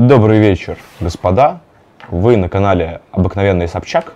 Добрый вечер, господа. Вы на канале Обыкновенный Собчак.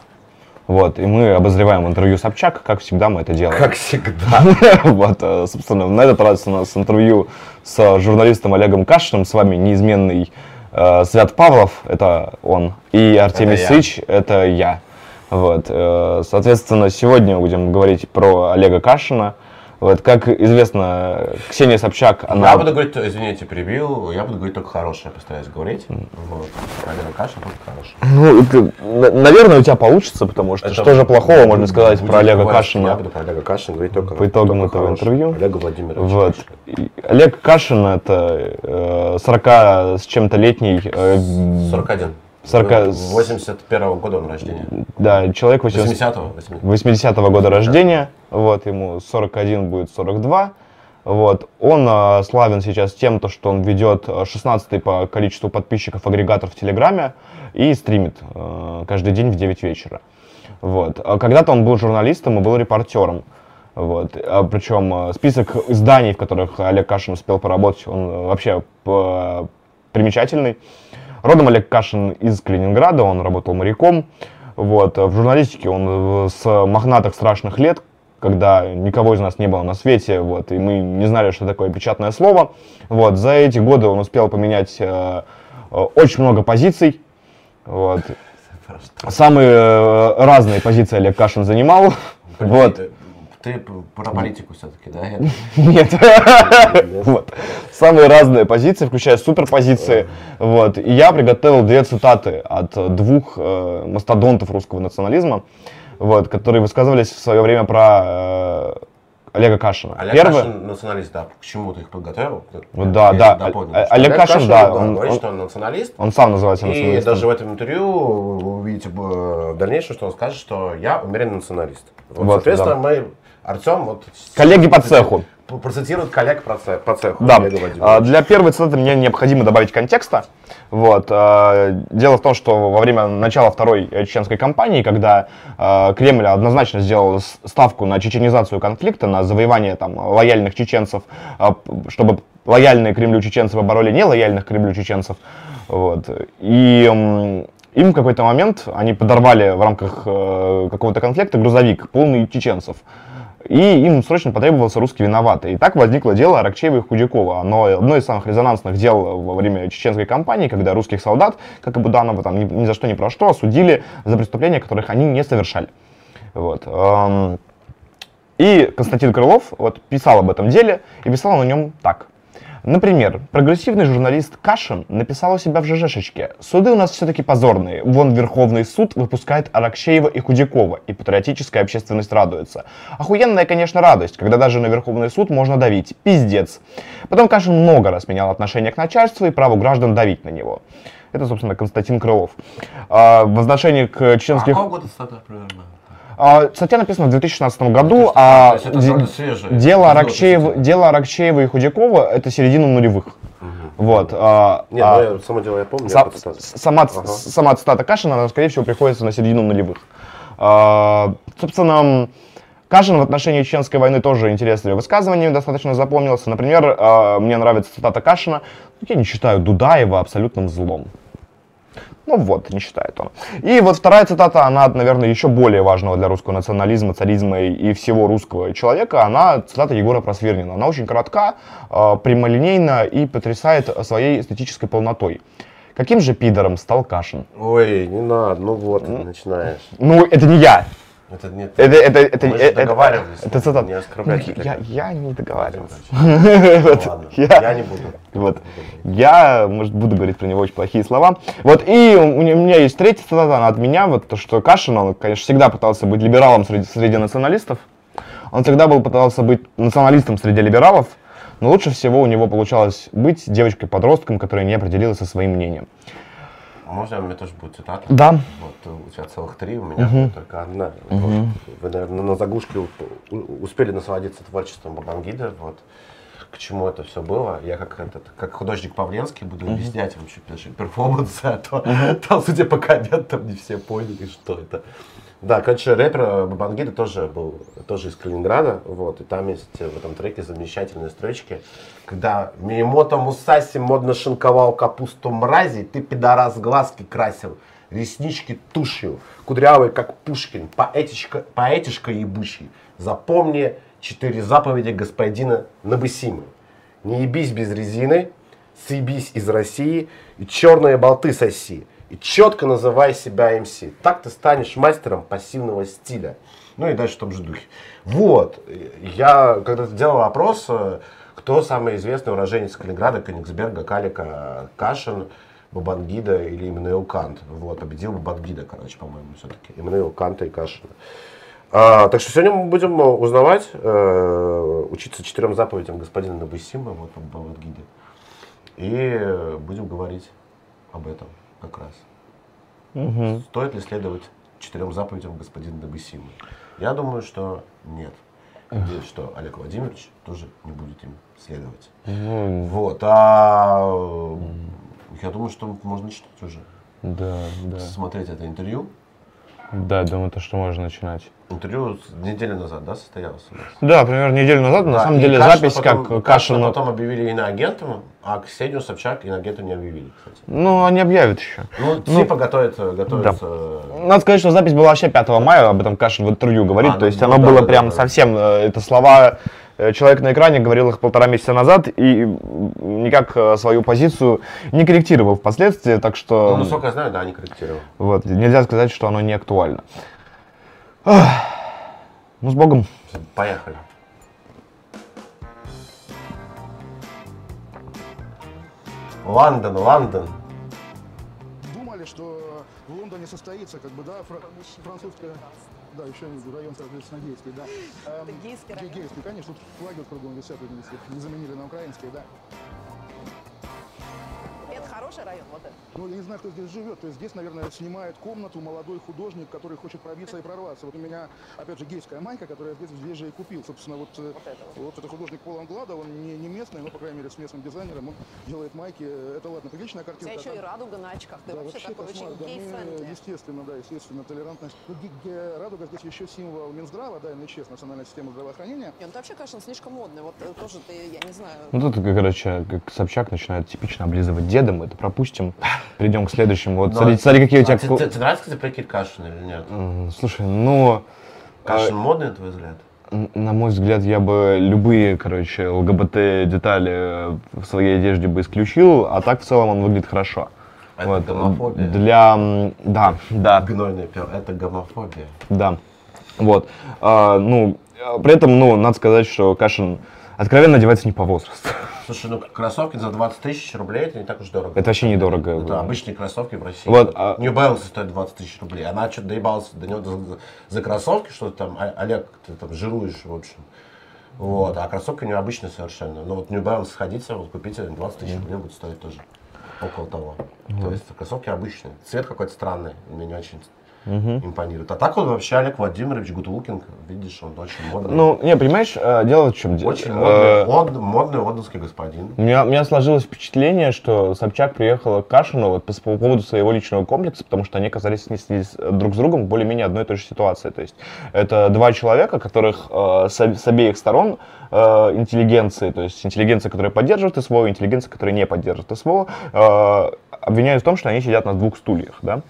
Вот, и мы обозреваем интервью Собчак, как всегда мы это делаем. Как всегда. Вот, э, собственно, на этот раз у нас интервью с журналистом Олегом Кашиным, с вами неизменный э, Свят Павлов, это он, и Артемий. Сыч, это я. Вот, э, соответственно, сегодня будем говорить про Олега Кашина. Вот, как известно, Ксения Собчак, она... Я буду говорить, извините, перебил, я буду говорить только хорошее, постараюсь говорить. Вот. Олега Кашин только хороший. Ну, это, на- наверное, у тебя получится, потому что Это что же плохого можно сказать про Олега говорить, Я Кашина буду про Олега Кашина говорить только по итогам только этого хорошее. интервью? Олега Владимировича Вот. Кашина. И Олег Кашин это э, 40 с чем-то летний, э, 41. 40 81 года он рождения. да, человек 80 80-го? 80-го года рождения, вот, ему 41 будет 42, вот, он э, славен сейчас тем, то, что он ведет 16 по количеству подписчиков агрегатор в Телеграме и стримит э, каждый день в 9 вечера, вот. А Когда-то он был журналистом и был репортером, вот. А Причем э, список изданий, в которых Олег Кашин успел поработать, он вообще примечательный. Родом Олег Кашин из Калининграда, он работал моряком. Вот. В журналистике он э, с мохнатых страшных лет, когда никого из нас не было на свете, вот, и мы не знали, что такое печатное слово. Вот. За эти годы он успел поменять э, э, очень много позиций. Вот. Самые э, разные позиции Олег Кашин занимал. Вот. Ты, про политику все-таки, да? Нет. Вот. Самые разные позиции, включая суперпозиции. Вот. И я приготовил две цитаты от двух э, мастодонтов русского национализма, вот, которые высказывались в свое время про э, Олега Кашина. Олег Первый. Кашин националист, да. К чему ты их подготовил? Вот да, Я да. дополню, О- что Олег Кашин, да, он- говорит, он- что он националист. Он сам называется И националистом. даже в этом интервью вы увидите э, в дальнейшем, что он скажет, что я умеренный националист. Вот, Вот, соответственно, да. мы, Артем, вот... Коллеги по цеху. Процитирует коллег по цеху. Да, а, для первой цитаты мне необходимо добавить контекста. Вот. а, Дело в том, что во время начала второй э, чеченской кампании, когда а, Кремль однозначно сделал ставку на чеченизацию конфликта, на завоевание там, лояльных чеченцев, чтобы лояльные Кремлю чеченцы побороли нелояльных Кремлю чеченцев. Вот. И им в какой-то момент они подорвали в рамках э, какого-то конфликта грузовик, полный чеченцев. И им срочно потребовался русский виноватый. И так возникло дело Аракчеева и Худякова. Оно одно из самых резонансных дел во время чеченской кампании, когда русских солдат, как и Буданова, там ни, ни за что ни про что осудили за преступления, которых они не совершали. Вот. Эм, И Константин Крылов вот, писал об этом деле и писал на нем так. Например, прогрессивный журналист Кашин написал у себя в ЖЖшечке «Суды у нас все-таки позорные. Вон Верховный суд выпускает Аракчеева и Худякова, и патриотическая общественность радуется. Охуенная, конечно, радость, когда даже на Верховный суд можно давить. Пиздец». Потом Кашин много раз менял отношение к начальству и праву граждан давить на него. Это, собственно, Константин Крылов. А, в отношении к А чеченских... какого года примерно? А, Статья написана в 2016 году, а есть это де- свежее. дело, относительно. дело Аракчеева и Худякова это середина нулевых. Вот. а, Нет, а, ну, само дело я помню. са- я сама, Ага. сама цитата Кашина, она, скорее всего, приходится на середину нулевых. А, собственно, Кашин в отношении Чеченской войны тоже интересными высказываниями достаточно запомнился. Например, а, мне нравится цитата Кашина «Я не считаю Дудаева абсолютным злом». Ну вот, не считает он. И вот вторая цитата, она, наверное, еще более важного для русского национализма, царизма и, всего русского человека. Она цитата Егора Просвирнина. Она очень коротка, э, прямолинейна и потрясает своей эстетической полнотой. Каким же пидором стал Кашин? Ой, не надо, ну вот, ты начинаешь. Ну, это не я. Это нет. Это, это, это, Мы это, договаривались, это цитата. не оскорблять Ну, я, я не договаривался. Ну ладно, я- не буду. Вот. Я, может, буду говорить про него очень плохие слова. Вот, и у меня есть третья цитата, она от меня, вот то, что Кашин, он, конечно, всегда пытался быть либералом среди, среди националистов. Он всегда был, пытался быть националистом среди либералов, но лучше всего у него получалось быть девочкой-подростком, которая не определилась со своим мнением. Можно у меня тоже будет цитата? Да. Вот у тебя целых три, у меня только одна. Вот. Вы, наверное, на заглушке успели насладиться творчеством Бабангида. Вот. К чему это все было? Я как, этот, как художник Павленский буду объяснять вам чуть перформансы, а то там, судя по комментам, не все поняли, что это. Да, короче, рэпер Бабангида тоже был тоже из Калининграда, вот, и там есть в этом треке замечательные строчки, когда Миемото Мусаси модно шинковал капусту мрази, ты пидорас глазки красил, реснички тушью, кудрявый как Пушкин, поэтичка, поэтишка ебучий. Запомни четыре заповеди господина Набысимы. Не ебись без резины, съебись из России и черные болты соси и четко называй себя МС. Так ты станешь мастером пассивного стиля. Ну и дальше в том же духе. Вот, я когда-то делал опрос, э, кто самый известный уроженец Калининграда, Кенигсберга, Калика, Кашин, Бабангида или Иммануил Кант. Вот, победил Бабангида, короче, по-моему, все-таки. Иммануил Канта и Кашина. А, так что сегодня мы будем узнавать, э, учиться четырем заповедям господина Набусима, вот, Бабангиде. И будем говорить об этом как раз. Угу. Стоит ли следовать четырем заповедям господина Дагасима? Я думаю, что нет. Надеюсь, что Олег Владимирович тоже не будет им следовать. Угу. Вот. А я думаю, что можно читать уже. Да, да. Смотреть это интервью. Да, думаю, то, что можно начинать. Интервью неделю назад, да, состоялось у нас? Да, примерно неделю назад. Да, на самом деле Кашина запись потом, как Кашина... потом объявили иноагентом, а Ксению Собчак иноагентом не объявили, кстати. Ну, они объявят еще. Ну, ну типа готовится, готовится... Да. Надо сказать, что запись была вообще 5 мая, об этом Кашин в интервью говорит, а, то есть ну, оно да, было да, прям да, совсем, э, это слова Э, человек на экране говорил их полтора месяца назад и никак э, свою позицию не корректировал впоследствии, так что... Ну, насколько я знаю, да, не корректировал. Вот, нельзя сказать, что оно не актуально. Ах. Ну, с Богом. Поехали. Лондон, Лондон. Думали, что в Лондоне состоится, как бы, да, французская да, еще район, соответственно, гейский, да. Это гейский район? Гейский, конечно, тут флаги кругом висят, не заменили на украинские, да хороший район, вот это? Ну, я не знаю, кто здесь живет. То есть здесь, наверное, снимает комнату молодой художник, который хочет пробиться и прорваться. Вот у меня, опять же, гейская майка, которую я здесь, здесь же и купил. Собственно, вот, э, вот, это, вот. вот это художник Пол Англада, он не, не местный, но, по крайней мере, с местным дизайнером. Он делает майки. Это ладно, приличная картинка. У тебя еще и радуга на очках. Ты да, вообще, вообще такой очень да, мы, Естественно, да, естественно, толерантность. Ну, радуга здесь еще символ Минздрава, да, НЧС, национальная система здравоохранения. Нет, ну ты вообще, конечно, слишком модный. Вот э, тоже ты, я не знаю. Ну тут, короче, как Собчак начинает типично облизывать деда, мы это пропустим. Перейдем к следующему. Вот, смотри, смотри, какие у тебя... А тебе нравится, кстати, прикид Кашина или нет? Слушай, ну... Кашин а, модный, на твой взгляд? На мой взгляд, я бы любые, короче, ЛГБТ-детали в своей одежде бы исключил, а так в целом он выглядит хорошо. Это вот. гомофобия? Для... Да, да. Гнойный пер, это гомофобия. Да. Вот. А, ну, при этом, ну, надо сказать, что Кашин откровенно одевается не по возрасту. Слушай, ну кроссовки за 20 тысяч рублей это не так уж дорого. Это вообще недорого. Это обычные кроссовки в России. Вот, а... New Balance стоит 20 тысяч рублей. Она что-то доебалась до него за, за кроссовки, что там, Олег, ты там жируешь, в общем. Вот, а кроссовки необычные совершенно. Ну вот New Balance сходите, вот купите, 20 тысяч рублей будет стоить тоже. Около того. Mm-hmm. То есть кроссовки обычные. Цвет какой-то странный, мне не очень угу. импонирует. А так он вообще Олег Владимирович Гутулкин, видишь, он очень модный. Ну, не, понимаешь, э, дело в чем? Очень модный, мод, модный лондонский господин. У меня, у меня сложилось впечатление, что Собчак приехала к Кашину вот, по, по поводу своего личного комплекса, потому что они оказались с, друг с другом более-менее одной и той же ситуации. То есть это два человека, которых э, с, с обеих сторон э, интеллигенции, то есть интеллигенция, которая поддерживает СВО, интеллигенция, которая не поддерживает СВО, э, обвиняют в том, что они сидят на двух стульях, да.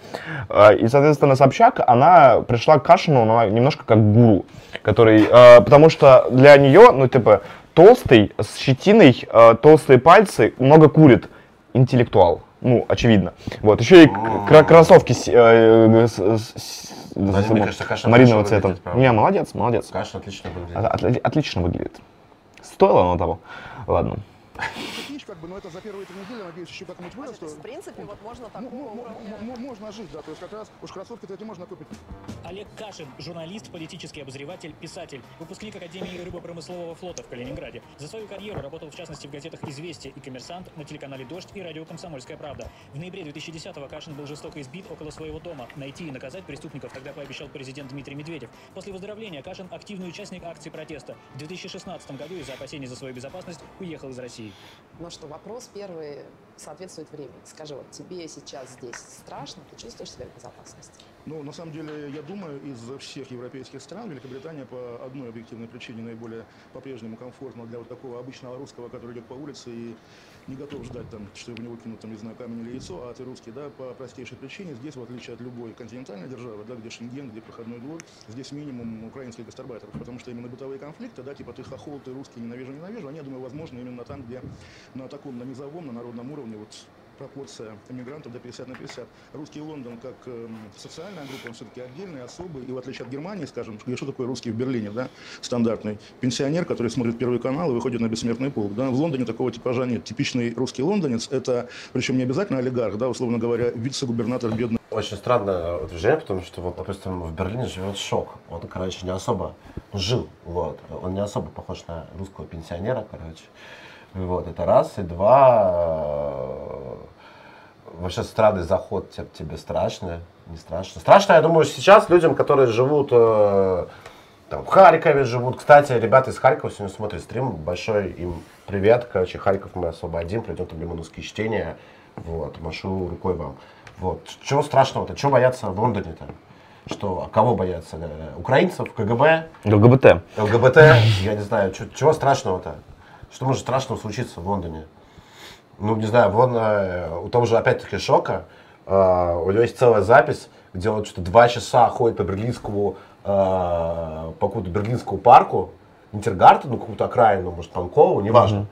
Э, и, соответственно, Собчак, она пришла к Кашину она немножко как гуру, который, э, потому что для нее, ну, типа, толстый, с щетиной, э, толстые пальцы, много курит, интеллектуал. Ну, очевидно. Вот, еще и кроссовки с, э, с, с, да, мне кажется, Кашин Маринового цвета. Не, молодец, молодец. Кашин отлично выглядит. От, отлично выглядит. Стоило оно того. Ладно как бы, но это за первые три недели, надеюсь, еще как-нибудь вырасту. В принципе, вот можно так Можно жить, да, то есть как раз уж кроссовки эти можно купить. Олег Кашин, журналист, политический обозреватель, писатель, выпускник Академии рыбопромыслового флота в Калининграде. За свою карьеру работал, в частности, в газетах «Известия» и «Коммерсант», на телеканале «Дождь» и радио «Комсомольская правда». В ноябре 2010-го Кашин был жестоко избит около своего дома. Найти и наказать преступников тогда пообещал президент Дмитрий Медведев. После выздоровления Кашин активный участник акции протеста. В 2016 году из-за опасений за свою безопасность уехал из России. Ну что, Вопрос первый соответствует времени. Скажи, вот тебе сейчас здесь страшно, ты чувствуешь себя в безопасности? Ну, на самом деле, я думаю, из всех европейских стран Великобритания по одной объективной причине наиболее по-прежнему комфортна для вот такого обычного русского, который идет по улице и не готов ждать, там, что в него кинут, там, не знаю, камень или яйцо, а ты русский, да, по простейшей причине. Здесь, в отличие от любой континентальной державы, да, где Шенген, где проходной двор, здесь минимум украинских гастарбайтеров, потому что именно бытовые конфликты, да, типа ты хохол, ты русский, ненавижу, ненавижу, они, я думаю, возможны именно там, где на таком, на низовом, на народном уровне, вот пропорция иммигрантов до 50 на 50. Русский Лондон как э, социальная группа, он все-таки отдельный, особый. И в отличие от Германии, скажем, где что такое русский в Берлине, да, стандартный пенсионер, который смотрит Первый канал и выходит на бессмертный полк. Да. В Лондоне такого типажа нет. Типичный русский лондонец – это, причем не обязательно олигарх, да, условно говоря, вице-губернатор бедный Очень странное утверждение, потому что, вот, допустим, в Берлине живет Шок. Он, короче, не особо жил, вот. Он не особо похож на русского пенсионера, короче. Вот, это раз. И два, вообще странный заход тебе, тебе страшно, не страшно. Страшно, я думаю, сейчас людям, которые живут э, там, в Харькове живут. Кстати, ребята из Харькова сегодня смотрят стрим. Большой им привет. Короче, Харьков мы освободим, придет Лимановские чтения. Вот, машу рукой вам. Вот. Чего страшного-то? Чего бояться в Лондоне-то? Что, а кого бояться? Э, Украинцев, КГБ, ЛГБТ. ЛГБТ? Я не знаю, чего страшного-то? Что может страшного случиться в Лондоне? Ну, не знаю, вон э, у того же, опять-таки, Шока, э, у него есть целая запись, где он что-то два часа ходит по берлинскому, э, по какому-то берлинскому парку, Интергартену, какую-то окраину, может, Панкову, неважно.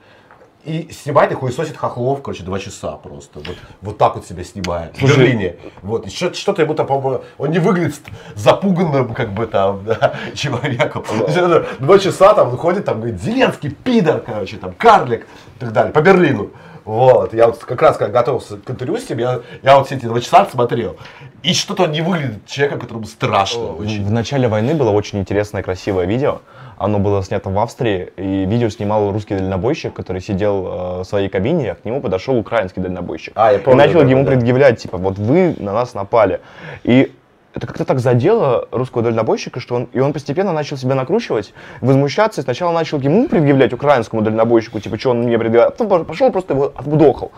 И снимает и хуесосит хохлов, короче, два часа просто. Вот, вот так вот себя снимает. В Слушай, Берлине. Вот. И что- что-то ему там, по-моему, он не выглядит запуганным, как бы там, да, человеком. Это Два часа там выходит, там, говорит, Зеленский, пидор, короче, там, карлик и так далее, по Берлину. Вот, я вот как раз, когда готовился к интервью с ним, я, я вот все эти два часа смотрел. И что-то не выглядит человеком, которому страшно очень. В начале войны было очень интересное, красивое видео. Оно было снято в Австрии, и видео снимал русский дальнобойщик, который сидел э, в своей кабине, а к нему подошел украинский дальнобойщик. А, я помню, и начал да, ему да. предъявлять, типа, вот вы на нас напали. И это как-то так задело русского дальнобойщика, что он, и он постепенно начал себя накручивать, возмущаться, и сначала начал ему предъявлять украинскому дальнобойщику, типа, что он мне предъявляет, а потом пошел просто его отбудохал.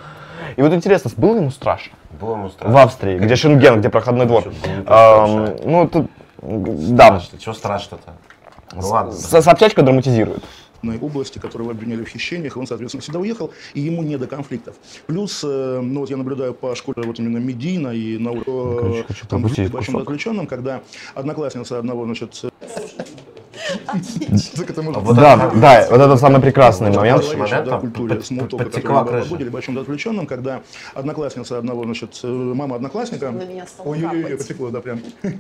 И вот интересно, было ему страшно? Было ему страшно. В Австрии, где Шенген, где проходной двор. Что, ну, страшно. Тут, да. Чего страшно-то? Ну ладно. С- драматизирует. На области, которого обвиняли в хищениях, и он, соответственно, всегда уехал, и ему не до конфликтов. Плюс, э, ну вот я наблюдаю по школе вот именно медийно и на ур- Ну, короче, хочу там пропустить в большом кусок. заключенном, когда одноклассница одного, значит, так это можно Вот да, это- да, вот это самый прекрасный в момент. Момент, да, культуре смолтока, подтекла который мы в большом заключенном, когда одноклассница одного, значит, мама одноклассника... Ой-ой-ой, потекло, да, прям.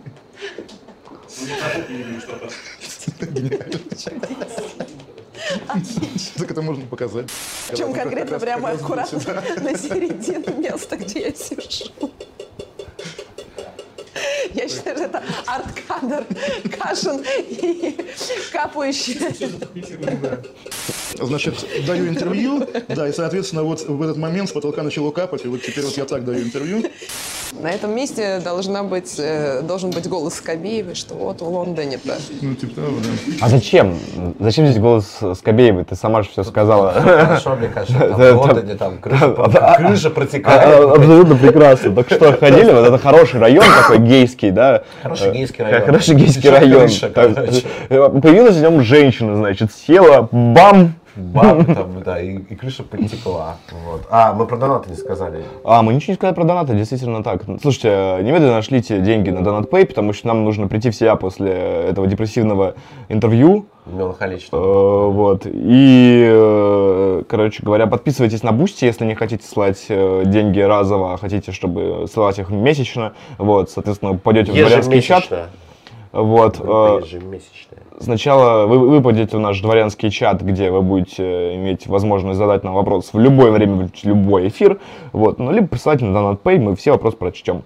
Так это можно показать. Причем Когда конкретно прямо аккуратно на середину места, где я сижу. Я считаю, что это арт-кадр Кашин и капающий. Значит, даю интервью, да, и, соответственно, вот в этот момент с потолка начало капать, и вот теперь вот я так даю интервью. На этом месте должна быть, э, должен быть голос Скобеевой, что вот в Лондоне-то. Ну, типа того, да. А зачем? Зачем здесь голос Скобеевой? Ты сама же все сказала. Хорошо, мне кажется, там в Лондоне там крыша, крыша протекает. Абсолютно прекрасно. Только что ходили, вот это хороший район такой гейский, да? Хороший Э, гейский район. Хороший гейский район. крыша, э, Появилась в нем женщина, значит, села, бам! Баб там, да, и, и крыша подтекла. Вот. А, мы про донаты не сказали. А, мы ничего не сказали про донаты, действительно так. Слушайте, э, немедленно нашлите деньги на DonatPay, потому что нам нужно прийти в себя после этого депрессивного интервью. Меланхолично. Э, Вот. И, э, короче говоря, подписывайтесь на Бусти, если не хотите слать деньги разово, а хотите, чтобы ссылать их месячно. Вот, соответственно, пойдете в дворянский чат. Вот. э. Сначала вы, вы попадете в наш дворянский чат, где вы будете иметь возможность задать нам вопрос в любое время, в любой эфир. Вот. Ну, либо присылайте на DonatPay, мы все вопросы прочтем.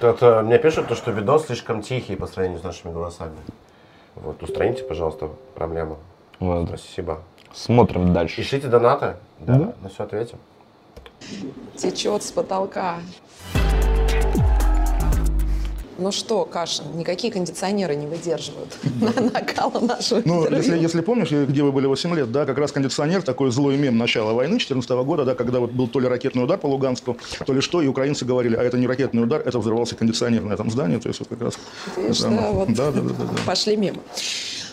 Тут э, мне пишут, то, что видос слишком тихий по сравнению с нашими голосами. Вот, устраните, пожалуйста, проблему. Вот. Спасибо. Смотрим дальше. Пишите донаты. Да, Да. на все ответим. Течет с потолка. Ну что, Кашин, никакие кондиционеры не выдерживают накала нашего Ну, если, если помнишь, где вы были 8 лет, да, как раз кондиционер, такой злой мем начала войны 14 года, да, когда вот был то ли ракетный удар по Луганску, то ли что, и украинцы говорили, а это не ракетный удар, это взорвался кондиционер на этом здании, то есть вот как раз... Видишь, да, вот да, да, да, да, да. пошли мимо.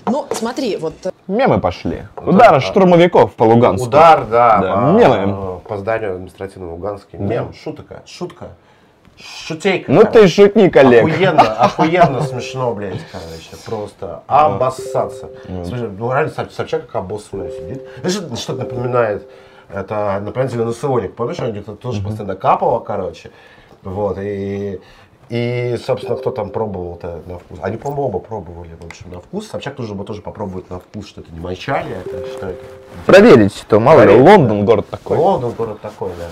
Ну, смотри, вот э, Мемы пошли. Удар штурмовиков по Луганску. Удар, да, Да, по, мемы. по зданию административного Луганска. Мем, шутка, шутка. Шутейка. Ну ты шутник, Олег. Охуенно, охуенно смешно, блядь, короче, просто обоссаться. Слушай, ну реально Соб- Собчак как обоссанная сидит. Знаешь, что-то напоминает, это напоминает зеленый помнишь, она где-то тоже постоянно капала, короче, вот, и, и, собственно, кто там пробовал-то на вкус? Они, по-моему, оба пробовали, в общем, на вкус. Собчак тоже бы тоже попробует на вкус, что это не мочали, это что это? Проверить, то мало ли. Лондон город такой. Лондон город такой, да.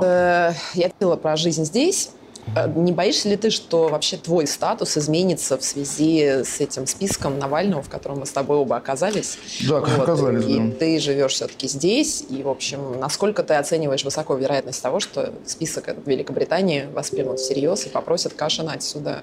Э, я говорила про жизнь здесь. Э, Не боишься ли ты, что вообще твой статус изменится в связи с этим списком Навального, в котором мы с тобой оба оказались? Да, оказались, И да. ты живешь все-таки здесь. И, в общем, насколько ты оцениваешь высоко вероятность того, что список этот Великобритании воспримут всерьез и попросят Кашина отсюда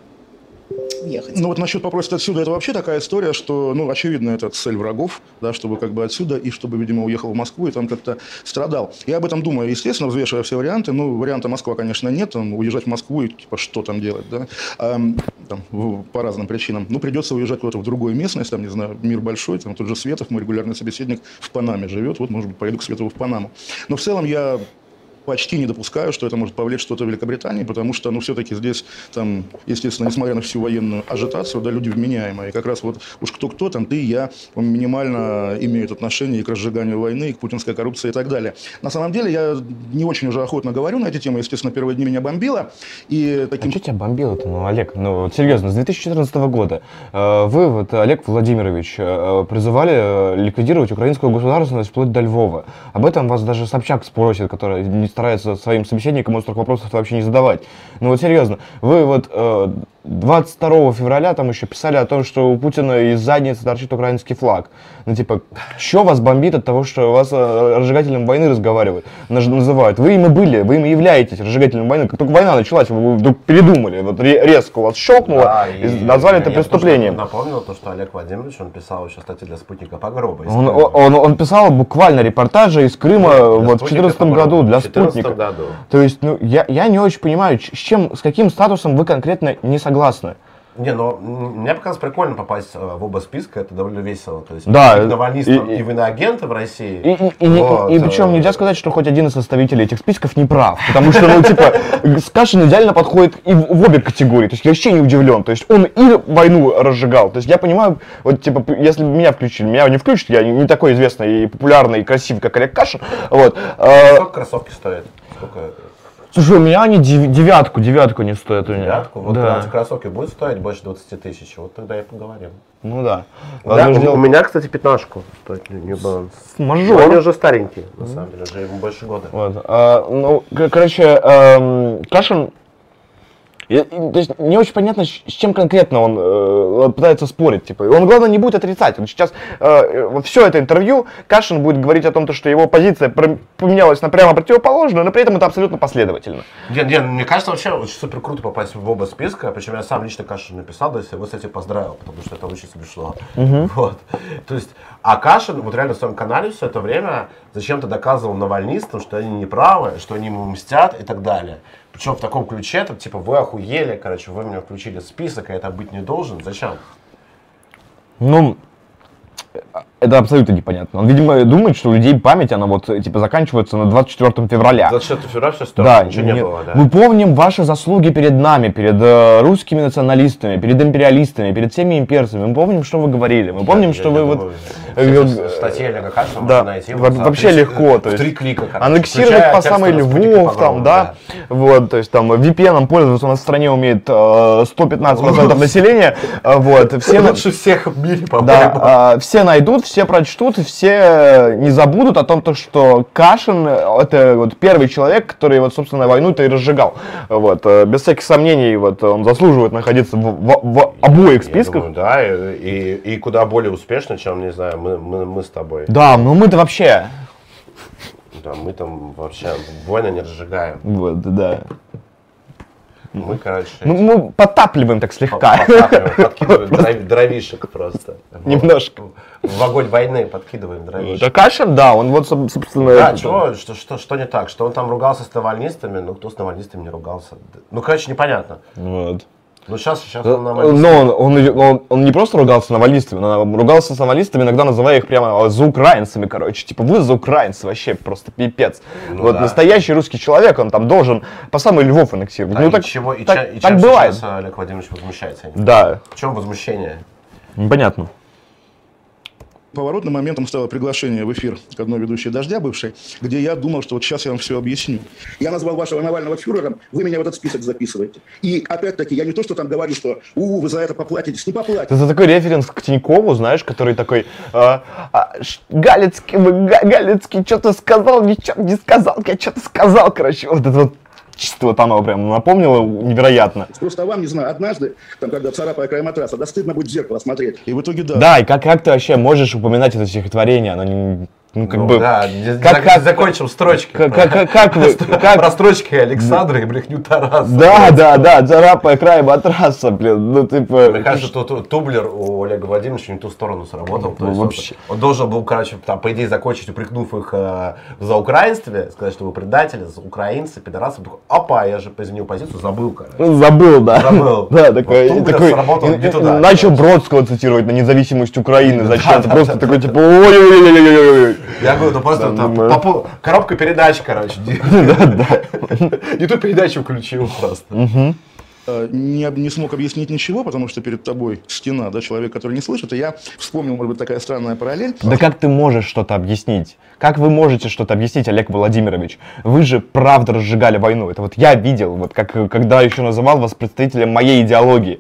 уехать? Ну вот насчет попросить отсюда, это вообще такая история, что, ну, очевидно, это цель врагов, да, чтобы как бы отсюда, и чтобы, видимо, уехал в Москву и там как-то страдал. Я об этом думаю, естественно, взвешивая все варианты. Ну, варианта Москва, конечно, нет, там, уезжать в Москву и, типа, что там делать, да, Ам, там, в- по разным причинам. Ну, придется уезжать куда-то в другую местность, там, не знаю, мир большой, там, тот же Светов, мой регулярный собеседник, в Панаме живет, вот, может быть, поеду к Светову в Панаму. Но в целом я почти не допускаю, что это может повлечь что-то в Великобритании, потому что, ну, все-таки здесь, там, естественно, несмотря на всю военную ажитацию, да, люди вменяемые. И как раз вот уж кто-кто, там, ты и я, он минимально имеют отношение и к разжиганию войны, и к путинской коррупции и так далее. На самом деле, я не очень уже охотно говорю на эти темы. Естественно, первые дни меня бомбило. И А таким... что тебя бомбило-то, ну, Олег? Ну, вот серьезно, с 2014 года э, вы, вот, Олег Владимирович, э, призывали э, ликвидировать украинскую государственность вплоть до Львова. Об этом вас даже Собчак спросит, который не старается своим собеседникам острых вопросов вообще не задавать. Ну вот серьезно, вы вот э, 22 февраля там еще писали о том, что у Путина из задницы торчит украинский флаг. Ну типа, что вас бомбит от того, что вас э, разжигателем войны разговаривают, называют? Вы им и были, вы им и являетесь разжигателем войны. Как только война началась, вы вдруг передумали, вот ре- резко у вас щелкнуло, Да, и, назвали это я преступлением. Напомнил то, что Олег Владимирович, он писал еще статьи для спутника Погроба. Он, Крыма. он, он писал буквально репортажи из Крыма Для вот в «Спутника» 2014 Погроба. году для В 14 спутника. году. То есть, ну, я, я не очень понимаю, с чем, с каким статусом вы конкретно не согласны. Не, но мне показалось прикольно попасть э, в оба списка, это довольно весело. То есть, Да, быть навальнистом и- и, и- иноагенты в России. И, и, и, Вот, и причем э, нельзя сказать, что хоть один из составителей этих списков не прав. Потому что, ну, типа, Скашин идеально подходит и в, в обе категории. То есть я вообще не удивлен. То есть он и войну разжигал. То есть я понимаю, вот, типа, если бы меня включили, меня не включат, я не, не такой известный и популярный и красивый, как Олег Кашин. Вот. э, Сколько кроссовки стоят? Сколько? Слушай, у меня они дев- девятку, девятку не стоят у меня. Девятку? Вот да. эти кроссовки будут стоить больше 20 тысяч. Вот тогда и поговорим. Ну да. Да, Возможно, у, меня, кстати, пятнашку стоит New Balance. Мажор. Они уже старенькие, на самом деле, уже ему больше года. Вот. а, ну, короче, эм, Кашин, я- то есть не очень понятно, с с чем конкретно он э, пытается спорить. Типа. Он, главное, не будет отрицать. Он сейчас все это интервью Кашин будет говорить о том, то, что его позиция поменялась на прямо противоположную, но при этом это абсолютно последовательно. Не, не, мне кажется, вообще очень супер круто попасть в оба списка, причем я сам лично Кашин написал, да, если его, кстати, поздравил, потому что это очень смешно. Вот. То есть, а Кашин вот реально в своем канале все это время зачем-то доказывал навальнистам, что они неправы, что они ему мстят и так далее. Причем в таком ключе, там, типа, вы охуели, короче, вы меня включили в список, а это быть не должен. Зачем? Ну, это абсолютно непонятно. Он, видимо, думает, что у людей память, она вот, э, типа, заканчивается на 24 февраля. 24 февраля все Да, ничего не нет. было, да. Мы помним ваши заслуги перед нами, перед э, русскими националистами, перед империалистами, перед всеми имперцами. Мы помним, что вы говорили. Мы помним, Я- что я вы думаю, вот все э, статьи Олега Кашина да, можно найти. во- вот вообще три- легко, то есть три клика. короче, аннексировать по спутнике Львов, там, Погрома, да, вот, то есть там VPN пользоваться у нас в стране умеет э, 115% населения, э, вот, все, Лучше всех в мире, по-моему. да, э, все найдут, все прочтут, все не забудут о том, то, что Кашин э, это вот первый человек, который вот, собственно, войну-то и разжигал. Вот, э, без всяких сомнений, вот, он заслуживает находиться в, в- в обоих Я списках. думаю, да, и, и, и куда более успешно, чем, не знаю, мы, мы, мы с тобой. Да, ну мы-то вообще, Да, мы там вообще войны не разжигаем. вот, да. Мы, короче, Ну, мы подтапливаем так слегка. подкидываем дров- дровишек просто. Немножко. В огонь войны подкидываем дровишек. Да Кашин, да, он вот, соб- собственно... Да, чего, что, что, что не так? Что он там ругался с навальнистами? Ну, кто с навальнистами не ругался? Ну, короче, непонятно. Вот. Ну, сейчас, сейчас Э, он навальнист. Но он, он, он- он не просто ругался с навалистами, он ругался с навалистами, иногда называя их прямо за украинцами, короче. Типа, вы за украинцы вообще просто пипец. Ну вот да. настоящий русский человек, он там должен по самый Львов аннексировать. А ну и так, чего, и, так, ча- и так бывает. Олег Владимирович возмущается? Да, В чем возмущение? непонятно. Поворотным моментом стало приглашение в эфир к одной ведущей «Дождя» бывшей, где я думал, что вот сейчас я вам все объясню. Я назвал вашего Навального фюрером, вы меня в этот список записываете. И опять-таки, я не то, что там говорю, что «У, вы за это поплатитесь», не поплатитесь. Это такой референс к Тинькову, знаешь, который такой, а, а, Галицкий, Галицкий что-то сказал, ничего не сказал, я что-то сказал, короче. Вот это вот чисто вот оно прям напомнило невероятно. Просто вам, не знаю, однажды, там, когда царапая край матраса, да стыдно будет в зеркало смотреть. И в итоге да. Да, и как, как ты вообще можешь упоминать это стихотворение? Оно не, ну, как Ну бы... да, как- как- закончим строчки. Как, как, как, как вы... Как, Про строчки Александра и брехню Тараса. да, да, да, царапая край матраса, блин, ну типа... Мне кажется, тут тублер у Олега Владимировича не ту сторону сработал. Ну, есть он- вообще. Он, должен был, короче, там, по идее, закончить, упрекнув их э, за украинстве, сказать, что вы предатели, украинцы, пидорасы. Такой, опа, я же изменил позицию, забыл, короче. Забыл, да. Забыл. Да, такой, Вот такой сработал и- не туда, начал. Бродского цитировать на независимость Украины. Зачем? Просто такой, типа, ой-ой-ой-ой-ой-ой. Я говорю, ну просто там, пол- коробка передач, короче. Не ту передачу включил просто. э, не, не смог объяснить ничего, потому что перед тобой стена, да, человек, который не слышит. И я вспомнил, может быть, такая странная параллель. Да как ты можешь что-то объяснить? Как вы можете что-то объяснить, Олег Владимирович? Вы же правда разжигали войну. Это вот я видел, вот как, когда еще называл вас представителем моей идеологии.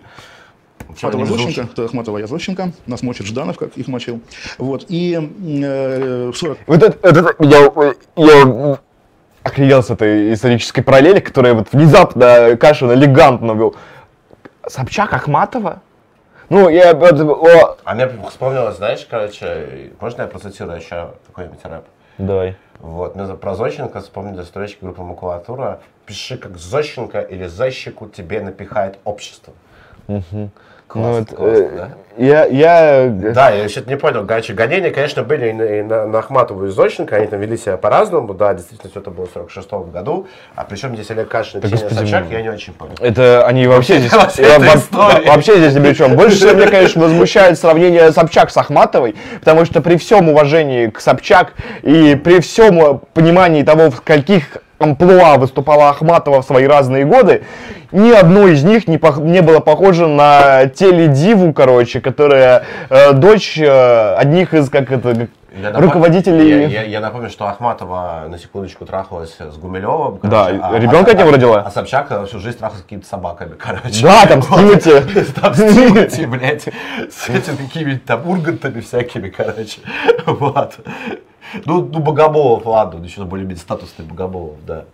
Врушишь? Зощенко, Ахматова я Зощенко, нас мочит Жданов, как их мочил. Вот, и э, в 40 Вот это, это- я, я охренел с этой исторической параллели, которая вот внезапно Кашин элегантно вел. Собчак Ахматова? Ну, я... о, А мне вспомнилось, знаешь, короче, можно я процитирую еще какой-нибудь рэп? Давай. Вот, мне про Зощенко вспомнили строчки группы Макулатура. Пиши как Зощенко или Защику тебе напихает общество. Ну, Классно, вот, классно, э, да? Я, я... Да, я что-то не понял. Короче, гонения, конечно, были и на, на- Ахматову и Зощенко, они там вели себя по-разному, да, действительно, все это было в 46 году. А причем здесь Олег Кашин и Ксения господи, Собчак, ну. я не очень понял. Это они вообще здесь... Вообще здесь ни при чем. Больше всего меня, конечно, возмущает сравнение Собчак с Ахматовой, потому что при всем уважении к Собчак и при всем э, понимании того, в скольких амплуа выступала Ахматова в свои разные годы, ни одно из них не, пох- не было похоже на теледиву, короче, которая э, дочь э, одних из, как это, Я напом- руководителей... Я, я- я напомню, что Ахматова на секундочку трахалась с Гумилевым. Да, короче, ребенка от него родила. А Собчак э, всю жизнь трахалась с какими-то собаками, короче. Да, там с Тимати. Там с Тимати, блядь, с этими какими-то там ургантами всякими, короче. Вот. Ну, ну, Богомолов, ладно, еще более-менее статусный Богомолов, да.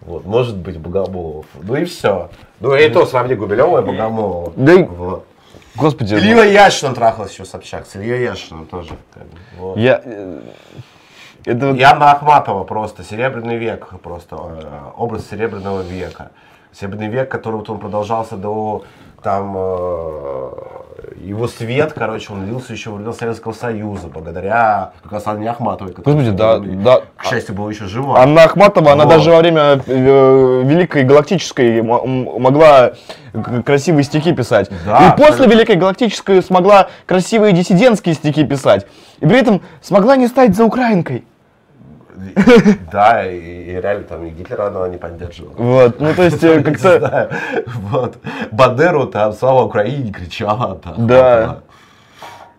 Вот, может быть, Богомолов. Ну и все. Ну и то сравни Гумилева и Богомолова. Да и- Вот. Господи. Илья Яшиным трахалась еще Собчак, с Ильей Яшиным тоже. вот. Я... э, Это вот- Анна Ахматова просто, Серебряный век, просто э, образ Серебряного века. Серебряный век, который вот он продолжался до там э, его свет, короче, он лился еще во времена Советского Союза, благодаря как раз Анне Ахматовой. Господи, да, да. К счастью, была еще жива. Анна Ахматова, она Вот. даже во время э, Великой Галактической могла красивые стихи писать. Да, и после. Великой Галактической смогла красивые диссидентские стихи писать. И при этом смогла не стать за украинкой. Да, и, и реально там и Гитлера она не поддерживала. Вот, ну то есть э, как-то... вот. Бандеру там «Слава Украине» кричала. Там, Да.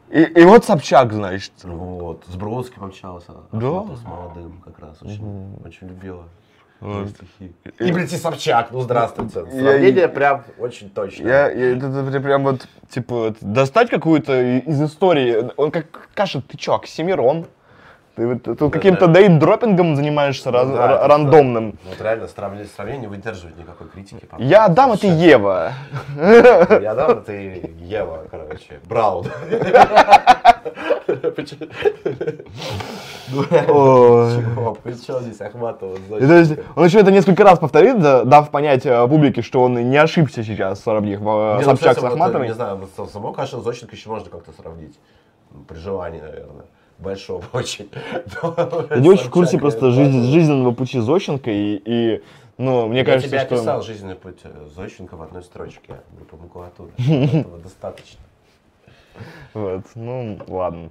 И, и вот Собчак, значит. Вот, с Бродским общался. Да? С молодым как раз. Очень, очень любила. его стихи. И, блядь, и Собчак, ну здравствуйте. Сравнение прям очень точно. Я, я- это, это прям вот, типа, вот достать какую-то из истории. Он как Каша, ты чё, Оксимирон? Ты вот тут каким-то дейт-дропингом занимаешься раз- Ну да, рандомным. Вот реально сравнение, сравнение не выдерживает никакой критики. Я Адам, а ты Ева. Я дам, ты Ева, короче. Браун. Причем здесь Ахматова? Он еще это несколько раз повторит, да, дав понять э, публике, что он не ошибся сейчас, сравнив э, ну, Собчак с Ахматовой. Не знаю, самого Кашина Зощенко еще можно как-то сравнить. При желании, наверное. Большого очень. Я не очень в курсе просто жизненного пути Зощенко и, и, ну, мне Я кажется, тебе что... описал жизненный путь э, Зощенко в одной строчке. Группа макулатуры. Этого достаточно. Вот, ну, ладно.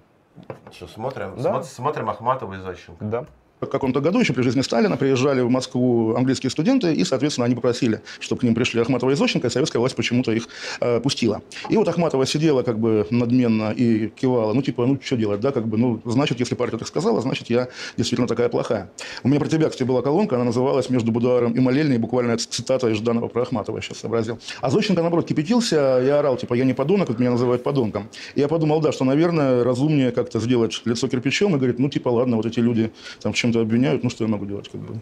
Что, смотрим? Да. Смотрим Ахматова и Зощенко. Да. Каком-то году, еще при жизни Сталина, приезжали в Москву английские студенты, и, соответственно, они попросили, чтобы к ним пришли Ахматова и Зощенко, и советская власть почему-то их э, пустила. И вот Ахматова сидела как бы надменно и кивала, ну, типа, ну, что делать, да, как бы, ну, значит, если партия так сказала, значит, я действительно такая плохая. У меня про тебя, кстати, была колонка, она называлась «Между Будуаром и Молельней», буквально цитата из Жданова про Ахматова, я сейчас сообразил. А Зощенко, наоборот, кипятился и орал, типа, я не подонок, вот меня называют подонком. И я подумал, да, что, наверное, разумнее как-то сделать лицо кирпичом и говорит, ну, типа, ладно, вот эти люди там в чем-то обвиняют, ну, что я могу делать, как бы.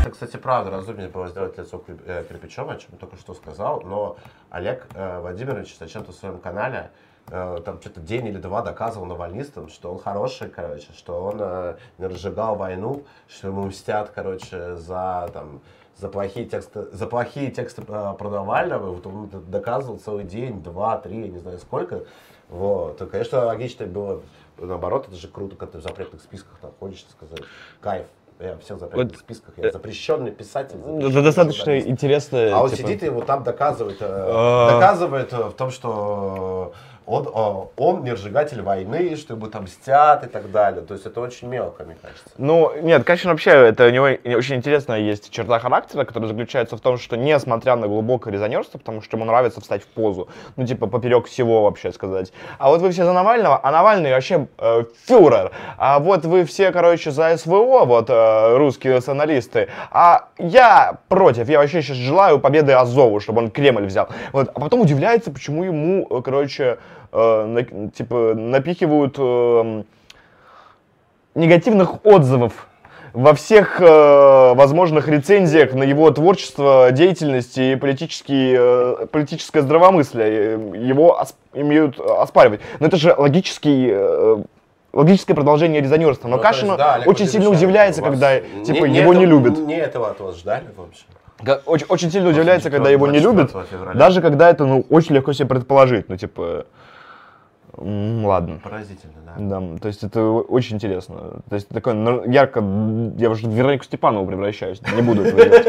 Это, кстати, правда, разумнее было сделать лицо э, кирпичом, о чем только что сказал, но Олег э, Владимирович зачем-то в своем канале э, там что-то день или два доказывал навальнистам, что он хороший, короче, что он не разжигал войну, что ему мстят, короче, за там за плохие тексты, за плохие тексты про Навального, вот он доказывал целый день, два, три, я не знаю сколько. Вот. И, конечно, логично было наоборот, это же круто, когда ты в запретных списках находишься, сказать, кайф, я всех в запретных Вот, списках, я запрещенный писатель. Это запрещенный достаточно журналист. интересно. А он типа, сидит и вот там доказывает, э, А. доказывает э, в том, что он, э, он не разжигатель войны, что ему там мстят и так далее. То есть это очень мелко, мне кажется. Ну, нет, Кащин вообще, это у него очень интересная есть черта характера, которая заключается в том, что несмотря на глубокое резонерство, потому что ему нравится встать в позу, ну, типа, поперек всего вообще сказать. А вот вы все за Навального, а Навальный вообще э, фюрер. А вот вы все, короче, за СВО, вот, э, русские националисты. А я против, я вообще сейчас желаю победы Азову, чтобы он Кремль взял. Вот, а потом удивляется, почему ему, э, короче, э, типа, напихивают... э, негативных отзывов во всех э, возможных рецензиях на его творчество, деятельность и политический, э, политическое здравомыслие. Э, Его ос- имеют оспаривать. Но это же логический, э, логическое продолжение резонерства. Но Ну, есть, Кашин да, Олег очень сильно удивляется, когда не- типа, не его не этого- любят. Не этого от вас ждали вообще. Очень, очень сильно удивляется, когда его не 24 любят. Даже когда это ну, очень легко себе предположить. Ну, типа, ладно. Поразительно, да. Да, то есть это очень интересно. То есть такой ну, ярко, я уже в Веронику Степанову превращаюсь. Не буду этого делать.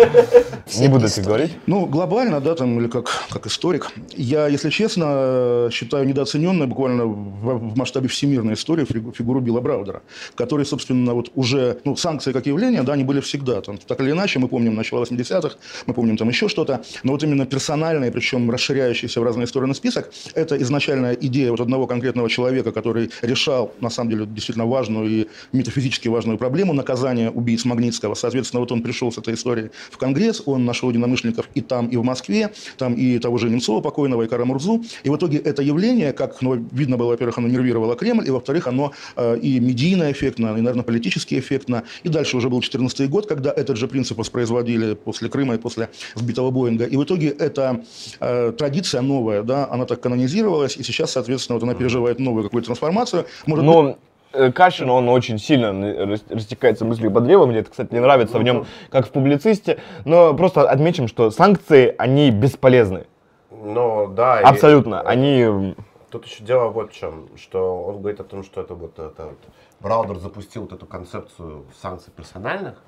Не буду это говорить. Ну, глобально, да, там, или как, как историк, я, если честно, считаю недооцененной буквально в, в масштабе всемирной истории фигу- фигуру Билла Браудера, который, собственно, вот уже, ну, санкции как явление, да, они были всегда, там, так или иначе, мы помним начало 80-х, мы помним там еще что-то, но вот именно персональный, причем расширяющийся в разные стороны список, это изначальная идея вот одного конкретного человека, который решал, на самом деле, действительно важную и метафизически важную проблему наказания убийц Магнитского. Соответственно, вот он пришел с этой историей в Конгресс, он нашел единомышленников и там, и в Москве, там и того же Немцова покойного, и Карамурзу. И в итоге это явление, как ну, видно было, во-первых, оно нервировало Кремль, и во-вторых, оно э, и медийно эффектно, и, наверное, политически эффектно. И дальше уже был 14 год, когда этот же принцип воспроизводили после Крыма и после сбитого Боинга. И в итоге эта э, традиция новая, да, она так канонизировалась, и сейчас, соответственно, вот она переживает новую какую-то трансформацию. Может Но э, Кашин, он очень сильно рас- растекается мыслью по древу. Мне это, кстати, не нравится в нем, как в публицисте. Но просто отмечим, что санкции, они бесполезны. Но да. и- Абсолютно. Они... Тут еще дело вот в чем, что он говорит о том, что это вот это вот Браудер запустил вот эту концепцию санкций персональных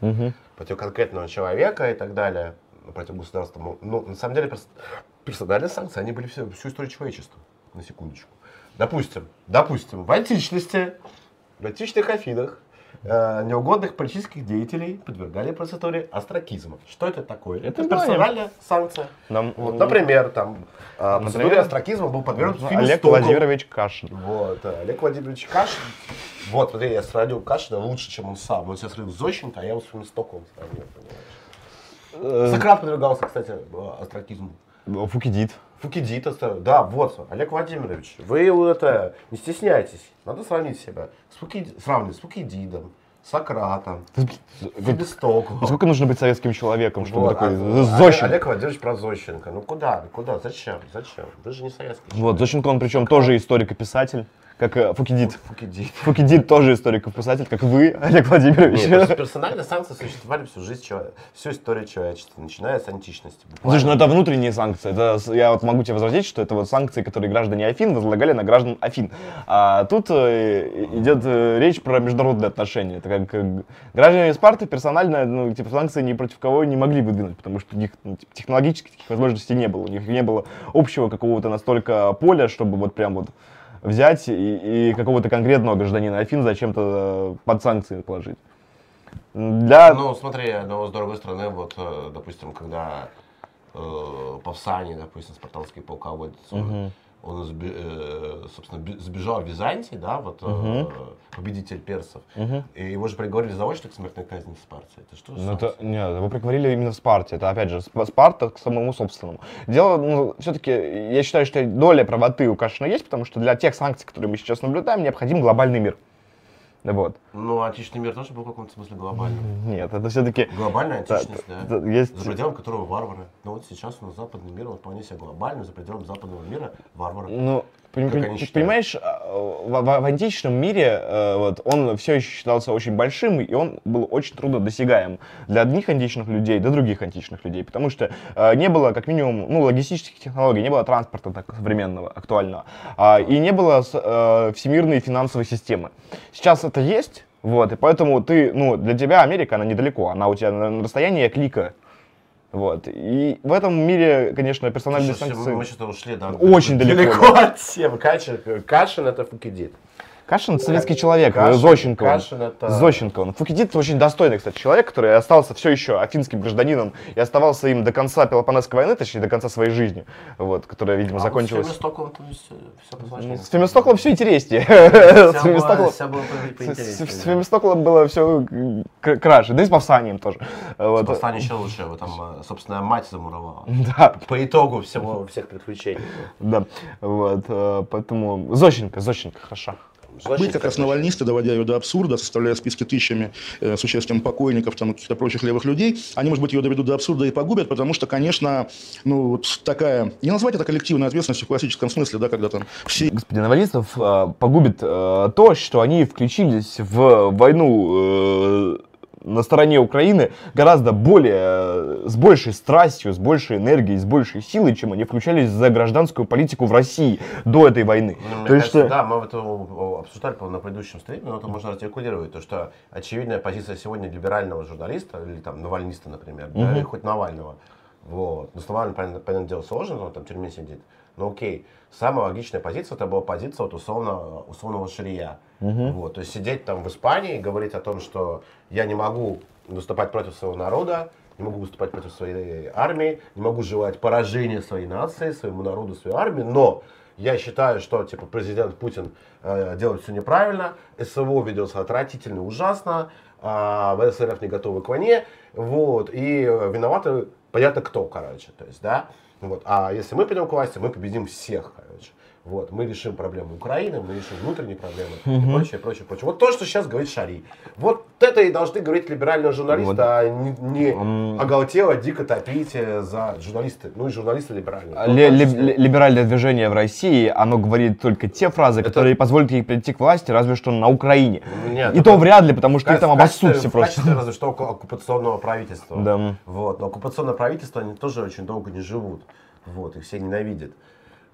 против конкретного человека и так далее, ну, против государства. Ну, на самом деле, перс- персональные санкции, они были все, всю историю человечества, на секундочку. Допустим, допустим, в античности, в античных Афинах э, неугодных политических деятелей подвергали процедуре астракизма. Что это такое? Это знаем. персональная санкция. Нам- Вот, например, там э, процедуре астракизма был подвергнут Ну, Олег Стокол. Владимирович Кашин. Вот, э, Олег Владимирович Кашин. Вот, смотри, я сравнил Кашина лучше, чем он сам. Он сейчас сравнил Зощенко, а я его с Финустоком сравнил, понимаешь? Э, Сократ подвергался, кстати, э, астракизму. Фукидид. Фукидид оставил. Да, вот, Олег Владимирович, вы это, не стесняйтесь, надо сравнить себя. С Фуки... Сравнивать с Фукидидом, Сократом, Фебистоком. Сколько нужно быть советским человеком, чтобы Вот, такой а- Зощенко? Олег Владимирович про Зощенко. Ну куда, куда, зачем, зачем? Вы же не советский Вот, Зощенко, он причем тоже историк и писатель, как э, Фукидид. Фукидид. Фукидид тоже историк и писатель, как вы, Олег Владимирович. Нет, персональные санкции существовали всю жизнь, всю историю человечества, начиная с античности. Слушай, ну Буквально. это внутренние санкции. Это, я вот могу тебе возразить, что это вот санкции, которые граждане Афин возлагали на граждан Афин. А тут э, идет э, речь про международные отношения. Это как граждане Спарты персонально, ну, типа, санкции ни против кого не могли выдвинуть, потому что у них ну, типа, технологических таких возможностей не было. У них не было общего какого-то настолько поля, чтобы вот прям вот взять и, и какого-то конкретного гражданина Афин зачем-то э, под санкции положить. Для... Ну, смотри, но с другой стороны, вот, э, допустим, когда э, Павсаний, допустим, спартанский полководец, он, он э, собственно, бе- сбежал в Византии, да, вот, э, победитель персов, и его же приговорили заочно к смертной казни в Спарте. Это что Ну, это, нет, его приговорили именно в Спарте. Это, опять же, Сп- Спарта к самому собственному. Дело, ну, все-таки, я считаю, что доля правоты у Кашина есть, потому что для тех санкций, которые мы сейчас наблюдаем, необходим глобальный мир. Вот. Ну, античный мир тоже был в каком-то смысле глобальным. Нет, это все-таки... Глобальная античность, да. да, есть- За пределами которого варвары. Ну вот сейчас у нас западный мир, он вполне себе глобальный, за пределами западного мира варвары. Ну, понимаешь, а, в, в- в античном мире э, вот, он все еще считался очень большим, и он был очень трудно досягаем для одних античных людей, до других античных людей, потому что э, не было, как минимум, ну, логистических технологий, не было транспорта так современного, актуального, а, и не было э, всемирной финансовой системы. Сейчас это есть, вот, и поэтому ты, ну, для тебя Америка, она недалеко, она у тебя на расстоянии клика. Вот. И в этом мире, конечно, персональные Слушай, санкции... Мы что-то ушли, да. Очень далеко, от темы. Кашин, Кашин это Фукидид. Кашин это советский человек, Кашин- Зощенко. Кашин это- Зощенко. он. Фукидид очень достойный, кстати, человек, который остался все еще афинским гражданином и оставался им до конца Пелопонесской войны, точнее, до конца своей жизни, вот, которая, видимо, закончилась. А С Фемистоклом все посложнее. С Фемистоклом все интереснее. С Фемистоклом- с- с- с было все краше, да и с Павсанием тоже. Вот. Восстание еще лучше, его там, э, собственно, мать замуровала. Да, По итогу всего, всех приключений. да, вот, э, поэтому Зощенко, Зощенко, хорошо. Быть как раз навальнисты, доводя ее до абсурда, составляя списки тысячами э, с участием покойников, там, каких-то прочих левых людей, они, может быть, ее доведут до абсурда и погубят, потому что, конечно, ну, вот такая, не назвать это коллективной ответственностью в классическом смысле, да, когда там все господин Навалистов э, погубит э, то, что они включились в войну э, на стороне Украины гораздо более, э, с большей страстью, с большей энергией, с большей силой, чем они включались за гражданскую политику в России до этой войны. Ну, мне то есть, кажется, что- да, мы это обсуждали по-моему, на предыдущем стриме, но это можно артикулировать, то что очевидная позиция сегодня либерального журналиста, или там навальниста, например, да, или хоть Навального, вот, ну, с Навальным, понятное, понятное дело, сложно, он там в тюрьме сидит, но окей, самая логичная позиция, это была позиция вот условно, условного шария, вот, то есть сидеть там в Испании и говорить о том, что я не могу выступать против своего народа, не могу выступать против своей армии, не могу желать поражения своей нации, своему народу, своей армии, но я считаю, что типа президент Путин э, делает все неправильно, СВО ведется отвратительно, ужасно, а ВСРФ не готовы к войне, вот, и э, виноваты понятно кто, короче, то есть, да, вот, а если мы придем к власти, мы победим всех, короче. Вот, мы решим проблемы Украины, мы решим внутренние проблемы и прочее, прочее, прочее. Вот то, что сейчас говорит Шари. Вот это и должны говорить либеральные журналисты, Вот. а не, не оголтело дико топить за журналисты, ну и журналисты либеральные. Ну, ли- в числе. ли- либеральное движение в России, оно говорит только те фразы, Это- которые позволят ей прийти к власти, разве что на Украине. Нет, И это- то вряд ли, потому что их там В обоссут все в просто. разве что оккупационного правительства. Да. Вот. Но оккупационное правительство, они тоже очень долго не живут. Вот. Их все ненавидят.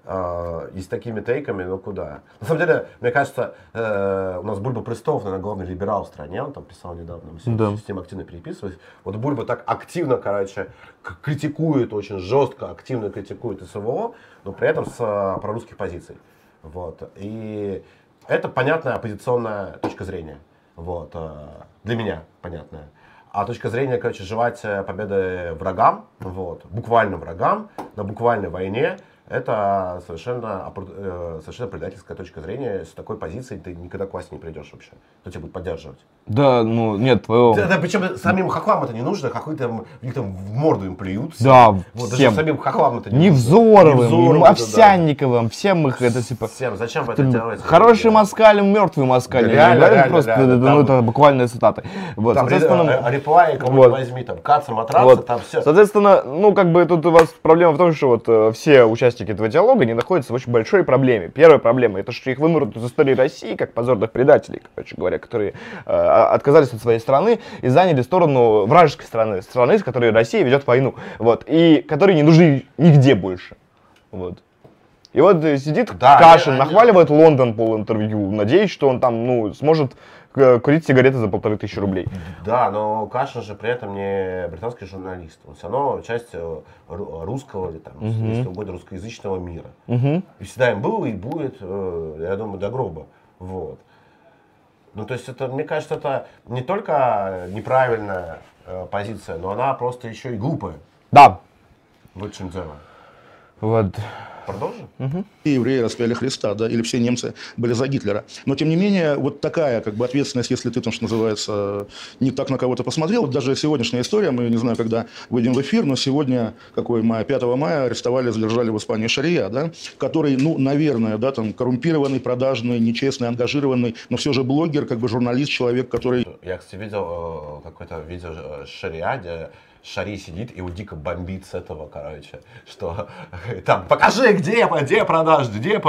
А, и с такими тейками, ну куда? На самом деле, мне кажется, э, у нас Бульба Престолов, наверное, главный либерал в стране, он там писал недавно, мы Да. с ним активно переписывались. Вот Бульба так активно, короче, критикует, очень жестко, активно критикует СВО, но при этом с э, прорусских позиций. Вот. И это понятная оппозиционная точка зрения. Вот. э, Для меня понятная. А точка зрения, короче, желать э, победы врагам, вот, буквально врагам, на буквальной войне, это совершенно, э, совершенно предательская точка зрения. С такой позиции ты никогда к власти не придешь вообще. Кто тебя будет поддерживать? Да, ну, нет, твоего... Да, да, причем самим хохлам это не нужно, хохлы там, них там в морду им плюют. Да, вот, всем. даже самим хохлам это не Невзоровым, нужно. Невзоровым, им, да, Овсянниковым, всем их это типа... Всем, зачем вы это делаете? Хороший москаль, мертвый москаль. Да, реально, говорю, реально, просто реально, это, там- ну, это буквальные цитаты. Вот, Там соответственно, э, реплай, кого вот. возьми, там, каца, матраца, Вот. там все. Соответственно, ну, как бы тут у вас проблема в том, что вот э, все участники этого диалога не находятся в очень большой проблеме. Первая проблема, это что их вымерут из истории России как позорных предателей, короче говоря, которые э, отказались от своей страны и заняли сторону вражеской страны, страны, с которой Россия ведет войну, вот, и которые не нужны нигде больше, вот. И вот э, сидит Да, Кашин, они- они- нахваливает Лондон пол интервью, надеюсь, что он там, ну, сможет курить сигареты за полторы тысячи рублей. Да, но Кашин же при этом не британский журналист. Он все равно часть э, ру- русского или там, если угодно, русскоязычного мира. Мгм. И всегда им был и будет, э, я думаю, до гроба. Вот. Ну, то есть, это, мне кажется, это не только неправильная э, позиция, но она просто еще и глупая. Да, Вот в чем дело. вот. Продолжим? все евреи распяли Христа, да, или все немцы были за Гитлера. Но, тем не менее, вот такая как бы ответственность, если ты там, что называется, не так на кого-то посмотрел. Вот даже сегодняшняя история, мы не знаю, когда выйдем в эфир, но сегодня, какой мая, 5 мая, арестовали, задержали в Испании Шария, да, который, ну, наверное, да, там, коррумпированный, продажный, нечестный, ангажированный, но все же блогер, как бы журналист, человек, который Я, кстати, видел э, какое-то видео э, Шария, где Шари сидит и его дико бомбит с этого, короче, что там, покажи, где, где продажи, где,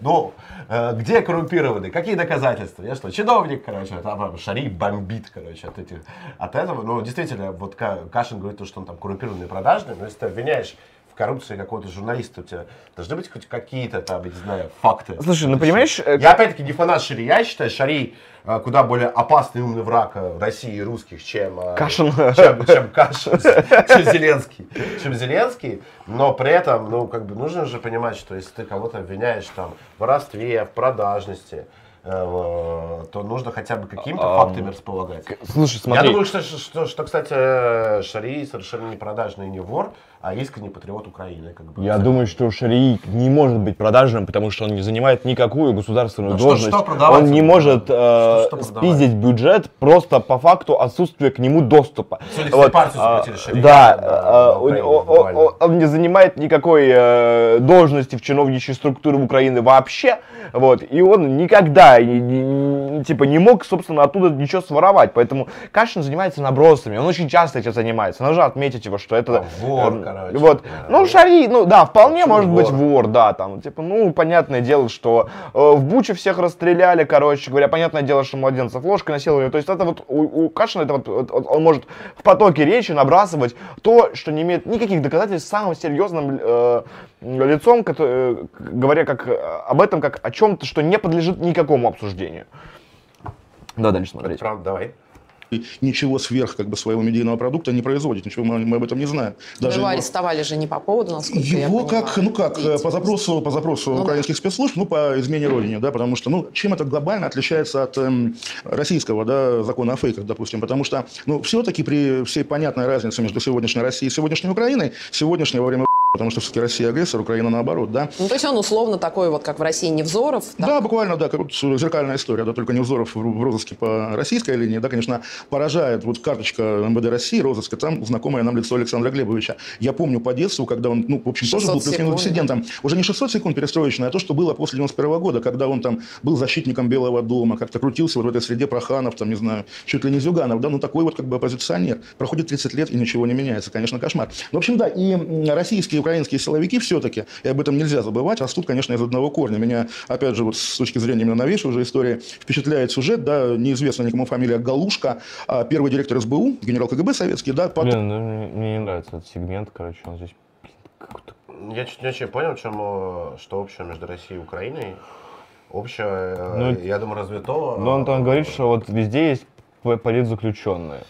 ну, э, где коррумпированный, какие доказательства, я что, чиновник, короче, а там Шари бомбит, короче, от этих, от этого, ну, действительно, вот Ка- Кашин говорит, то, что он там коррумпированный продажный, но если ты обвиняешь коррупции какого-то журналиста, у тебя должны быть хоть какие-то там, я не знаю, факты. Слушай, ну понимаешь, э, Я опять-таки не фанат Шари. Я считаю, Шари э, куда более опасный умный враг э, в России и русских, чем, Кашин. чем, чем Кашин, чем Зеленский. Чем Зеленский. Но при этом, ну, как бы нужно же понимать, что если ты кого-то обвиняешь там в воровстве, в продажности, то нужно хотя бы какими-то Ам, фактами располагать. Слушай, Я смотри. думаю, что, что, что, кстати, э, Шари совершенно не продажный не вор, а искренний патриот Украины. Как бы. Я думаю, что Шарий не может быть продажным, потому что он не занимает никакую государственную Ну, что- должность. что продавать он не может э, Что- что продавать? спиздить бюджет просто по факту отсутствия к нему доступа. Сегодня, кстати, партию а, запретили Да, а, Украине, о- о- буквально. о- он не занимает никакой э, должности в чиновничьей структуре Украины вообще. Вот, и он никогда не- не- типа не мог, собственно, оттуда ничего своровать. Поэтому Кашин занимается набросами. Он очень часто этим занимается. Нужно отметить его, что это... Там вор, эм, короче, Вот. да. Ну, Шари, ну да, вполне Почему может быть вор? вор, да, там, типа, ну, понятное дело, что э, в Буче всех расстреляли, короче говоря, понятное дело, что младенцев ложкой насиловали, то есть это вот у, у Кашина, это вот, вот- он может в потоке речи набрасывать то, что не имеет никаких доказательств самым серьезным э, лицом, кото- э, говоря как, э, об этом как о чем-то, что не подлежит никакому обсуждению. Да, дальше смотреть. Правда, давай. Ничего сверх как бы своего медийного продукта не производит, ничего мы, мы об этом не знаем. Его его- арестовали же не по поводу, насколько я Его понимаю, как, ну как, по запросу, по запросу Ну да. украинских спецслужб, ну по измене родине, да, потому что, ну, чем это глобально отличается от эм, российского, да, закона о фейках, допустим, потому что, ну, все-таки при всей понятной разнице между сегодняшней Россией и сегодняшней Украиной, сегодняшнее во время потому что все-таки Россия агрессор, Украина наоборот, да. Ну, то есть он условно такой вот, как в России, Невзоров. да? Да, буквально, да, как вот зеркальная история, да, только Невзоров в розыске по российской линии, да, конечно, поражает вот карточка МВД России, розыска, там знакомое нам лицо Александра Глебовича. Я помню по детству, когда он, ну, в общем, тоже 600 был плюс-минус диссидентом. Уже не 600 секунд перестроечное, а то, что было после 91 года, когда он там был защитником Белого дома, как-то крутился вот в этой среде Проханов, там, не знаю, чуть ли не Зюганов, да, ну, такой вот как бы оппозиционер. Проходит 30 лет и ничего не меняется, конечно, кошмар. Ну, в общем, да, и российские украинские силовики все-таки, и об этом нельзя забывать, растут, конечно, из одного корня. Меня, опять же, вот с точки зрения именно новейшей уже истории, впечатляет сюжет, да, неизвестно никому фамилия Галушка, а первый директор СБУ, генерал КГБ советский, да, потом- Блин, ну, мне, мне не нравится этот сегмент, короче, он здесь как-то Я чуть не очень понял, чем, э, что общее между Россией и Украиной. Общее, э, Ну, я думаю, разве то... Но он там говорит, что вот везде есть политзаключенные.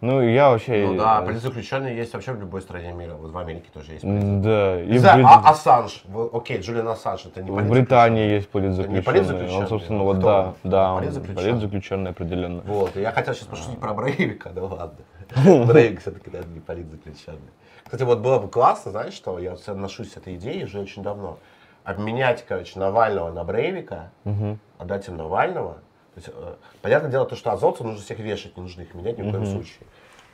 Ну, я вообще... Ну да, политзаключенные есть вообще в любой стране мира. Вот в Америке тоже есть. Да, и Брит- а Ассанж, вот, окей, Джулиан Ассанж, это не в Британии есть Это не политзаключенный, Он, собственно, а вот кто да, да, он Политзаключенный? политзаключенный определенно. Вот, и я хотел сейчас пошутить про Брейвика, да ладно. Брейвик все-таки, да, не политзаключенный. Кстати, вот было бы классно, знаешь что, я отношусь к этой идее уже очень давно. Обменять, короче, Навального на Брейвика, отдать им Навального. Есть, э, понятное дело, то, что азовцев нужно всех вешать, не нужно их менять ни в коем случае.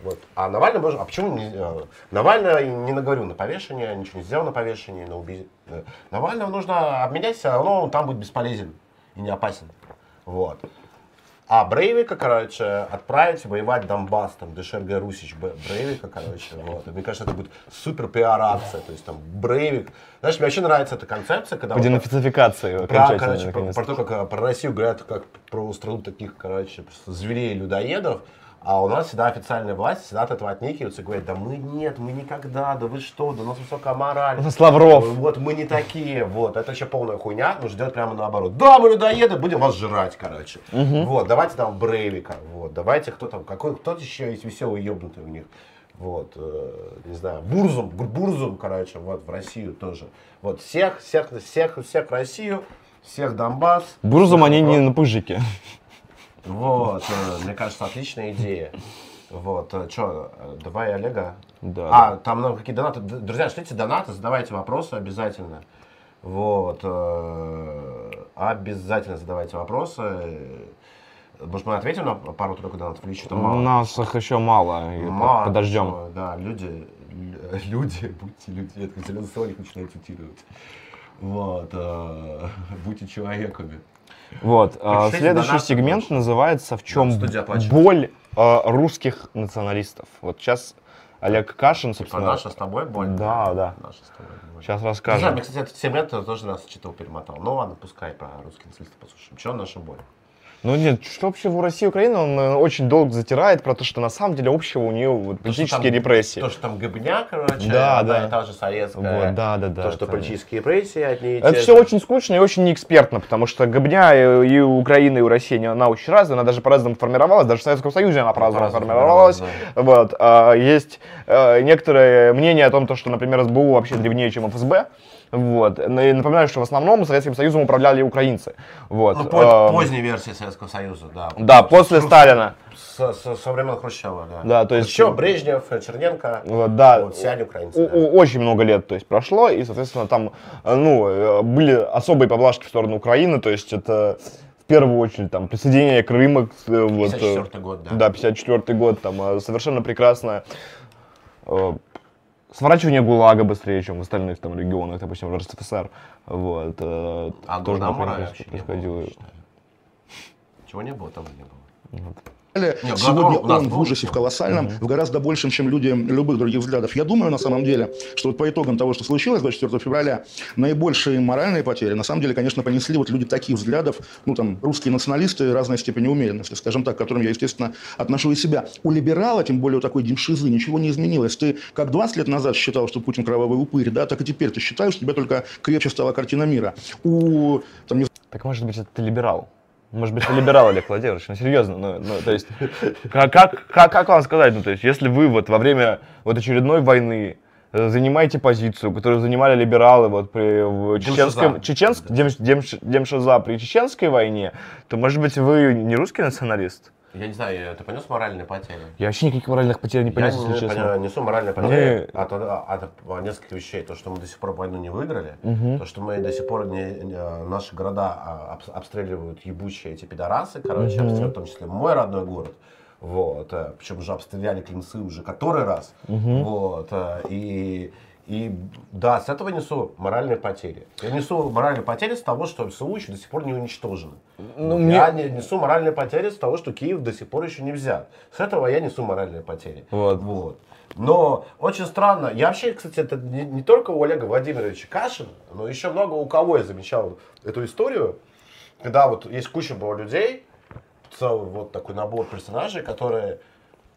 Вот. А Навальный можно... А почему не... э, Навального не наговорю на повешение, ничего не сделал на повешении, на уби... э, Навального нужно обменять, все равно он там будет бесполезен и не опасен. Вот. А Брейвика, короче, отправить воевать Донбасс, там, ДШРГ Русич Брейвика, короче, вот. И мне кажется, это будет супер пиар-акция, то есть там Брейвик. Знаешь, мне вообще нравится эта концепция, когда... По вот денацификации про, короче, про, про то, как про Россию говорят, как про страну таких, короче, просто зверей, людоедов, а у нас всегда официальная власть всегда от этого отнекиваются и говорят, да мы нет, мы никогда, да вы что, да у нас высокая мораль. У нас Лавров. Вот мы не такие, вот, это вообще полная хуйня, нужно делать прямо наоборот. Да, мы людоеды, будем вас жрать, короче. Вот, давайте там Брейвика, вот, давайте кто там, какой, кто еще есть веселый ебнутый у них. Вот, э, не знаю, Бурзум, Бурзум, короче, вот в Россию тоже. Вот всех, всех, всех, всех в Россию, всех Донбасс. Бурзум они всех- не на пыжике. Вот, э, мне кажется, отличная идея. Вот, что, давай Олега. Да. А, там нам какие донаты. Друзья, шлите донаты, задавайте вопросы обязательно. Вот. э, Обязательно задавайте вопросы. Может, мы ответим на пару-тройку донатов или что-то У мало? нас их еще мало. Мало, Подождем. всё, Да, люди, лю- люди, будьте люди, такой зеленый столик начинаю цитировать. Вот, э, будьте человеками. Вот. а, Следующий донаты сегмент называется «В чем боль а, русских националистов». Вот сейчас Олег Кашин, Типа собственно, наша с тобой боль? Да, да. Наша с тобой боль. сейчас Не знаю, мне, кстати, этот сегмент тоже раз читал, перемотал. Ну ладно, пускай про русские националисты послушаем. Че наша боль? Ну нет, что вообще в России и Украине, он э, очень долго затирает про то, что на самом деле общего у нее вот, политические там- репрессии. То, что там гобня, короче, Да, одна да. и та же советская. Вот, да, да, да. То, что это- политические репрессии одни и Это все же. очень скучно и очень неэкспертно, потому что Гобня и и у Украины, и у России, она очень разная, она даже по-разному формировалась, даже в Советском Союзе она по-разному формировалась. формировалась, Вот. а, есть э, некоторые мнения о том, то, что, например, СБУ вообще древнее, чем ФСБ. Вот. И напоминаю, что в основном Советским Союзом управляли украинцы. Вот. Ну, Эм, поздней версии Советского Союза, да. Да, после С- Сталина. С- с- со времен Хрущева, да. Да, то есть- Еще Брежнев, Черненко, Вот, да. вот, все они украинцы. О- да. Очень много лет, то есть прошло, и, соответственно, там, э, ну, э, были особые поблажки в сторону Украины, то есть это в первую очередь там присоединение Крыма, э, вот, э, 54-й год, да. да, 54 год, там э, совершенно прекрасное э, сворачивание ГУЛАГа быстрее, чем в остальных там регионах, допустим, в РСФСР, вот, э, А тоже например, происходило. Чего не было, того не было. Нет, Нет, Сегодня Голодомор у нас он в ужасе в колоссальном, в гораздо большем, чем люди любых других взглядов. Я думаю, на самом деле, что вот по итогам того, что случилось 24 февраля, наибольшие моральные потери, на самом деле, конечно, понесли вот люди таких взглядов, ну там, русские националисты разной степени умеренности, скажем так, к которым я, естественно, отношу и себя. У либерала, тем более у такой демшизы, ничего не изменилось. Ты как 20 лет назад считал, что Путин кровавый упырь, да, так и теперь ты считаешь, что тебя только крепче стала картина мира. У, там, не Так может быть, это ты либерал? Может быть, ты либерал, Олег Владимирович, ну серьезно, ну, ну, то есть, как, как, как, как вам сказать, ну, то есть, если вы вот во время вот очередной войны э, занимаете позицию, которую занимали либералы вот при в чеченском, чеченск, дем, демш- демшиза при чеченской войне, то, может быть, вы не русский националист? Я не знаю, ты понес моральные потери? Я вообще никаких моральных потерь не Я понес, не- если не честно. понимаю, несу моральные потери Мы- от, от- от нескольких вещей. То, что мы до сих пор войну не выиграли, то, что мы до сих пор не, не- наши города а, обс- обстреливают ебучие эти пидорасы, короче, обстреливают в том числе мой родной город. Вот, э, причем уже обстреляли клинцы уже который раз. Вот, э, и, и да, с этого несу моральные потери. Я несу моральные потери с того, что СУ еще до сих пор не уничтожены. Ну, я мне- не- несу моральные потери с того, что Киев до сих пор еще не взят. С этого я несу моральные потери. Вот. Вот. Но очень странно, я вообще, кстати, это не, не только у Олега Владимировича Кашина, но еще много у кого я замечал эту историю, когда вот есть куча было людей, целый вот такой набор персонажей, которые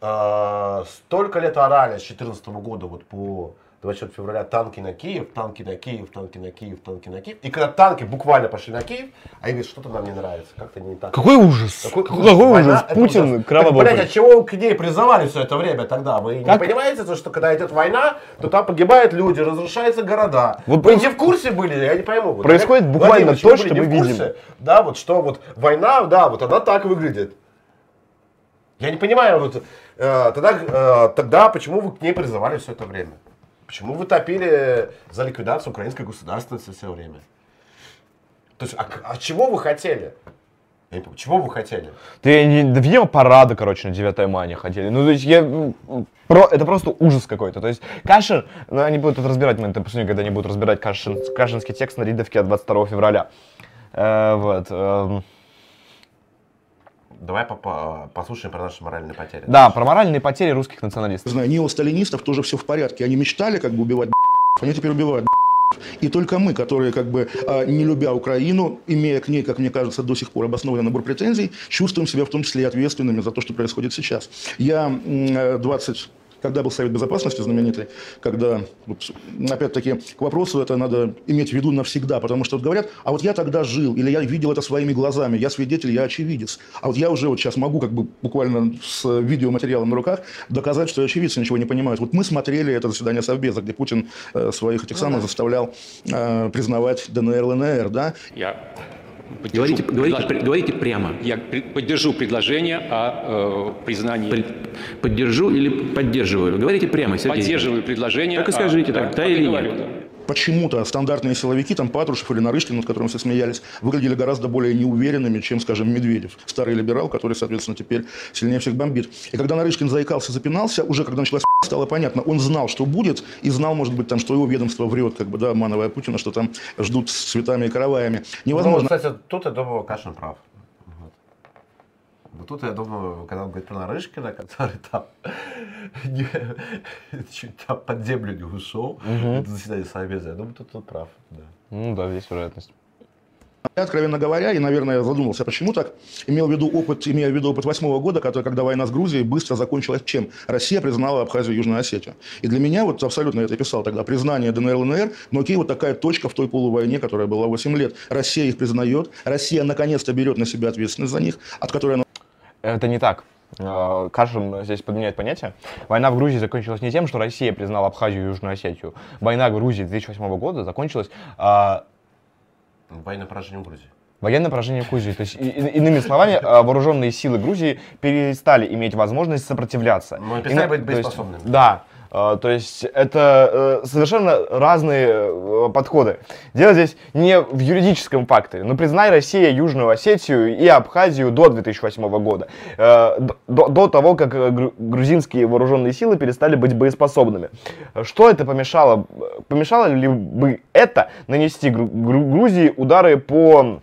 э, столько лет орали с 2014 года вот по 24 февраля танки на Киев, танки на Киев, танки на Киев, танки на Киев. И когда танки буквально пошли на Киев, они говорят, что-то нам не нравится, как-то не так. Какой ужас! Какой, Какой, Война ужас! Путин ужас. Так, кровавый блядь, от чего к ней призывали все это время тогда? Вы Как? не понимаете, то, что когда идет война, то там погибают люди, разрушаются города. Вот вы проис- не в курсе были? Я не пойму. Вот, Происходит буквально то, что мы курсе? видим. Да, вот что вот война, да, вот она так выглядит. Я не понимаю, вот э, тогда, э, тогда почему вы к ней призывали все это время? Почему вы топили за ликвидацию украинской государственности все время? То есть, а, а чего вы хотели? Я не понимаю, чего вы хотели? Ты не, да, видимо, парады, короче, на 9 мая не хотели. Ну, то есть, я, про, это просто ужас какой-то. То есть, Кашин, ну, они будут тут разбирать, мы это посмотрим, когда они будут разбирать Кашин, Кашинский текст на Ридовке от 22 февраля. Э, вот. эм, Давай послушаем про наши моральные потери. да, про моральные потери русских националистов. знаю, неосталинистов тоже все в порядке. Они мечтали как бы убивать они теперь убивают и только мы, которые, как бы, а, не любя Украину, имея к ней, как мне кажется, до сих пор обоснованный набор претензий, чувствуем себя в том числе и ответственными за то, что происходит сейчас. Я м, э, 20 когда был Совет Безопасности знаменитый, когда, вот, опять-таки, к вопросу это надо иметь в виду навсегда, потому что вот говорят, а вот я тогда жил, или я видел это своими глазами, я свидетель, я очевидец. А вот я уже вот сейчас могу как бы буквально с видеоматериалом на руках доказать, что очевидцы ничего не понимают. Вот мы смотрели это заседание Совбеза, где Путин э, своих этих самых заставлял э, признавать ДНР, ЛНР, да, Я поддержу Говорите, говорите, говорите прямо. Я при- поддержу предложение о э, признании. При- Поддержу или поддерживаю? Говорите прямо, Сергей. Поддерживаю предложение. Так и скажите, о- так, да и или говорю, нет? да. Почему-то стандартные силовики, там Патрушев или Нарышкин, над которым все смеялись, выглядели гораздо более неуверенными, чем, скажем, Медведев, старый либерал, который, соответственно, теперь сильнее всех бомбит. И когда Нарышкин заикался, запинался, уже когда началась стало понятно, он знал, что будет, и знал, может быть, там, что его ведомство врет, как бы, да, обманывая Путина, что там ждут с цветами и караваями. Ну, Невозможно. кстати, тут я думаю, Кашин прав. Вот. Тут я думаю, когда он говорит про Нарышкина, который там не- чуть там под землю не ушел, это заседание Совбеза, я думаю, тут он прав. Да. Ну да, есть вероятность. Я, откровенно говоря, и, наверное, задумался, почему так, имел в виду опыт, имея в виду опыт восьмого года, который, когда война с Грузией быстро закончилась чем? Россия признала Абхазию и Южную Осетию. И для меня, вот абсолютно я это писал тогда, признание ДНР, ЛНР, ну окей, вот такая точка в той полувойне, которая была 8 лет. Россия их признает, Россия наконец-то берет на себя ответственность за них, от которой она Это не так. Э, Кашин здесь подменяет понятие. Война в Грузии закончилась не тем, что Россия признала Абхазию и Южную Осетию. Война в Грузии 2008 года закончилась а, Военное поражение в Грузии. военным поражением в Грузии. То есть, и- и- иными словами, а, вооруженные силы Грузии перестали иметь возможность сопротивляться. И перестали быть боеспособными. Да. А, То есть это э, совершенно разные э, подходы. Дело здесь не в юридическом факторе. Но признай Россия Южную Осетию и Абхазию до 2008 года. Э, До, до того, как гру- грузинские вооруженные силы перестали быть боеспособными. Что это помешало? Помешало ли бы это нанести Гру- Гру- Грузии удары по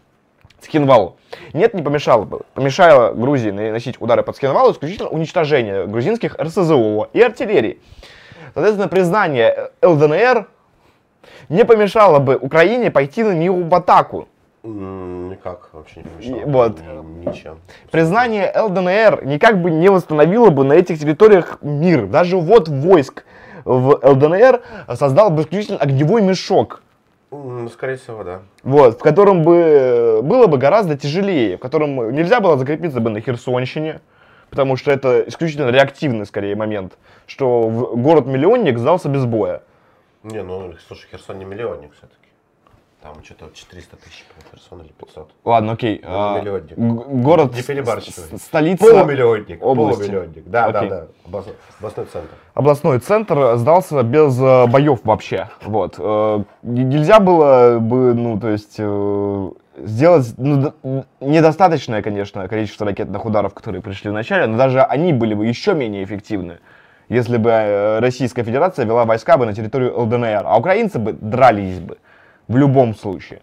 Скинвалу. Нет, не помешало бы. Помешало Грузии наносить удары под Скинвалу исключительно уничтожение грузинских РСЗО и артиллерии. Соответственно, признание ЛДНР не помешало бы Украине пойти на нее в атаку. Никак вообще не помешало. Вот. Ни- Ничем. Признание ЛДНР никак бы не восстановило бы на этих территориях мир. Даже вот войск в ЛДНР создал бы исключительно огневой мешок. Скорее всего, да. Вот, в котором бы э, было бы гораздо тяжелее, в котором нельзя было закрепиться бы на Херсонщине, потому что это исключительно реактивный, скорее, момент, что город-миллионник сдался без боя. Не, ну, слушай, Херсон не миллионник все-таки. Там что-то 400 тысяч, по Херсон или 500. Ладно, окей. А, миллионник. город, Не перебарщивай. столица, Полумиллионник. области. Полумиллионник. Да, Окей. да, да. Облас- Областной центр. областной центр сдался без э, боев вообще. Вот. Э, нельзя было бы, ну, то есть, э, сделать ну, недостаточное, конечно, количество ракетных ударов, которые пришли в начале, но даже они были бы еще менее эффективны, если бы Российская Федерация вела войска бы на территорию ЛДНР, а украинцы бы дрались бы в любом случае.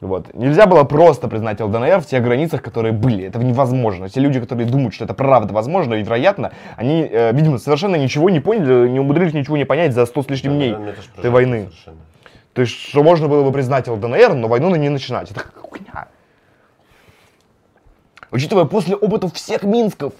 Вот. Нельзя было просто признать ЛДНР в тех границах, которые были. Это невозможно. Те люди, которые думают, что это правда возможно и вероятно, они, э, видимо, совершенно ничего не поняли, не умудрились ничего не понять за 100 с лишним дней Да, ж этой войны. совершенно. То есть, что можно было бы признать ЛДНР, но войну на не начинать. Это хуйня. Учитывая после опытов всех Минсков,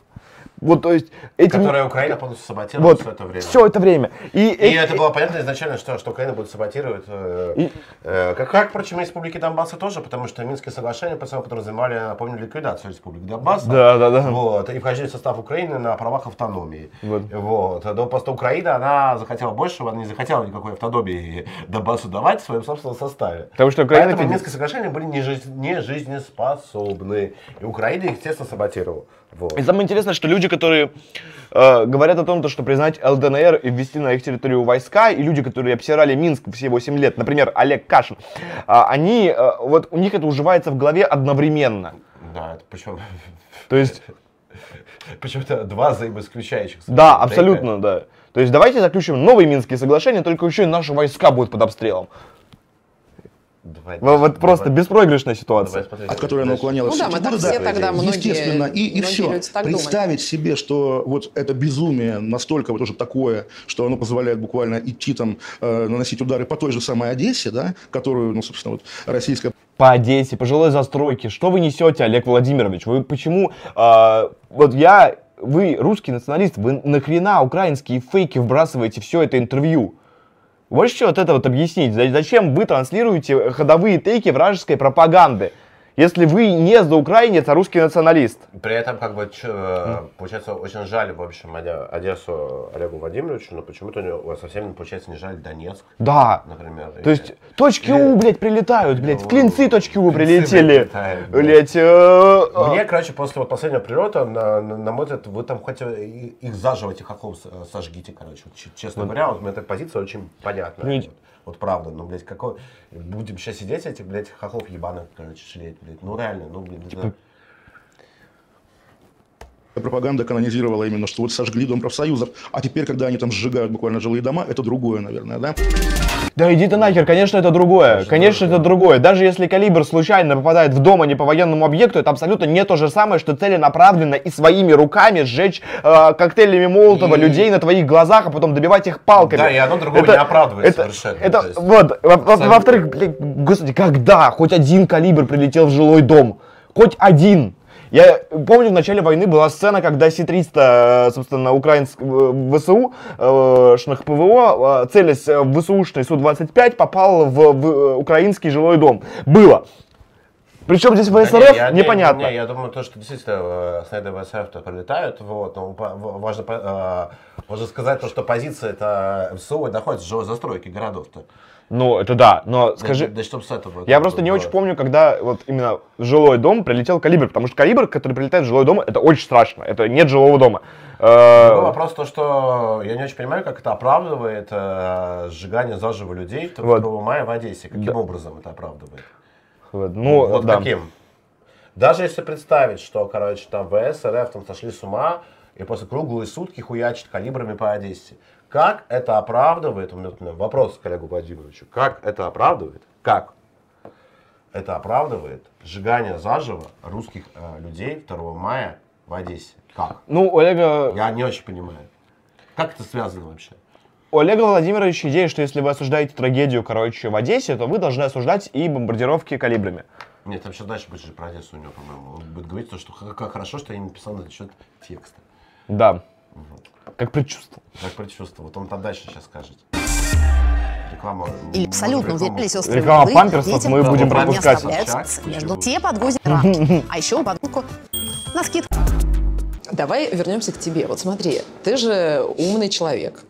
Вот, то есть, эти... Которая Украина полностью саботировала Вот, все это время. все это время. И, И эти- это было понятно изначально, что, что Украина будет саботировать. э, И- э, как, как, впрочем, республики Донбасса тоже, потому что Минские соглашения по сути, подразумевали, напомню, ликвидацию республики Донбасса. Да, да, да. Вот, и вхождение в состав Украины на правах автономии. Вот. Вот. Но просто Украина, она захотела большего, она не захотела никакой автономии Донбассу давать в своем собственном составе. Потому что Украина Поэтому Минские соглашения были не, жизнь- не жизнеспособны. И Украина их, естественно, саботировала. Вот. И самое интересное, что люди, которые э, говорят о том, то, что признать ЛДНР и ввести на их территорию войска, и люди, которые обсирали Минск все 8 лет, например, Олег Кашин, а, они, э, вот у них это уживается в голове одновременно. Да, это причем... То есть, Причем это два взаимоисключающих. да, абсолютно, да. То есть давайте заключим новые Минские соглашения, только еще и наши войска будут под обстрелом. Давай, Вот, вот просто давай, беспроигрышная давай ситуация. от которой она уклонялась. Ну да, мы так все тогда многие- Естественно, и, и все. так думают. Представить себе, что вот это безумие настолько вот уже такое, что оно позволяет буквально идти там, э, наносить удары по той же самой Одессе, да, которую, ну, собственно, вот российская по Одессе, по жилой застройке. Что вы несете, Олег Владимирович? Вы почему... а, вот я... Вы русский националист, вы нахрена украинские фейки вбрасываете все это интервью? Можете что вот это вот объяснить? За- Зачем вы транслируете ходовые тейки вражеской пропаганды? Если вы не за украинец, а русский националист. При этом, как бы, ч- э, получается, очень жаль, в общем, Оде- Одессу Олегу Владимировичу, но почему-то у него совсем, получается, не жаль Донецк, Да. например. То есть точки У, блядь, прилетают, блядь. В клинцы точки У прилетели. блядь. Э, э, Мне, короче, после вот последнего прилета, на, на, мой взгляд, вы там хоть их заживо, этих сожгите, короче. Честно говоря, вот мне эта позиция очень понятна. Вот, правда, ну, блядь, какой... Будем сейчас сидеть, этих, блядь, хохлов ебаных, короче, жалеть, блядь. Ну, реально, ну, блин, это- пропаганда канонизировала именно, что вот сожгли Дом профсоюзов, а теперь, когда они там сжигают буквально жилые дома, это другое, наверное, да? Да иди ты нахер, конечно, это другое. Конечно, это другое. Даже если калибр случайно попадает в дом, а не по военному объекту, это абсолютно не то же самое, что целенаправленно и своими руками сжечь э, коктейлями Молотова людей на твоих глазах, а потом добивать их палками. Да, и одно другого не оправдывает это, совершенно, Это, то есть вот, во- во- во-вторых, блядь, господи, когда хоть один калибр прилетел в жилой дом? Хоть один. Я помню, в начале войны была сцена, когда Си-300, э, собственно, украинск, э, ВСУ, э, шных ПВО, целясь в ВСУшный Су-25, попал в, в, украинский жилой дом. Было. Причем здесь Да ВСРФ, не, я- не, непонятно. Не, я думаю, то, что действительно снайды ВСРФ-то прилетают, вот, но важно, важно сказать то, что позиция это ВСУ находится в жилой застройке городов-то. Ну, это да, но скажи... Да, что с этого? Я просто бы не было? очень помню, когда вот именно в жилой дом прилетел калибр, потому что калибр, который прилетает в жилой дом, это очень страшно. Это нет жилого дома. Э, Другой вопрос то, что я не очень понимаю, как это оправдывает э, сжигание заживо людей 2 Вот. мая в Одессе. Каким Да. образом это оправдывает? вот, Ну, вот да. каким? Даже если представить, что, короче, там ВС, РФ там сошли с ума, и после круглые сутки хуячат калибрами по Одессе. Как это оправдывает, у меня вопрос к коллегу Владимировичу, как это оправдывает, как это оправдывает сжигание заживо русских э, людей 2 мая в Одессе? Как? Ну, у Олега, Я не очень понимаю. Как это связано вообще? у Олега Владимировича идея, что если вы осуждаете трагедию, короче, в Одессе, то вы должны осуждать и бомбардировки калибрами. Нет, там сейчас дальше будет же про Одессу у него, по-моему. Он будет говорить, то, что как, хорошо, что я не написал на этот счет текста. Да. Как предчувствовал. Как предчувствовал. Вот он там дальше сейчас скажет. Реклама. И абсолютно уверены сестры Реклама Луны, памперсов детям мы будем пропускать. между те подгузные рамки. А еще подгузку на скидку. Давай вернемся к тебе. Вот смотри, ты же умный человек.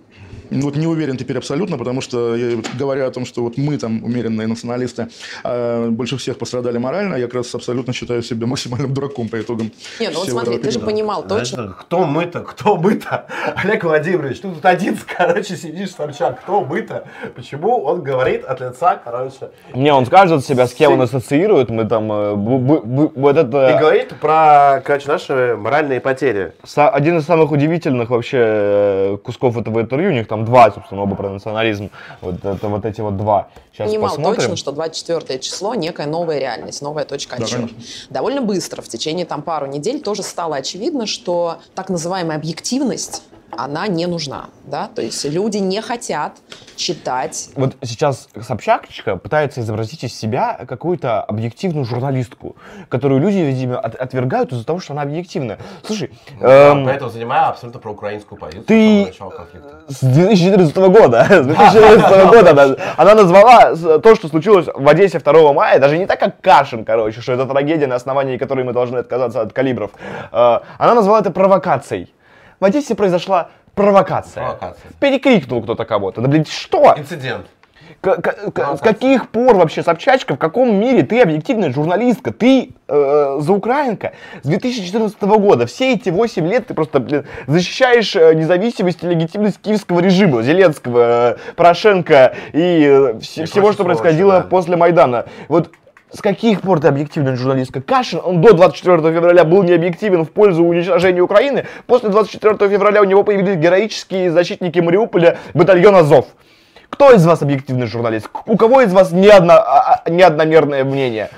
Ну, вот не уверен теперь абсолютно, потому что, я, вот говоря о том, что вот мы там, умеренные националисты, э, больше всех пострадали морально, я как раз абсолютно считаю себя максимальным дураком по итогам Не, ну вот смотри, ты же понимал точно, Знаешь, Кто мы-то? Кто мы-то? Олег Владимирович, ты тут один, короче, сидишь, торчак. Кто мы-то? Почему он говорит от лица, короче, Мне он скажет себя, с кем он ассоциирует, мы там, э, вот и это говорит про, короче, наши моральные потери. один из самых удивительных вообще э, кусков этого интервью, у них там два, собственно, оба про национализм, вот это вот эти вот два. Сейчас понимал посмотрим. точно, что 24 число некая новая реальность, новая точка Да, отсчета. конечно. Довольно быстро, в течение там пару недель, тоже стало очевидно, что так называемая объективность она не нужна, да, то есть люди не хотят читать. Вот сейчас Собчакчика пытается изобразить из себя какую-то объективную журналистку, которую люди, видимо, от- отвергают из-за того, что она объективная. Слушай, эм, Поэтому занимаю абсолютно проукраинскую позицию ты- с самого начала конфликта. с 2014 года, с 2014 года она, она назвала то, что случилось в Одессе 2 мая, даже не так, как Кашин, короче, что это трагедия, на основании которой мы должны отказаться от калибров. Э, Она назвала это провокацией. В Одессе произошла провокация. Провокация. Перекрикнул кто-то кого-то. Да, блин, что? Инцидент. К- к- с каких пор вообще, Собчачка, в каком мире ты объективная журналистка, ты э, заукраинка с 2014 года, все эти 8 лет ты просто, блин, защищаешь э, независимость и легитимность киевского режима, Зеленского, э, Порошенко и, э, вс- И всего, что происходило да. после Майдана. Вот с каких пор ты объективная журналистка? Кашин, он до 24 февраля был необъективен в пользу уничтожения Украины. После 24 февраля у него появились героические защитники Мариуполя, батальон Азов. Кто из вас объективный журналист? У кого из вас не, одно, а- а- неодномерное мнение?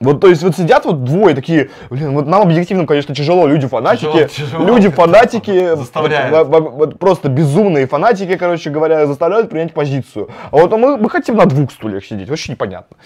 Вот, то есть, вот сидят вот двое такие, блин, вот нам объективно, конечно, тяжело, люди фанатики, Тяжело, тяжело. люди фанатики, Заставляют. вот, во- во- вот просто безумные фанатики, короче говоря, заставляют принять позицию. А вот мы, мы хотим на двух стульях сидеть, вообще непонятно.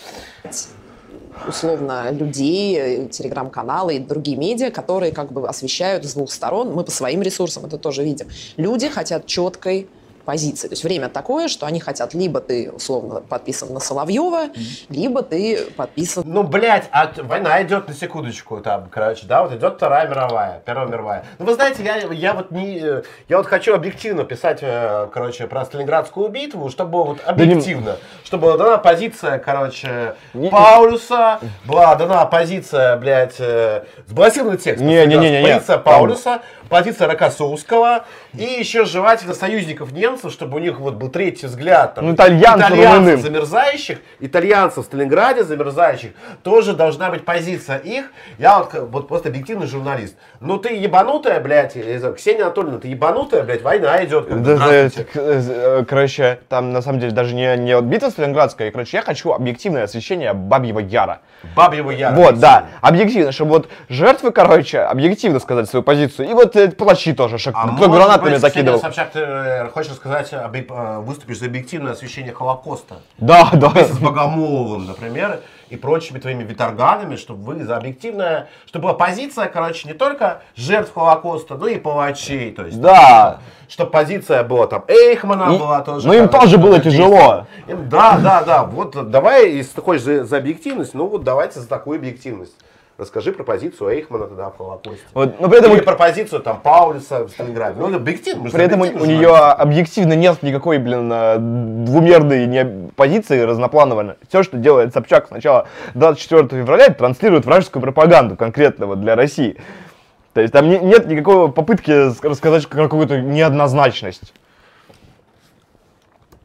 условно людей, э, телеграм-каналы и другие медиа, которые как бы освещают с двух сторон. Мы по своим ресурсам это тоже видим. Люди хотят четкой позиции. То есть время такое, что они хотят либо ты условно подписан на Соловьева, либо ты подписан Ну, блядь, а война идет на секундочку, там, короче, да, вот идет Вторая мировая, Первая мировая. Ну, вы знаете, я, я вот не, э, я вот хочу объективно писать, э, короче, про Сталинградскую битву, чтобы вот объективно, чтобы была дана позиция, короче, Не- Паулюса, была дана позиция, блядь, э, сбалансированный текст. Не, не, не, не, не. Позиция Паулюса, позиция Рокоссовского и еще желательно союзников немцев, чтобы у них вот был третий взгляд. там, Ну, итальянцев, румыны. замерзающих, итальянцев в Сталинграде замерзающих, тоже должна быть позиция их. Я вот, вот просто объективный журналист. Ну ты ебанутая, блядь, знаю, Ксения Анатольевна, ты ебанутая, блядь, война идет. Да, да, к- э, Короче, там на самом деле даже не, не вот битва Сталинградская, короче, я хочу объективное освещение Бабьего Яра. Бабьего Яра. Вот, да, объективно, чтобы вот жертвы, короче, объективно сказать свою позицию. И вот палачи тоже, что А гранатами быть, закидывал. Ксения Собчак, ты э, хочешь сказать, объ- э, выступишь за объективное освещение Холокоста? Да, да. Вместе с Богомоловым, например, и прочими твоими виторганами, чтобы вы за объективное, чтобы была позиция, короче, не только жертв Холокоста, но и палачей. То есть, Да. Чтобы позиция была там Эйхмана И- была тоже. ну, им тоже было тяжело. Им- да, да, да. Вот давай, если ты хочешь за, за объективность, ну вот давайте за такую объективность. Расскажи про позицию Эйхмана тогда в Холокосте. Вот, но при этом, Или про позицию там Паулюса в Сталинграде. Ну, объективно. мы же при этом у, объективно нее объективно нет никакой, блин, э, двумерной не- позиции разноплановой. Все, что делает Собчак сначала 24 февраля, транслирует вражескую пропаганду конкретно вот для России. То есть там не- нет никакой попытки рассказать какую-то неоднозначность.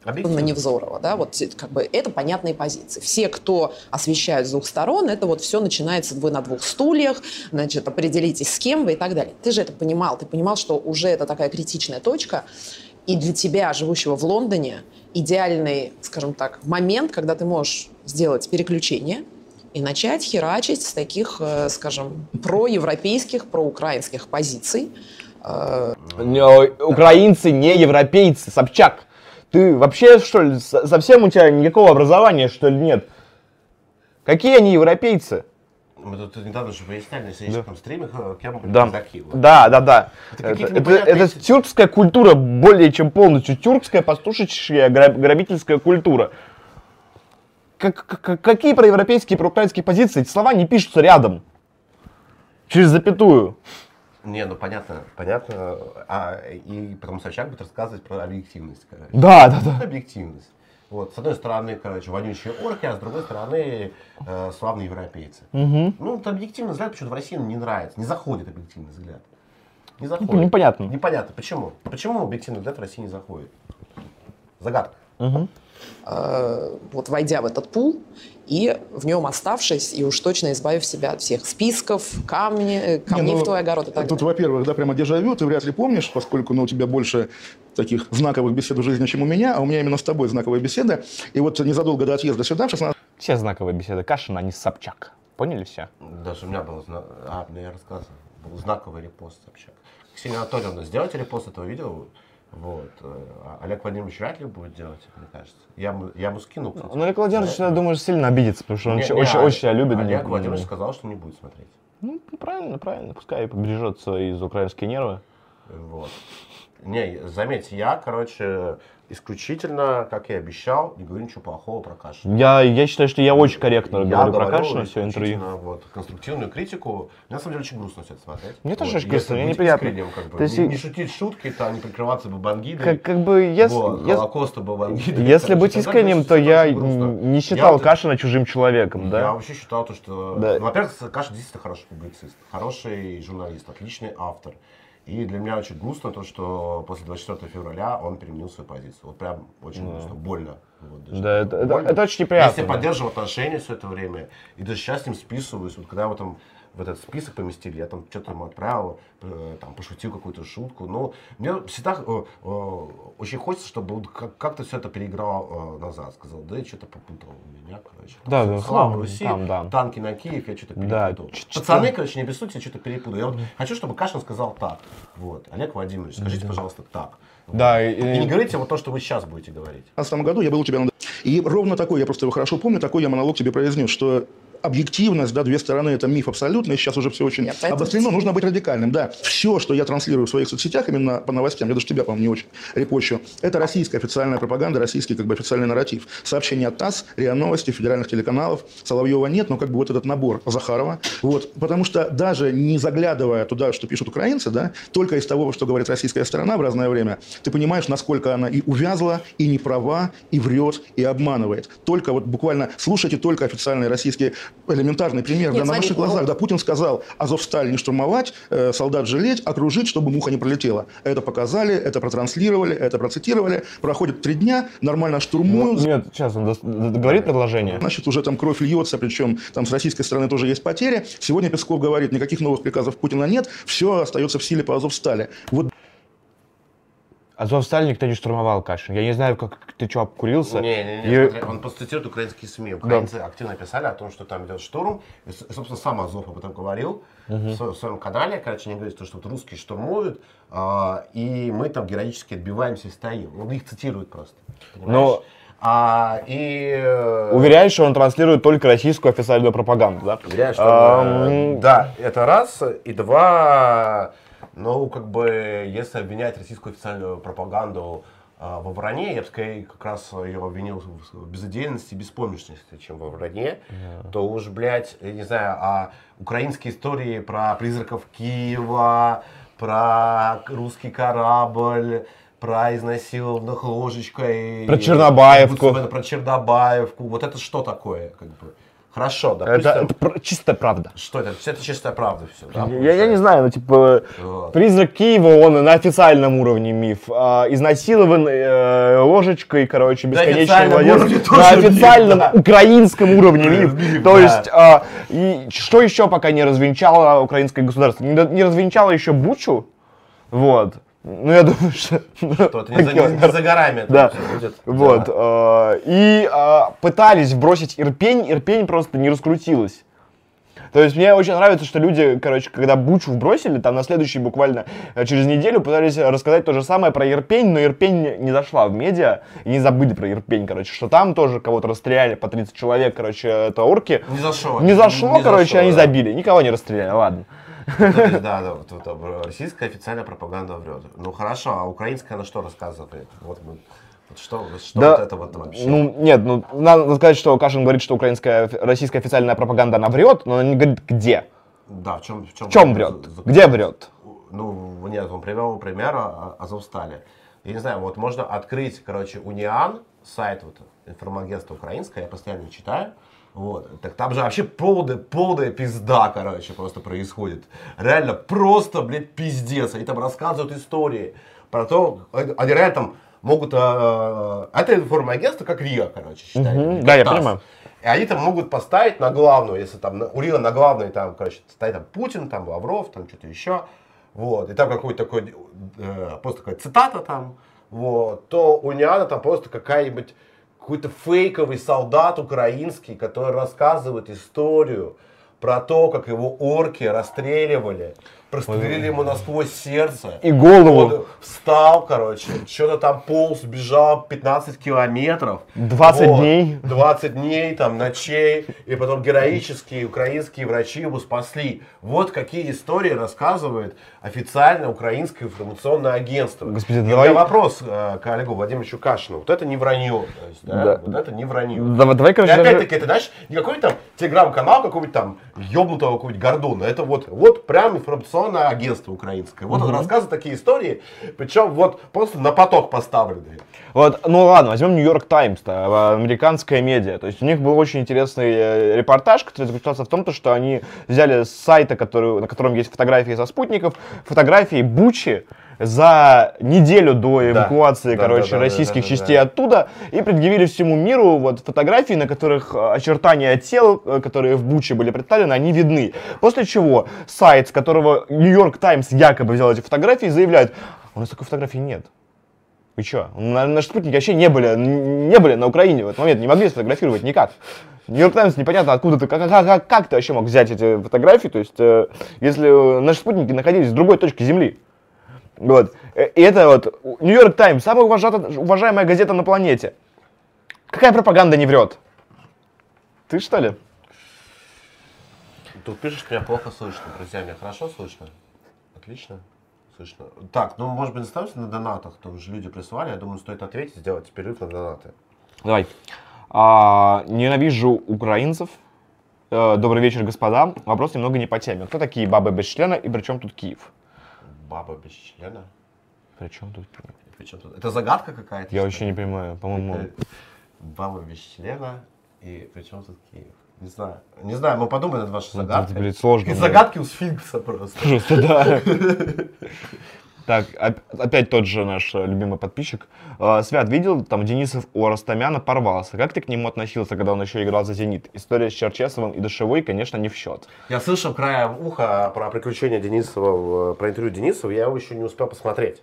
На Объективно. Невзорова, да, вот как бы это понятные позиции. Все, кто освещают с двух сторон, это вот все начинается вы на двух стульях, значит, определитесь с кем вы и так далее. Ты же это понимал, ты понимал, что уже это такая критичная точка, и для тебя, живущего в Лондоне, идеальный, скажем так, момент, когда ты можешь сделать переключение и начать херачить с таких, э, скажем, проевропейских, проукраинских позиций, Э, Не, Украинцы не европейцы, Собчак. Ты вообще, что ли, со- совсем у тебя никакого образования, что ли, нет? Какие они европейцы? Мы тут недавно же выясняли на сегодняшнем стриме, э, кем были Да. казаки. Вот. Да, да, да. Это Это, это- это тюркская культура более чем полностью. Тюркская пастушечья гра- грабительская культура. Как- как- какие проевропейские, проукраинские позиции? Эти слова не пишутся рядом. Через запятую. Не, ну понятно, понятно. А, и потом Собчак будет рассказывать про объективность, короче. Да, да, да. Объективность. Вот, с одной стороны, короче, вонючие орки, а с другой стороны, э, славные европейцы. Мгм. Ну, вот объективный взгляд почему-то в России не нравится. Не заходит объективный взгляд. Не заходит. Ну, непонятно. Непонятно. Почему? Почему объективный взгляд в России не заходит? Загадка. Мгм. э, вот войдя в этот пул и в нем оставшись, и уж точно избавив себя от всех списков, камни, э, камней Не, ну, в твой огород и так Тут, во-первых, да, прямо дежавю, ты вряд ли помнишь, поскольку ну, у тебя больше таких знаковых бесед в жизни, чем у меня, а у меня именно с тобой знаковая беседа. И вот незадолго до отъезда сюда, в 16 Все знаковые беседы Кашина, они Собчак. Поняли все? Даже у меня был, а, ну я рассказывал, был знаковый репост Собчак. Ксения Анатольевна, сделайте репост этого видео. Вот. э, а Олег Владимирович вряд ли будет делать, мне кажется. Я я ему скину, кстати. Ну, Олег Владимирович, я думаю, сильно обидится, потому что он Не, очень, не, очень, а- очень тебя любит. Олег Ну, Владимирович сказал, что не будет смотреть. Ну, правильно, правильно. Пускай побережет свои украинские нервы. Вот. Не, заметьте, я, короче, исключительно, как и обещал, не говорю ничего плохого про Кашина. Я, я считаю, что я очень корректно Я говорю про Кашина все интервью. Вот, конструктивную критику. Мне на самом деле очень грустно все это смотреть. Мне тоже Вот, очень грустно, мне неприятно. искренним, как бы, То есть не, не шутить шутки, там, не прикрываться бабангидой. Как, как бы, если, вот, если, Холокоста бабангидой. если быть искренним, то я не Я считал вот- Кашина чужим человеком, Я да? вообще считал, то, что... Да. Во-первых, Каша действительно хороший публицист, хороший журналист, отличный автор. И для меня очень грустно то, что после 24 февраля он переменил свою позицию. Вот прям очень грустно, больно. Вот, даже. Да, это- это- Больно. это очень неприятно, Если да. поддерживал отношения все это время, и даже сейчас с ним списываюсь, вот когда его там в этот список поместили, я там что-то ему отправил, э, там пошутил какую-то шутку. Но мне всегда э, э, очень хочется, чтобы как- как-то все это переиграл э, назад. Сказал, да я что-то попутал у меня, короче. Там Да, да, слава Руси, там, да. танки на Киев, я что-то Да, перепутал. ч- Пацаны, короче, не обессудьте, я что-то перепутал. Я вот хочу, чтобы Кашин сказал так. Вот. Олег Владимирович, скажите, пожалуйста, так. Да, и- и не говорите вот то, что вы сейчас будете говорить. В 2015 году я был у тебя на... И ровно такой, я просто его хорошо помню, такой я монолог тебе произнес, что объективность, да, две стороны, это миф абсолютный, сейчас уже все очень поэтому- обострено, нужно быть радикальным, да. Все, что я транслирую в своих соцсетях, именно по новостям, я даже тебя, по-моему, не очень репощу, это российская официальная пропаганда, российский как бы официальный нарратив. Сообщения от ТАСС, РИА Новости, федеральных телеканалов, Соловьева нет, но как бы вот этот набор Захарова, вот, потому что даже не заглядывая туда, что пишут украинцы, да, только из того, что говорит российская сторона в разное время, ты понимаешь, насколько она и увязла, и не права, и врет, и обманывает. Только вот буквально слушайте только официальные российские элементарный пример Нет, да, на смотри, ваших глазах. ну- Да, Путин сказал, Азовсталь не штурмовать, э, солдат жалеть, окружить, чтобы муха не пролетела. Это показали, это протранслировали, это процитировали. Проходит три дня, нормально штурмуют. Нет, сейчас он договорит предложение. Значит, уже там кровь льется, причем там с российской стороны тоже есть потери. Сегодня Песков говорит, никаких новых приказов Путина нет, все остается в силе по Азовстали. Вот Азовсталь никто не штурмовал, Кашин. Я не знаю, как ты что, обкурился. Не, не, не, И- смотри, он просто цитирует украинские СМИ. Украинцы активно писали о том, что там идет штурм. И, собственно, сам Азов об этом говорил в, своем, в своем канале. Короче, они говорят, что вот русские штурмуют, а, и мы там героически отбиваемся и стоим. Он их цитирует просто. Понимаешь? Но- А, и... э, Уверяет, что он транслирует только российскую официальную пропаганду, да? Уверяю, что, э, да, это раз. И два, ну, как бы, если обвинять российскую официальную пропаганду а, во вранье, я бы скорее как раз ее обвинил в безотдельности и беспомощности, чем во вранье, то уж, блядь, я не знаю, а украинские истории про призраков Киева, про русский корабль, про изнасилованных ложечкой. Про Чернобаевку. Про Чернобаевку. Вот это что такое? Как бы? Хорошо, допустим. Это, это пр- чистая правда. Что это? Это чистая правда все, да? Я, я не знаю, ну типа Вот. призрак Киева, он на официальном уровне миф. А, изнасилован э, ложечкой, короче, бесконечный официальном уровне На тоже миф, официальном да. украинском уровне миф. Миф, То да. есть, а, и что еще пока не развенчало украинское государство? Не, не развенчало еще Бучу. Вот. Ну, я думаю, что... Что это не за, не- не за горами это Да. будет. Вот. Да. э, И э, пытались вбросить Ирпень, Ирпень просто не раскрутилась. То есть мне очень нравится, что люди, короче, когда Бучу вбросили, там на следующий буквально э, через неделю пытались рассказать то же самое про Ирпень, но Ирпень не- зашла в медиа, и не забыли про Ирпень, короче, что там тоже кого-то расстреляли по 30 человек, короче, это орки. Не зашло. Не зашло, Не короче, зашло, они да. забили, никого не расстреляли, ладно. Есть, Да, да, вот, российская официальная пропаганда врет. Ну хорошо, а украинская на что рассказывает? Вот, мы- вот что, что Да, вот это вот вообще? Ну, нет, ну, надо сказать, что Кашин говорит, что украинская, российская официальная пропаганда, она врет, но она не говорит, где. да, в чем, в чем, В чем врет? Где врет? Ну, нет, он привел пример Азовстали. Я не знаю, вот можно открыть, короче, Униан, сайт вот информагентства украинское, я постоянно читаю. Вот. Так там же вообще полная, полная пизда, короче, просто происходит. Реально, просто, блядь, пиздец. Они там рассказывают истории про то, они реально там могут... э, это информагентство как РИА, короче, считай. Как да, я понимаю. И они там могут поставить на главную, если там у Рила на главной там, короче, стоит там Путин, там Лавров, там что-то еще, вот, и там какой-то такой, э, просто такая цитата там, вот, то у Ниана там просто какая-нибудь, какой-то фейковый солдат украинский, который рассказывает историю про то, как его орки расстреливали прострелили ему насквозь сердце. И голову. Он встал, короче, что-то там полз, бежал 15 километров. 20 дней. 20 дней, там, ночей. И потом героические украинские врачи его спасли. Вот какие истории рассказывает официальное украинское информационное агентство. Господи, И у давай- вопрос э, к Олегу Владимировичу Кашину. Вот это не вранье. Есть, да? Да. Вот это не вранье. Давай, давай, И короче, даже- опять-таки, ты знаешь, не какой-то там телеграм-канал какого-нибудь там ёбнутого какого-нибудь Гордона. Это вот, вот прям информационное агентство украинское. Вот он рассказывает такие истории, причем вот просто на поток поставленные. Вот, ну ладно, возьмем Нью-Йорк Таймс, американская медиа. То есть у них был очень интересный э, репортаж, который заключался в том, то, что они взяли с сайта, который, на котором есть фотографии со спутников, фотографии Бучи за неделю до эвакуации, Да, короче, да, да, российских да, да, частей да. оттуда и предъявили всему миру вот фотографии, на которых э, очертания тел, э, которые в Буче были представлены, они видны. После чего сайт, с которого Нью-Йорк Таймс якобы взял эти фотографии, заявляет, у нас такой фотографии нет. Вы что? На, наши спутники вообще не были, не были на Украине в этот момент, не могли сфотографировать никак. Нью-Йорк Таймс непонятно, откуда ты, как, как, как- как ты вообще мог взять эти фотографии, то есть, э, если э, наши спутники находились в другой точке Земли. Вот. Э, И это вот Нью-Йорк Таймс, самая уважаемая газета на планете. Какая пропаганда не врет? Ты что ли? Тут пишешь, меня плохо слышно. Друзья, меня хорошо слышно? Отлично. Слышно. Так, ну, может быть, остановимся на донатах. Там же люди присылали. Я думаю, стоит ответить, сделать перерыв на донаты. Давай. А, ненавижу украинцев. Э, добрый вечер, господа. Вопрос немного не по теме. Кто такие бабы без члена и при чем тут Киев? Баба без члена. При чем тут? Причем тут? Это загадка какая-то? Я вообще не понимаю, по-моему. Баба без члена. И причем тут Киев? Не знаю. Не знаю, мы подумаем над вашей Ну, это, загадкой. блин, сложно, И загадки у сфинкса просто. Просто да. Так, оп- опять тот же наш э, любимый подписчик. Э, Свят, видел, там Денисов у Ростомяна порвался. Как ты к нему относился, когда он еще играл за «Зенит»? История с Черчесовым и Душевой, конечно, не в счет. Я слышал краем уха про приключения Денисова, в- про интервью Денисова, я его еще не успел посмотреть.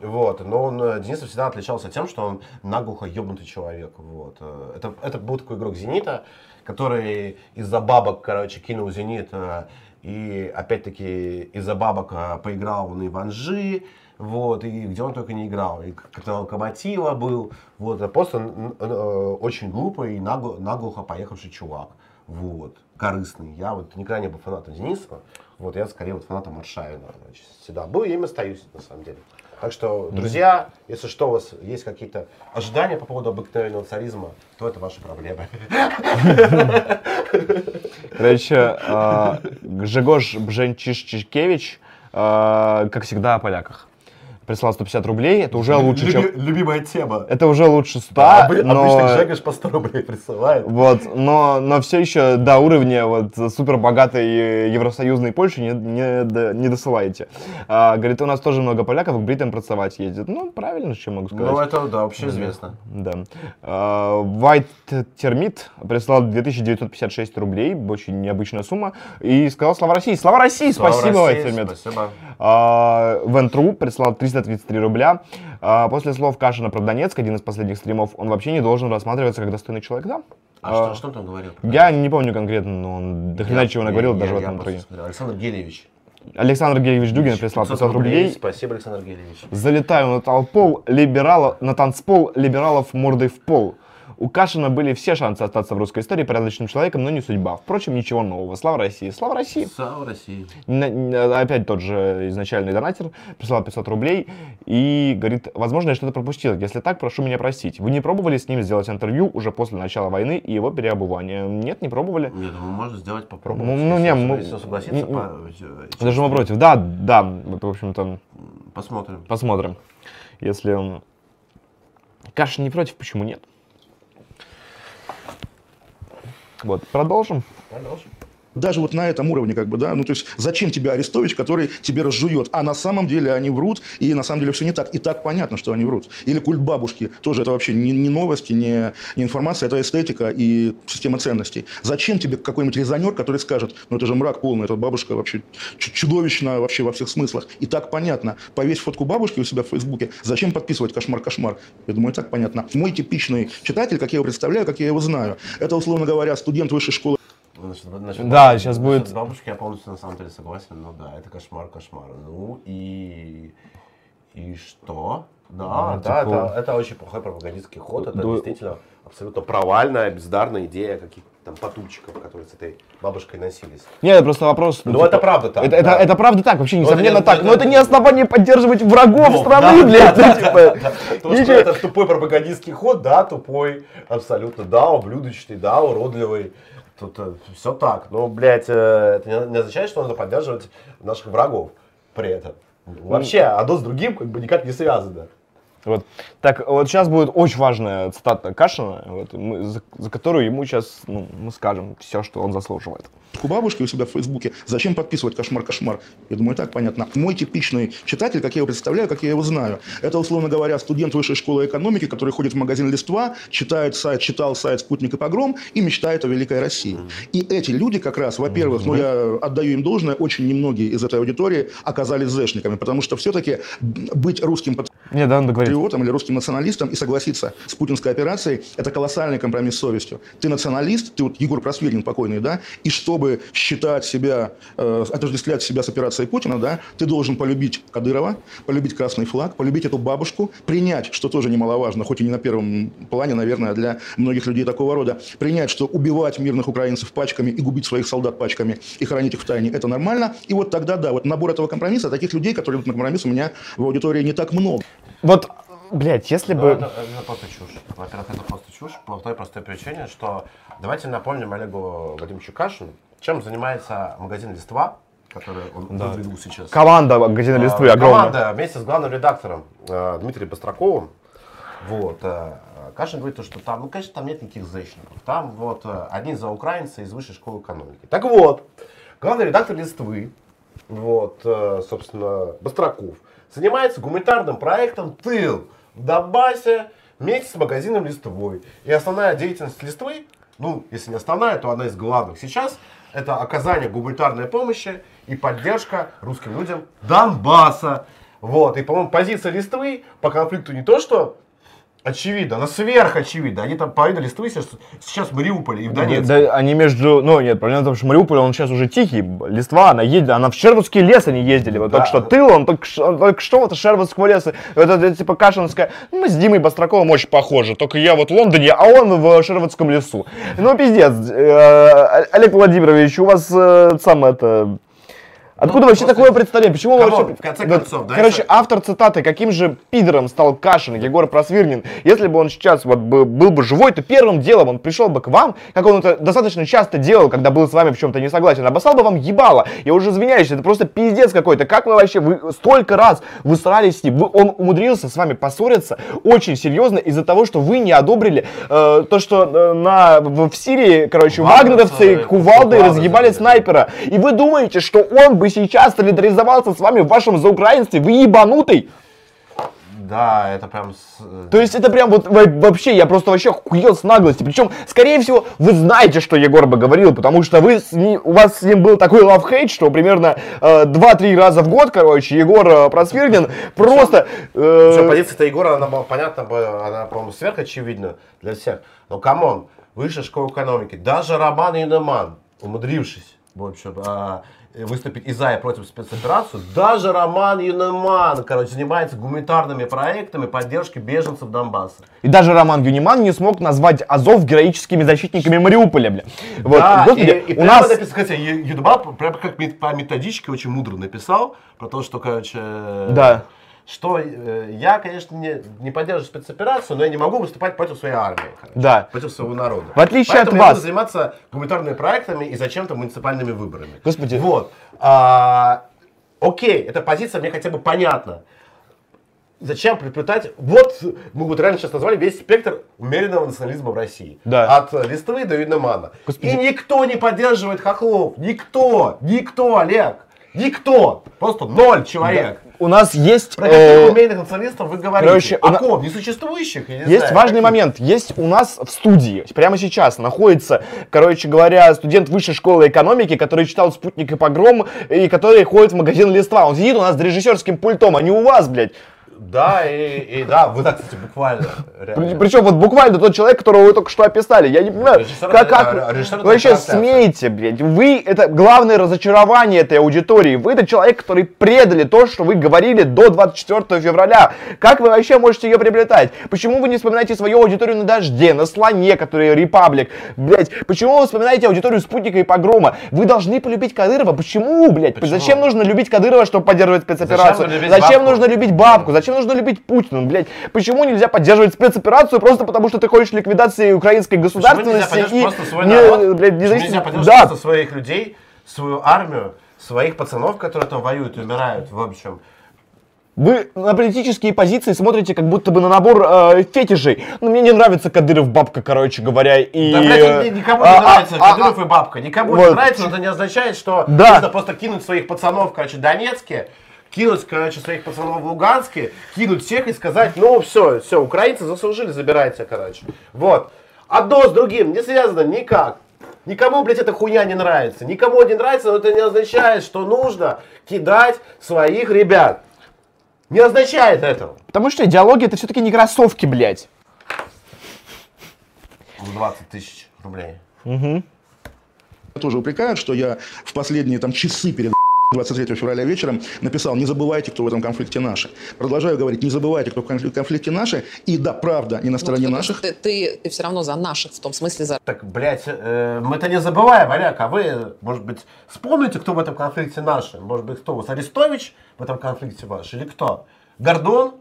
Вот, но он, э, Денисов всегда отличался тем, что он наглухо ебнутый человек. Вот. э, Это, это был такой игрок Зенита, который из-за бабок, короче, кинул Зенит э, и опять-таки из-за бабок э, поиграл он и в Анжи, вот, и где он только не играл. И на Локомотива был. Вот, а просто э, очень глупый и нагло- наглухо поехавший чувак. Вот, корыстный. Я вот никогда не был фанатом Денисова. Вот, я скорее вот фанатом Аршавина. Значит, всегда был, и им остаюсь, на самом деле. Так что, друзья, если что, у вас есть какие-то ожидания по поводу обыкновенного царизма, то это ваши проблемы. Короче, э, Гжегош Бженчишчикевич, э, как всегда, о поляках. Прислал 150 рублей, это уже лучше, чем... Люби- Любимая тема. Это уже лучше 100, Да, обы- но... Обычно Жегош по 100 рублей присылает. Вот, но, но все еще до уровня вот супер богатой евросоюзной Польши не, не, не досылаете. А, говорит, у нас тоже много поляков к бритам pracoвать ездят. Ну, правильно, что могу сказать. Ну, это, да, вообще известно. Да. А, White Termit прислал 2956 рублей, очень необычная сумма, и сказал «Слава России». Слава России! Слава Спасибо, России, White Termit. Спасибо. А, Вентру прислал 333 рубля. А, После слов Кашина про Донецк, один из последних стримов, он вообще не должен рассматриваться как достойный человек, да? А, А, что, что он там говорил? Я не помню конкретно, но он до хрена чего наговорил я- даже в я этом просто интервью. Александр Гелевич. Александр Гелевич Дугин прислал 500 рублей. Спасибо, Александр Гелевич. Залетаю на толпол либералов, на танцпол либералов мордой в пол. У Кашина были все шансы остаться в русской истории порядочным человеком, но не судьба. Впрочем, ничего нового. Слава России! Слава России! Слава России. Опять тот же изначальный донатер прислал 500 рублей и говорит, возможно, я что-то пропустил. Если так, прошу меня простить. Вы не пробовали с ним сделать интервью уже после начала войны и его переобувания? Нет, не пробовали. Нет, ну, можно сделать, попробовать. Ну, ну, если, не, ну, если он согласится, не- по- Даже мы против. Да, да, в общем-то, посмотрим. посмотрим. Если он... Кашин не против, почему нет? Вот, продолжим. Продолжим. Даже вот на этом уровне, как бы, да, ну то есть зачем тебе Арестович, который тебе разжует, а на самом деле они врут, и на самом деле все не так, и так понятно, что они врут. Или культ бабушки, тоже это вообще не, не новости, не, не информация, это эстетика и система ценностей. Зачем тебе какой-нибудь резонер, который скажет, ну это же мрак полный, эта бабушка вообще чу- чудовищна вообще во всех смыслах, и так понятно. Повесь фотку бабушки у себя в Фейсбуке, зачем подписывать кошмар-кошмар? Я думаю, и так понятно. Мой типичный читатель, как я его представляю, как я его знаю, это, условно говоря, студент высшей школы Насчет- насчет Да, бабушки- сейчас насчет будет- бабушки я полностью на самом деле согласен. Ну да, это кошмар, кошмар. Ну и... И что? Да, Ну, да, типа- это, это очень плохой пропагандистский ход. Это Да. действительно абсолютно провальная, бездарная идея каких-то там потупчиков, которые с этой бабушкой носились. Нет, просто вопрос. Ну, типа, это правда так, Это, это, да. это правда так, вообще, Ну, это несомненно не- так. это- Но это не основание поддерживать врагов Ну, страны, да, блядь. да, ну, типа, да. Потому что это тупой пропагандистский ход, да, тупой, абсолютно, да, ублюдочный, да, уродливый. Тут все так. Но, блядь, э, это не, означает, что надо поддерживать наших врагов при этом. Вообще, одно с другим как бы никак не связано. Вот. Так, вот сейчас будет очень важная цитата Кашина, вот, мы- за, за которую ему сейчас ну, мы скажем все, что он заслуживает. У бабушки у себя в Фейсбуке. Зачем подписывать кошмар-кошмар? Я думаю, так понятно. Мой типичный читатель, как я его представляю, как я его знаю, это, условно говоря, студент высшей школы экономики, который ходит в магазин «Листва», читает сайт, читал сайт «Спутник и погром» и мечтает о великой России. И эти люди как раз, во-первых, ну я отдаю им должное, очень немногие из этой аудитории оказались зэшниками, потому что все-таки быть русским Не, да, он договорит. Патриотом или русским националистом и согласиться с путинской операцией, это колоссальный компромисс с совестью. Ты националист, ты вот Егор Просвирин покойный, да, и чтобы считать себя, э, отождествлять себя с операцией Путина, да, ты должен полюбить Кадырова, полюбить красный флаг, полюбить эту бабушку, принять, что тоже немаловажно, хоть и не на первом плане, наверное, для многих людей такого рода, принять, что убивать мирных украинцев пачками и губить своих солдат пачками и хранить их в тайне, это нормально. И вот тогда, да, вот набор этого компромисса, таких людей, которые идут на компромисс, у меня в аудитории не так много. Вот, блядь, если Ну, бы... это, это просто чушь. Во-первых, это просто чушь по той простой причине, что давайте напомним Олегу Вадимовичу Кашину, чем занимается магазин «Листва», который он выдвинул сейчас. Команда магазина Листвы А, огромная. Команда вместе с главным редактором э, Дмитрием Быстроковым. Вот, э, Кашин говорит, то, что там, ну, конечно, там нет никаких зэчников. Там вот э, одни за украинцы из высшей школы экономики. Так вот, главный редактор Листвы, вот, э, собственно, Быстроков, занимается гуманитарным проектом «Тыл» Донбассе вместе с магазином «Листвой». И основная деятельность «Листвы», ну, если не основная, то одна из главных сейчас, это оказание гуманитарной помощи и поддержка русским людям Донбасса. Вот, и, по-моему, позиция Листвы по конфликту не то, что очевидно, она сверхочевидна. Они там половина Листвы сейчас, сейчас в Мариуполе и в Донецке. Да, они между... Ну, нет, проблема в том, что Мариуполь, он сейчас уже тихий. Листва, она едет, она в Шервудский лес они ездили. Вот Да. только что тыл, он только, он только что это Шервудского леса. Это, это типа Кашинская. Ну, мы с Димой Бастраковым очень похожи. Только я вот в Лондоне, а он в Шервудском лесу. Ну, пиздец. Э, Олег Владимирович, у вас э, сам это... Откуда Ну, вообще просто- такое представление? Почему Come on, вообще... в конце концов, да, Короче, если- автор цитаты, каким же пидором стал Кашин, Егор Просвирнин, если бы он сейчас вот бы- был бы живой, то первым делом он пришел бы к вам, как он это достаточно часто делал, когда был с вами в чем-то не согласен, обоссал бы вам ебало. Я уже извиняюсь, это просто пиздец какой-то. Как вы вообще, вы столько раз вы старались с ним, вы- он умудрился с вами поссориться очень серьезно из-за того, что вы не одобрили э, то, что э, на, в, в Сирии, короче, Вагнеровцы, кувалдой кувалды разъебали снайпера. И вы думаете, что он бы сейчас солидаризовался с вами в вашем заукраинстве? Вы ебанутый? Да, это прям... с- э, То есть это прям вот во- вообще, я просто вообще охуел с наглости. Причем, скорее всего, вы знаете, что Егор бы говорил, потому что вы с ним- у вас с ним был такой лав-хейт, что примерно э, 2-3 раза в год, короче, Егор э, Просвирнин просто... э, Причем позиция Егора, она была понятна, она, по-моему, сверхочевидна для всех. Но, come on, высшая школа экономики, даже Роман Юнеман, умудрившись, в общем, а, выступить и за, и против спецоперации, даже Роман Юнеман, короче, занимается гуманитарными проектами поддержки беженцев Донбасса. И даже Роман Юнеман не смог назвать Азов героическими защитниками Мариуполя, бля. Вот, да, господи, и, и у нас... написано, кстати, Ю- Юнеман прямо как по методичке очень мудро написал про то, что, короче, Да. Что э, я, конечно, не, не поддерживаю спецоперацию, но я не могу выступать против своей армии, короче, Да. против своего народа. В отличие Поэтому от я вас. буду заниматься гуманитарными проектами и зачем-то муниципальными выборами. Господи. Вот. А, окей, эта позиция мне хотя бы понятна. Зачем приплетать? Вот мы вот реально сейчас назвали весь спектр умеренного национализма в России. Да. От Листвы до Юнемана. Господи. И никто не поддерживает хохлов. Никто. Никто, Олег. Никто. Просто ноль человек. У нас есть... Про э, каких умеренных националистов вы говорите? короче, О ком? Несуществующих? Я не Есть знаю, важный каких? момент. Есть у нас в студии, прямо сейчас находится, короче говоря, студент высшей школы экономики, который читал «Спутник и погром», и который ходит в магазин «Листва». Он сидит у нас за режиссерским пультом, а не у вас, блядь. Да, и, и да, вы так, кстати, буквально. реально. Причем вот буквально тот человек, которого вы только что описали. Я не понимаю, Режиссер как, как вы- режиссер вы вообще смеете, блядь. Вы, это главное разочарование этой аудитории. Вы это человек, который предали то, что вы говорили до 24 февраля. Как вы вообще можете ее приобретать? Почему вы не вспоминаете свою аудиторию на Дожде, на Слоне, который Репаблик? Блядь, почему вы вспоминаете аудиторию Спутника и Погрома? Вы должны полюбить Кадырова. Почему, блядь? Почему? Зачем нужно любить Кадырова, чтобы поддерживать спецоперацию? Зачем любить Зачем бабку? нужно любить бабку? Зачем нужно любить Путина, блядь? Почему нельзя поддерживать спецоперацию просто потому, что ты хочешь ликвидации украинской государственности и не, блядь, независимо- Да, просто своих людей, свою армию, своих пацанов, которые там воюют и умирают, в общем. вы на политические позиции смотрите как будто бы на набор э, фетишей. Ну, мне не нравится Кадыров бабка, короче говоря, и... Да, блядь, ни- никому а, не а, нравится а, Кадыров и бабка. Никому не вот. нравится, но это не означает, что Да. нужно просто кинуть своих пацанов, короче, в Донецке, кинуть, короче, своих пацанов в Луганске, кинуть всех и сказать, ну, все, все, украинцы заслужили, забирайте, короче. Вот. Одно с другим не связано никак. Никому, блядь, эта хуйня не нравится. Никому не нравится, но это не означает, что нужно кидать своих ребят. Не означает этого. Потому что идеология это все-таки не кроссовки, блядь. 20 тысяч рублей. тоже упрекают, что я в последние там часы перед 23 февраля вечером написал, не забывайте, кто в этом конфликте наши. Продолжаю говорить, не забывайте, кто в конфли- конфликте наши. И да, правда, не на стороне Ну, наших. Ты, ты, ты все равно за наших, в том смысле за Так, блядь, э, мы-то не забываем, Олег, а вы, может быть, вспомните, кто в этом конфликте наши? Может быть, кто? Вот Арестович в этом конфликте ваш? Или кто? Гордон?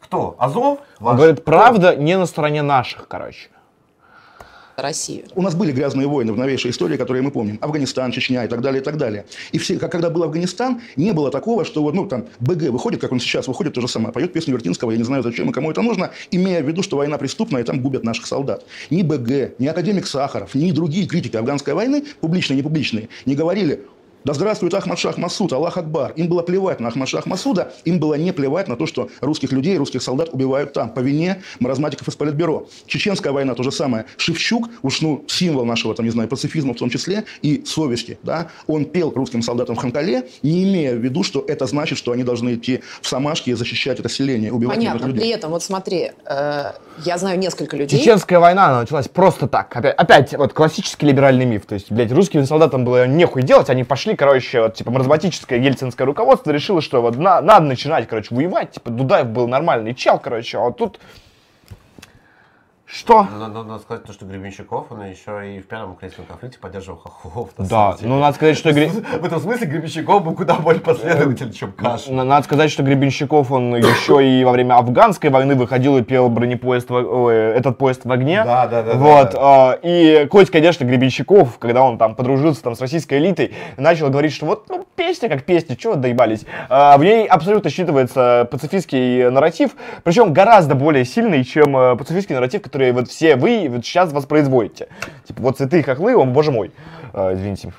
Кто? Азов? Он Ваш? говорит, правда не на стороне наших, короче. Россию. У нас были грязные войны в новейшей истории, которые мы помним. Афганистан, Чечня и так далее, и так далее. И все, как, когда был Афганистан, не было такого, что вот, ну, там, БГ выходит, как он сейчас выходит, то же самое, поет песню Вертинского, я не знаю, зачем и кому это нужно, имея в виду, что война преступная, и там губят наших солдат. Ни БГ, ни академик Сахаров, ни другие критики афганской войны, публичные, не публичные, не говорили, да здравствует Ахмад Шах Масуд, Аллах Акбар. Им было плевать на Ахмад Шах Масуда, им было не плевать на то, что русских людей, русских солдат убивают там, по вине маразматиков из Политбюро. Чеченская война то же самое. Шевчук, уж ну, символ нашего, там, не знаю, пацифизма в том числе, и совести, да, он пел русским солдатам в Ханкале, не имея в виду, что это значит, что они должны идти в Самашки и защищать это селение, убивать Понятно. людей. При этом, вот смотри, э, я знаю несколько людей. Чеченская война, она началась просто так. Опять, опять вот классический либеральный миф. То есть, блядь, русским солдатам было нехуй делать, они пошли, короче, вот, типа, маразматическое ельцинское руководство решило, что вот на- надо начинать, короче, воевать. Типа, Дудаев был нормальный чел, короче, а вот тут... Что? Надо, надо сказать, то, что Гребенщиков, он еще и в первом украинском конфликте поддерживал Хохлов. Да, ну надо сказать, что... В этом смысле Гребенщиков был куда более последователь, чем Кашин. Надо сказать, что Гребенщиков, он еще и во время афганской войны выходил и пел бронепоезд, этот поезд в огне. Да, да, да, Вот, да. а, и Коть, конечно, Гребенщиков, когда он там подружился там с российской элитой, начал говорить, что вот, ну, песня как песня, чего доебались. А, в ней абсолютно считывается пацифистский нарратив, причем гораздо более сильный, чем э, пацифистский нарратив, который вот все вы вот сейчас воспроизводите. Типа, вот цветы и хохлы, он, боже мой, А, извините.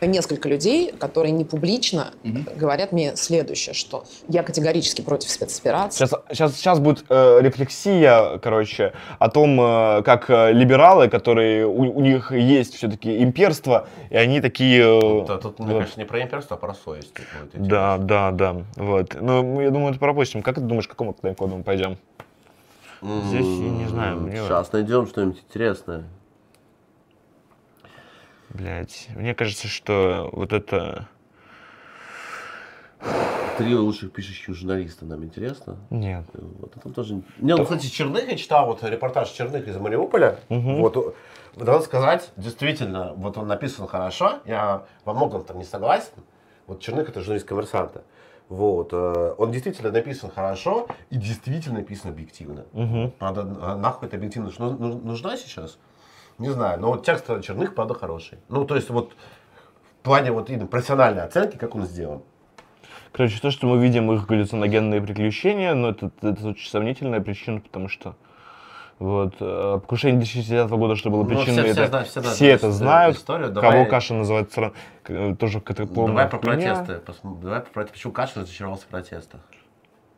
несколько людей, которые не публично говорят мне следующее, что я категорически против спецоперации. Сейчас, сейчас, сейчас будет э, рефлексия, короче, о том, э, как э, либералы, которые у, у них есть все-таки имперство, и они такие. э, Да, тут, мне вот. кажется, не про имперство, а про совесть. идти. Да, да, да. Вот. Ну, я думаю, это пропустим. Как ты думаешь, к какому коду мы пойдем? Здесь я не знаю. Мне, Сейчас найдем что-нибудь интересное. блядь, мне кажется, что вот это. Три лучших пишущих журналиста нам интересно. Нет. Вот это тоже... Не, ну, кстати, Черных я читал, вот репортаж Черных из Мариуполя. Вот, э, надо сказать, действительно, вот он написан хорошо, я во многом там не согласен. Вот Черных это журналист коммерсанта. Вот, э, он действительно написан хорошо и действительно написан объективно. Правда, а нахуй это объективность ну- ну- нужна сейчас? Не знаю, но вот текст Черных, правда, хороший. Ну, то есть вот в плане вот именно профессиональной оценки, как он сделан. Короче, то, что мы видим их галлюциногенные приключения, но это, это очень сомнительная причина, потому что вот, э, покушение 2010 года, что было Ну, все- причиной, все это, все знают все это эту знают. историю. Кого Давай- Каша называет сра- к- тоже какая-то полная Давай про хуйня, протесты. Пос- Давай про протесты. Почему Кашин разочаровался в протестах?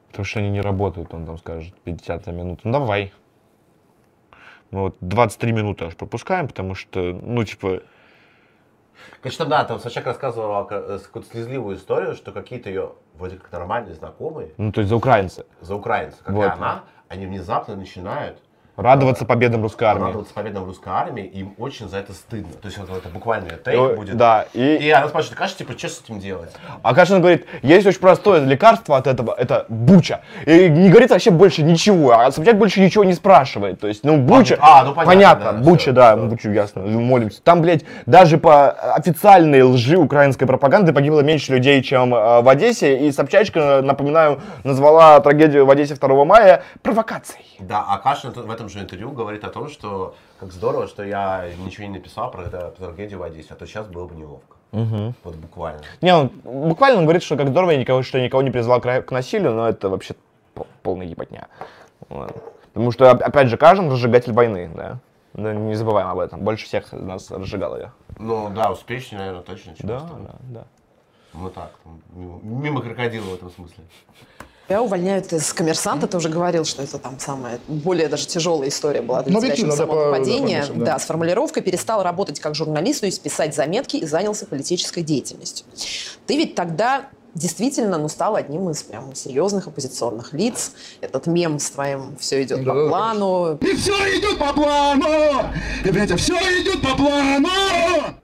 Потому что они не работают, он там скажет, 50 минут. Ну давай. Мы вот 23 минуты аж пропускаем, потому что, ну, типа, Конечно, да, там Собчак рассказывала ка- какую-то слезливую историю, что какие-то ее вроде как нормальные знакомые Ну, то есть за украинцы. за украинцев, как Вот. и она, они внезапно начинают Радоваться победам русской армии. радоваться победам русской армии, им очень за это стыдно. То есть это, это буквально тейк Ну, будет. Да, и, И она спрашивает, Каша, типа, что с этим делать? А Кашин говорит, есть очень простое лекарство от этого, это буча. И не говорит вообще больше ничего, а Собчак больше ничего не спрашивает. То есть, ну, буча, А, ну, понятно, да, буча, всё, да, всё. буча, ясно, ну, молимся. Там, блядь, даже по официальной лжи украинской пропаганды погибло меньше людей, чем э, в Одессе, и Собчачка, напоминаю, назвала трагедию в Одессе 2 мая провокацией. Да, а Кашин в этом же интервью говорит о том, что как здорово, что я ничего не написал про это трагедию в Одессе, а то сейчас было бы неловко. Вот буквально. Не, он буквально он говорит, что как здорово, я никого, что я никого не призвал к, к насилию, но это вообще пол- полная ебатня. Потому что, оп- опять же, каждый разжигатель войны, да. Да, не забываем об этом. Больше всех нас разжигал ее. Ну да, успешнее, наверное, точно. чем Да, да, да. Ну так, мимо крокодила в этом смысле. Тебя увольняют из коммерсанта, ты уже говорил, что это там самая более даже тяжелая история была для Ну, тебя, чем само нападение. да, да. да. с формулировкой перестал работать как журналист, то есть писать заметки и занялся политической деятельностью. Ты ведь тогда действительно ну, стал одним из прям серьезных оппозиционных лиц. Этот мем с твоим «все идет по Да-да-да, плану». И все идет по плану! И, понимаете, все идет по плану!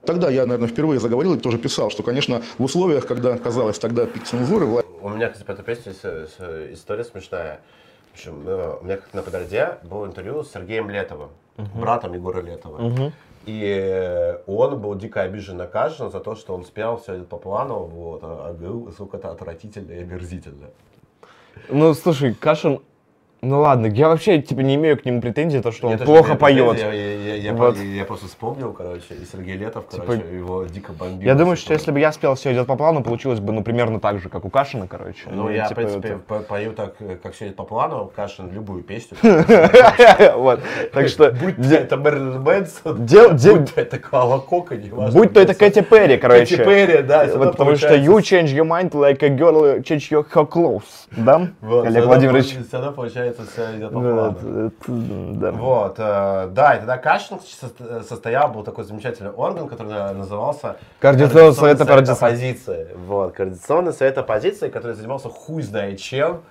Тогда я, наверное, впервые заговорил и тоже писал, что, конечно, в условиях, когда казалось тогда пик цензуры, У меня, кстати, по этой песне история смешная. В общем, э, у меня как на подожде было интервью с Сергеем Летовым, братом Егора Летова. И он был дико обижен на Кашина за то, что он спел все идет по плану, вот, а а говорил, насколько это отвратительно и омерзительно. Ну, слушай, Кашин, ну ладно, я вообще, типа, не имею к нему претензий, то, что Я он плохо поет. Я, я- я- Вот. я- я просто вспомнил, короче, и Сергей Летов, Типа, короче, его дико бомбил. Я думаю, что если бы я спел «Все идет по плану», получилось бы, ну, примерно так же, как у Кашина, короче. Ну, я, в типа, принципе, это- по- пою так, э, как все идет по плану, Кашин любую песню. Вот, так что... Будь то это Мерлин Мэнсон, будь то это Клава Кока, неважно. Будь то это Кэти Перри, короче. Кэти Перри, да, Вот потому что you change your mind like a girl change your her clothes, да? Олег Владимирович. Всегда получается все идет по Ну, плану. это- это- да. Вот, э, да, и тогда Кашин со- состоял, был такой замечательный орган, который на- назывался Координационный совет оппозиции. Вот, Координационный совет оппозиции, который занимался хуй знает чем.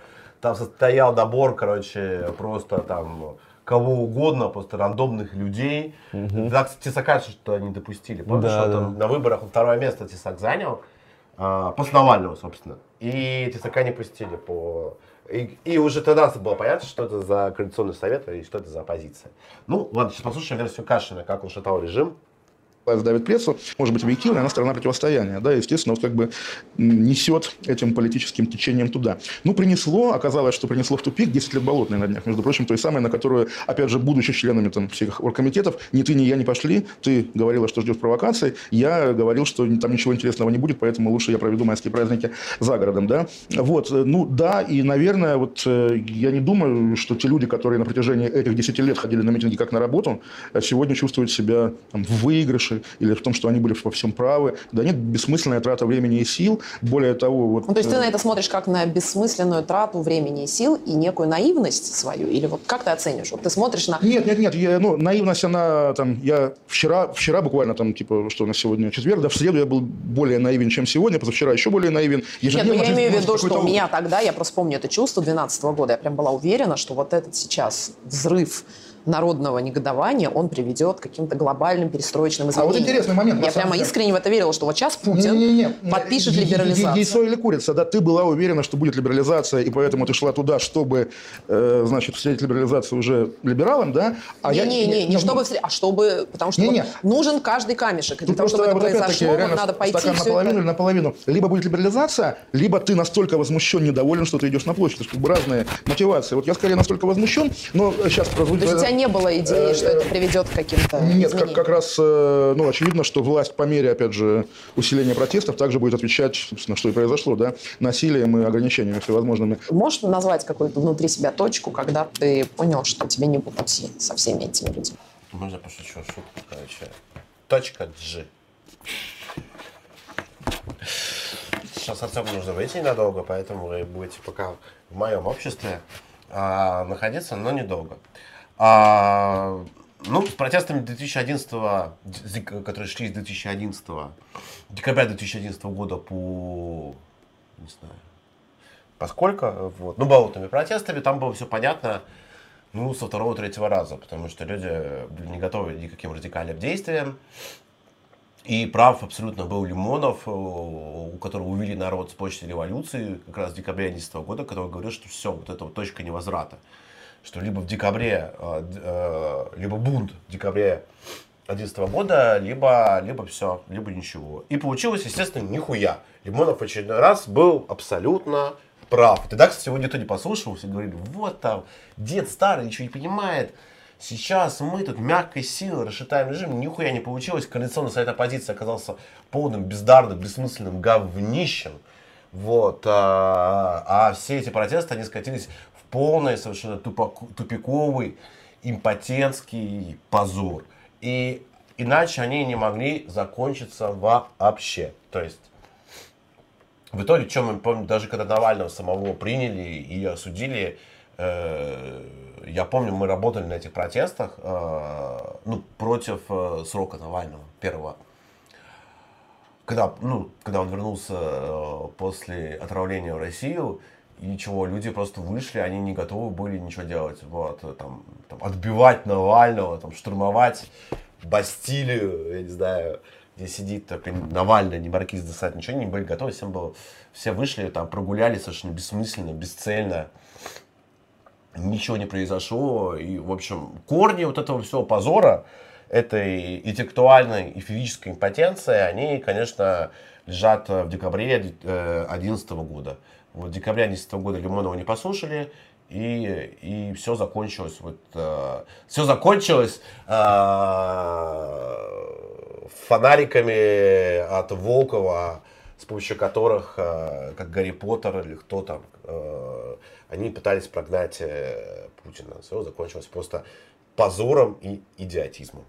Там состоял набор, короче, просто там кого угодно, просто рандомных людей. Да, кстати, Тесака что не допустили. Помнишь, Да, он да. на выборах второе место Тесак занял, а, после Навального, собственно. И Тесака не пустили по... И, и уже тогда было понятно, что это за коалиционный совет и что это за оппозиция. Ну, ладно, сейчас послушаем версию Кашина, как он шатал режим. Власть давит прессу, может быть, объективно, она сторона противостояния, да, естественно, вот как бы несет этим политическим течением туда. Ну, принесло, оказалось, что принесло в тупик 10 лет болотной на днях, между прочим, той самой, на которую, опять же, будучи членами там всех оргкомитетов, ни ты, ни я не пошли, ты говорила, что ждешь провокации, я говорил, что там ничего интересного не будет, поэтому лучше я проведу майские праздники за городом, да. Вот, э, ну, да, и, наверное, вот э, я не думаю, что те люди, которые на протяжении этих 10 лет ходили на митинги как на работу, э, сегодня чувствуют себя там, в выигрыше или в том, что они были во всем правы. Да нет, бессмысленная трата времени и сил. Более того, вот... Ну, то есть ты э, на это смотришь как на бессмысленную трату времени и сил и некую наивность свою? Или вот как ты оценишь? Вот ты смотришь на... Нет, нет, нет, я, ну, наивность, она там, я вчера, вчера буквально там, типа, что на сегодня четверг, да, в среду я был более наивен, чем сегодня, позавчера еще более наивен. Нет, ну Ежедневно я имею в виду, что у меня тогда, я просто помню это чувство 2012 года, я прям была уверена, что вот этот сейчас взрыв народного негодования, он приведет к каким-то глобальным перестроечным А изменениям. вот интересный момент, Я прямо деле. искренне в это верила, что вот сейчас Путин Не-не-не. подпишет Е- е- е- либерализацию. Яйцо или курица, да, ты была уверена, что будет либерализация, и поэтому ты шла туда, чтобы, э, значит, встретить либерализацию уже либералом, да? А я- Не-не-не, не ну, чтобы, встр- а чтобы, потому что Не-не. вот нужен каждый камешек. И для Тут того, чтобы это вот произошло, вот надо пойти стакан наполовину это... или наполовину. Либо будет либерализация, либо ты настолько возмущен, недоволен, что ты идешь на площадь. Это как бы разные мотивации. Вот я скорее настолько возмущен, но сейчас у тебя не было идеи, что это приведет к каким-то Нет, как, как раз, э, ну, очевидно, что власть по мере, опять же, усиления протестов также будет отвечать, собственно, что и произошло, да, насилием и ограничениями всевозможными. Можешь назвать какую-то внутри себя точку, когда ты понял, что тебе не по пути со всеми этими людьми? Можно пошучу шутку, короче. Точка G. Сейчас Артему нужно выйти ненадолго, поэтому вы будете пока в моем обществе а, находиться, но недолго. А, Ну, с протестами 2011, которые шли с 2011, декабря 2011 года по, не знаю, поскольку, вот, ну, болотными протестами, там было все понятно, ну, со второго-третьего раза, потому что люди были не готовы ни к каким радикальным действиям. И прав абсолютно был Лимонов, э, у которого увели народ с почты революции, как раз в декабре 2011 года, который говорил, что все, вот это вот точка невозврата. Что либо в декабре, э, э, либо бунт в декабре 2011 года, либо, либо все, либо ничего. И получилось, естественно, нихуя. Лимонов в очередной раз был абсолютно прав. Тогда, кстати, его никто не послушал, все говорили, вот там, дед старый, ничего не понимает. Сейчас мы тут мягкой силой расшатаем режим, нихуя не получилось. Коалиционный совет оппозиции оказался полным, бездарным, бессмысленным говнищем. Вот. А, а все эти протесты, они скатились полный, совершенно тупоку, тупиковый, импотентский позор. И иначе они не могли закончиться вообще. То есть в итоге, что мы помним, даже когда Навального самого приняли и осудили, э, я помню, мы работали на этих протестах э, ну, против э, срока Навального первого. Когда, ну, когда он вернулся э, после отравления в Россию, и ничего, люди просто вышли, они не готовы были ничего делать. Вот, там, там, отбивать Навального, там, штурмовать Бастилию, я не знаю, где сидит такой Навальный, не маркиз де ничего не были готовы, всем было, все вышли, там прогуляли совершенно бессмысленно, бесцельно, ничего не произошло, и, в общем, корни вот этого всего позора, этой интеллектуальной и физической импотенции, они, конечно, лежат в декабре 2011 года. Вот в декабре 2011 года Лимонова не послушали, и, и все закончилось. Вот, э, все закончилось э, фонариками от Волкова, с помощью которых, э, как Гарри Поттер или кто там, э, они пытались прогнать э, Путина. Все закончилось просто позором и идиотизмом.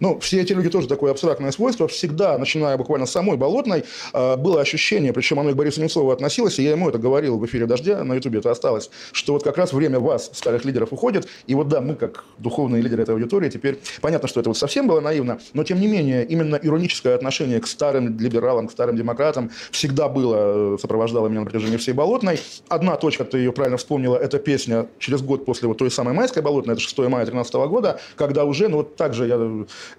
Ну, все эти люди тоже такое абстрактное свойство. Всегда, начиная буквально с самой Болотной, э, было ощущение, причем оно и к Борису Немцову относилось, и я ему это говорил в эфире «Дождя», на Ютубе это осталось, что вот как раз время вас, старых лидеров, уходит, и вот да, мы, как духовные лидеры этой аудитории, теперь понятно, что это вот совсем было наивно, но тем не менее, именно ироническое отношение к старым либералам, к старым демократам всегда было, э, сопровождало меня на протяжении всей Болотной. Одна точка, ты ее правильно вспомнила, это песня через год после вот той самой майской Болотной, это 6 мая 2013 года, когда уже, ну вот так же я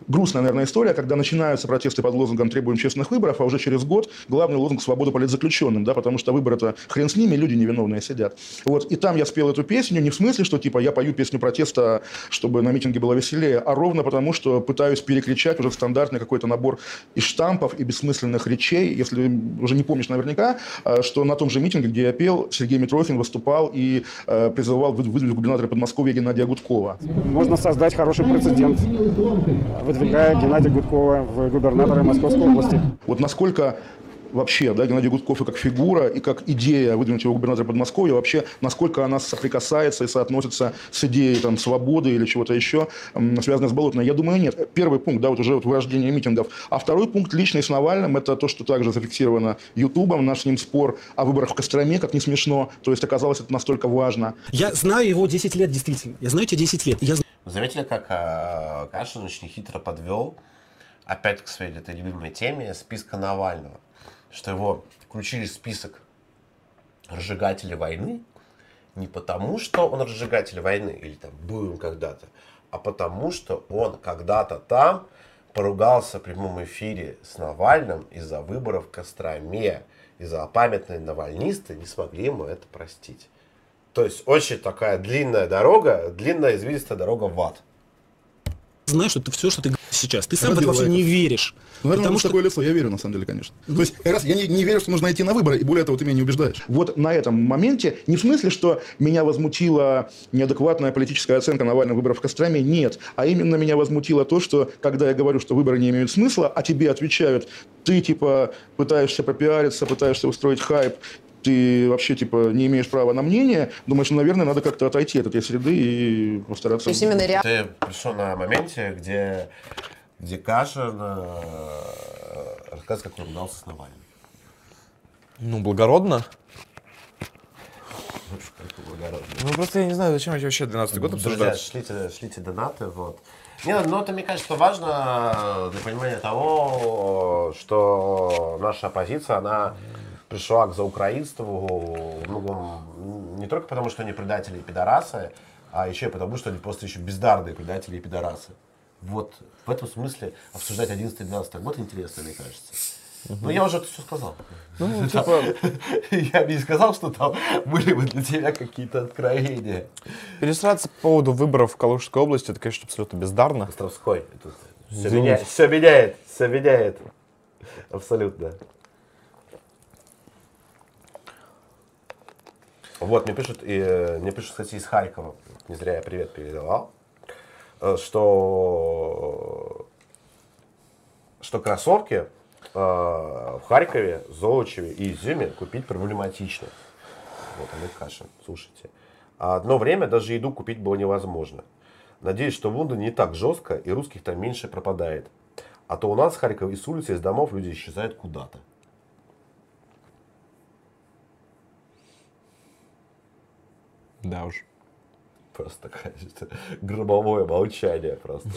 грустная, наверное, история, когда начинаются протесты под лозунгом «требуем честных выборов», а уже через год главный лозунг «свобода политзаключенным», да, потому что выборы-то хрен с ними, люди невиновные сидят. Вот, и там я спел эту песню не в смысле, что типа я пою песню протеста, чтобы на митинге было веселее, а ровно потому, что пытаюсь перекричать уже стандартный какой-то набор из штампов и бессмысленных речей. Если уже не помнишь наверняка, э, что на том же митинге, где я пел, Сергей Митрохин выступал и э, призывал выдвинуть губернатора Подмосковья Геннадия Гудкова. Можно создать хороший прецедент выдвигая Геннадия Гудкова в губернаторы Московской области. Вот насколько вообще, да, Геннадий Гудков и как фигура, и как идея выдвинуть его губернатора Подмосковья, вообще, насколько она соприкасается и соотносится с идеей там, свободы или чего-то еще, связанной с Болотной? Я думаю, нет. Первый пункт, да, вот уже вот вырождение митингов. А второй пункт, личный с Навальным, это то, что также зафиксировано Ютубом, наш с ним спор о выборах в Костроме, как не смешно. То есть оказалось это настолько важно. Я знаю его 10 лет, действительно. Я знаю тебя 10 лет. Я заметили, как э, Кашин очень хитро подвел опять к своей этой любимой теме списка Навального, что его включили в список разжигателей войны не потому, что он разжигатель войны или там был когда-то, а потому, что он когда-то там поругался в прямом эфире с Навальным из-за выборов в Костроме, из-за памятные навальнисты не смогли ему это простить. То есть очень такая длинная дорога, длинная извилистая дорога в ад. Знаешь, что ты все, что ты сейчас, ты сам в это вообще не веришь. Ну, наверное, потому что такое лицо, я верю, на самом деле, конечно. То есть, раз я не, не верю, что нужно идти на выборы, и более того, ты меня не убеждаешь. Вот на этом моменте, не в смысле, что меня возмутила неадекватная политическая оценка Навального выборов в Костроме, нет. А именно меня возмутило то, что, когда я говорю, что выборы не имеют смысла, а тебе отвечают, ты, типа, пытаешься попиариться, пытаешься устроить хайп, ты вообще типа не имеешь права на мнение, думаешь, ну, наверное, надо как-то отойти от этой среды и постараться. То есть именно ре... Ты пришел на моменте, где, где Кашин э, рассказывает, как он ругался с Навальным. Ну, благородно. Ну просто я не знаю, зачем вообще 12 год Друзья, обсуждать. шлите, шлите донаты, вот. Не, ну это, мне кажется, важно для понимания того, что наша оппозиция, она пришла к заукраинству ну, не только потому, что они предатели и пидорасы, а еще и потому, что они просто еще бездарные предатели и пидорасы. Вот в этом смысле обсуждать 11-12 год интересно, мне кажется. Ну, я уже это все сказал. Ну, типа, Я бы не сказал, что там были бы для тебя какие-то откровения. пересраться по поводу выборов в Калужской области, это, конечно, абсолютно бездарно. Островской. Все меняет, все меняет, все меняет. Абсолютно. Вот, мне пишут, и, э, мне пишут, кстати, из Харькова, не зря я привет передавал, э, что, что кроссовки э, в Харькове, Золочеве и Изюме купить проблематично. Вот, Олег Кашин, слушайте. А одно время даже еду купить было невозможно. Надеюсь, что в Лондоне не так жестко и русских там меньше пропадает. А то у нас в Харькове и с улицы, и с домов люди исчезают куда-то. Да уж. Просто такое гробовое молчание просто.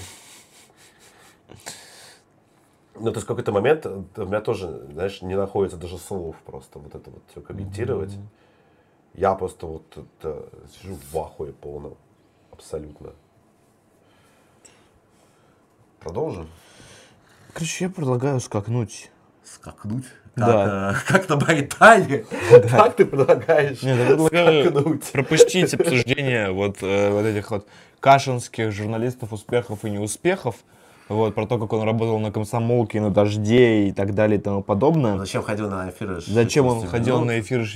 Ну, то есть в какой-то момент у меня тоже, знаешь, не находится даже слов просто вот это вот все комментировать. Я просто вот это, сижу в ахуе полном. Абсолютно. Продолжим? Короче, я предлагаю скакнуть. Скакнуть? Да. Как, э, как на Британии? Как ты предлагаешь Нет, я предлагаю пропустить обсуждение вот, э, вот этих вот кашинских журналистов успехов и неуспехов. Вот, про то, как он работал на комсомолке, на дожде и так далее и тому подобное. Зачем ходил на эфиры? Зачем он 60 ходил минут? на эфиры?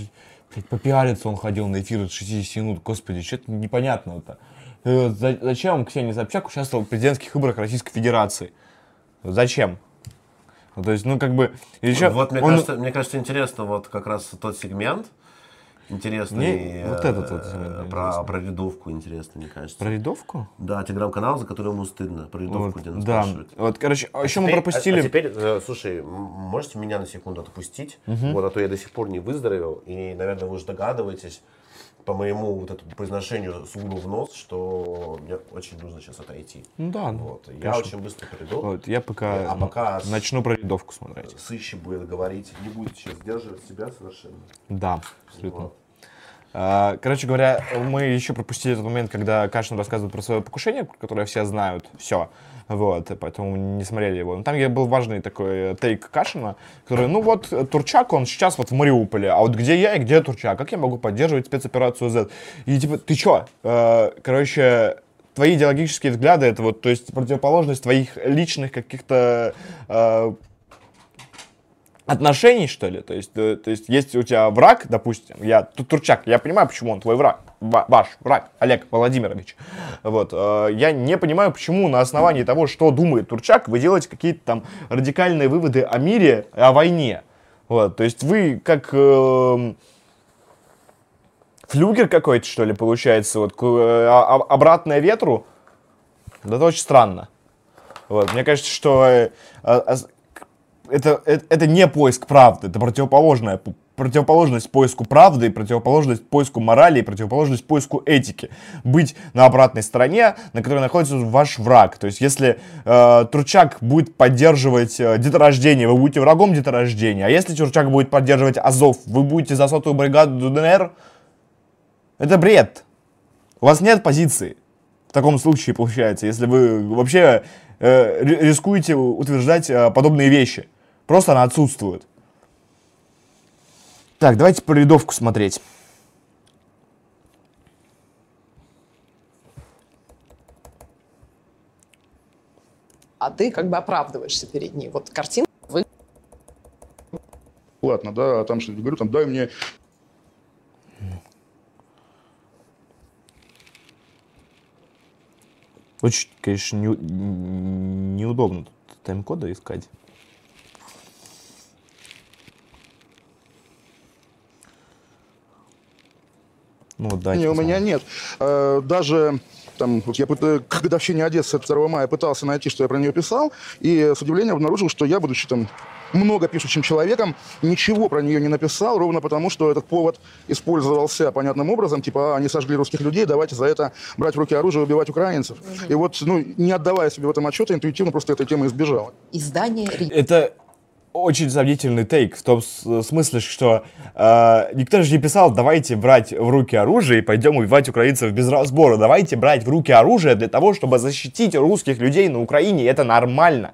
Блядь, попиариться он ходил на эфиры 60 минут. Господи, что-то непонятно-то. Э, за- Зачем Ксения Собчак участвовал в президентских выборах Российской Федерации? Зачем? Ну, то есть, ну, как бы... Еще Вот мне, он- кажется, мне кажется, интересно вот как раз тот сегмент. Интересный. Мне вот э, этот вот сегмент Про, про рядовку интересно, мне кажется. Про рядовку? Да, телеграм-канал, за который ему стыдно. Про рядовку, Вот, где нас да. спрашивают. Вот, короче, а еще мы теперь- пропустили... А, а теперь, э, слушай, можете меня на секунду отпустить? Мгм. Вот, а то я до сих пор не выздоровел. И, наверное, вы уже догадываетесь по моему вот этому произношению с углу в нос, что мне очень нужно сейчас отойти. Ну да, Вот. Я очень быстро приду. Вот, я пока, А пока начну про рядовку смотреть. Сыщи будет говорить, не будет сейчас сдерживать себя совершенно. Да, абсолютно. А, Короче говоря, мы еще пропустили тот момент, когда Кашин рассказывает про свое покушение, которое все знают, все. Вот, поэтому не смотрели его. Но там был важный такой э, тейк Кашина, который, ну вот, э, Турчак, он сейчас вот в Мариуполе, а вот где я и где Турчак? Как я могу поддерживать спецоперацию Z? И типа, ты чё? Э, Короче, твои идеологические взгляды, это вот, то есть противоположность твоих личных каких-то отношений, что ли? То есть, э, то есть, есть у тебя враг, допустим, я Ту- Турчак, я понимаю, почему он твой враг, ва- ваш враг, Олег Владимирович. Вот, э, я не понимаю, почему на основании того, что думает Турчак, вы делаете какие-то там радикальные выводы о мире, о войне. Вот, то есть вы как эм, флюгер какой-то, что ли, получается, вот э, а- а- обратное ветру. Да это очень странно. Вот, мне кажется, что э, а- это, это, это не поиск правды, это противоположная, противоположность поиску правды, и противоположность поиску морали, и противоположность поиску этики. Быть на обратной стороне, на которой находится ваш враг. То есть, если э, Турчак будет поддерживать э, деторождение, вы будете врагом деторождения. А если Турчак будет поддерживать Азов, вы будете за сотую бригаду ДНР. Это бред. У вас нет позиции. В таком случае, получается, если вы вообще э, ри- рискуете утверждать э, подобные вещи. Просто она отсутствует. Так, давайте по рядовку смотреть. А ты как бы оправдываешься перед ним. Вот картинка вы Ладно, да, а там что говорю, там дай мне Очень, конечно, не- неудобно тут тайм-коды искать. Ну вот, Не, у меня нет. Э, Даже там, вот я к годовщине Одессы 2 мая пытался найти, что я про нее писал, и с удивлением обнаружил, что я, будучи там много пишущим человеком, ничего про нее не написал, ровно потому, что этот повод использовался понятным образом, типа, а, они сожгли русских людей, давайте за это брать в руки оружие и убивать украинцев. И вот, ну, не отдавая себе в этом отчета, интуитивно просто этой темы избежал. Издание. Это очень сомнительный тейк в том с- смысле, что э, никто же не писал, давайте брать в руки оружие и пойдем убивать украинцев без разбора. Давайте брать в руки оружие для того, чтобы защитить русских людей на Украине. Это нормально.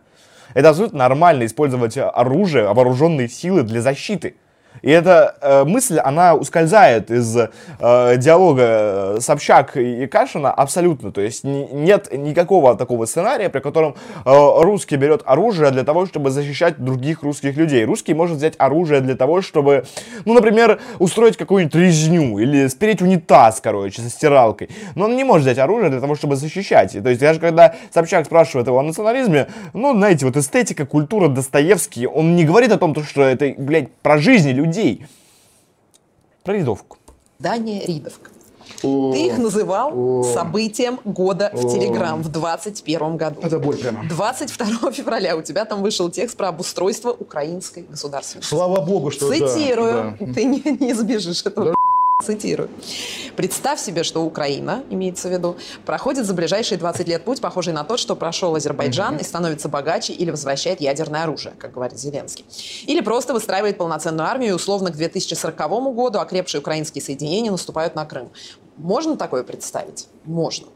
Это абсолютно нормально использовать оружие, вооруженные силы для защиты. И эта э, мысль, она ускользает из э, диалога э, Собчак и Кашина абсолютно. То есть ни- нет никакого такого сценария, при котором э, русский берет оружие для того, чтобы защищать других русских людей. Русский может взять оружие для того, чтобы, ну, например, устроить какую-нибудь резню или спереть унитаз, короче, со стиралкой. Но он не может взять оружие для того, чтобы защищать. И То есть даже когда Собчак спрашивает его о национализме, ну, знаете, вот эстетика, культура, Достоевский, он не говорит о том, то, что это, блядь, про жизни людей. Про рядовку. Издание «Ридовка». Ты их называл событием года в Телеграм в 21 году. Это боль прямо. 22 февраля у тебя там вышел текст про обустройство украинской государственности. Слава богу, что... да, Цитирую. да. Ты не, не избежишь этого. Цитирую. Представь себе, что Украина, имеется в виду, проходит за ближайшие 20 лет путь, похожий на тот, что прошел Азербайджан и становится богаче или возвращает ядерное оружие, как говорит Зеленский. Или просто выстраивает полноценную армию, и условно к 2040 году окрепшие украинские соединения наступают на Крым. Можно такое представить? Можно.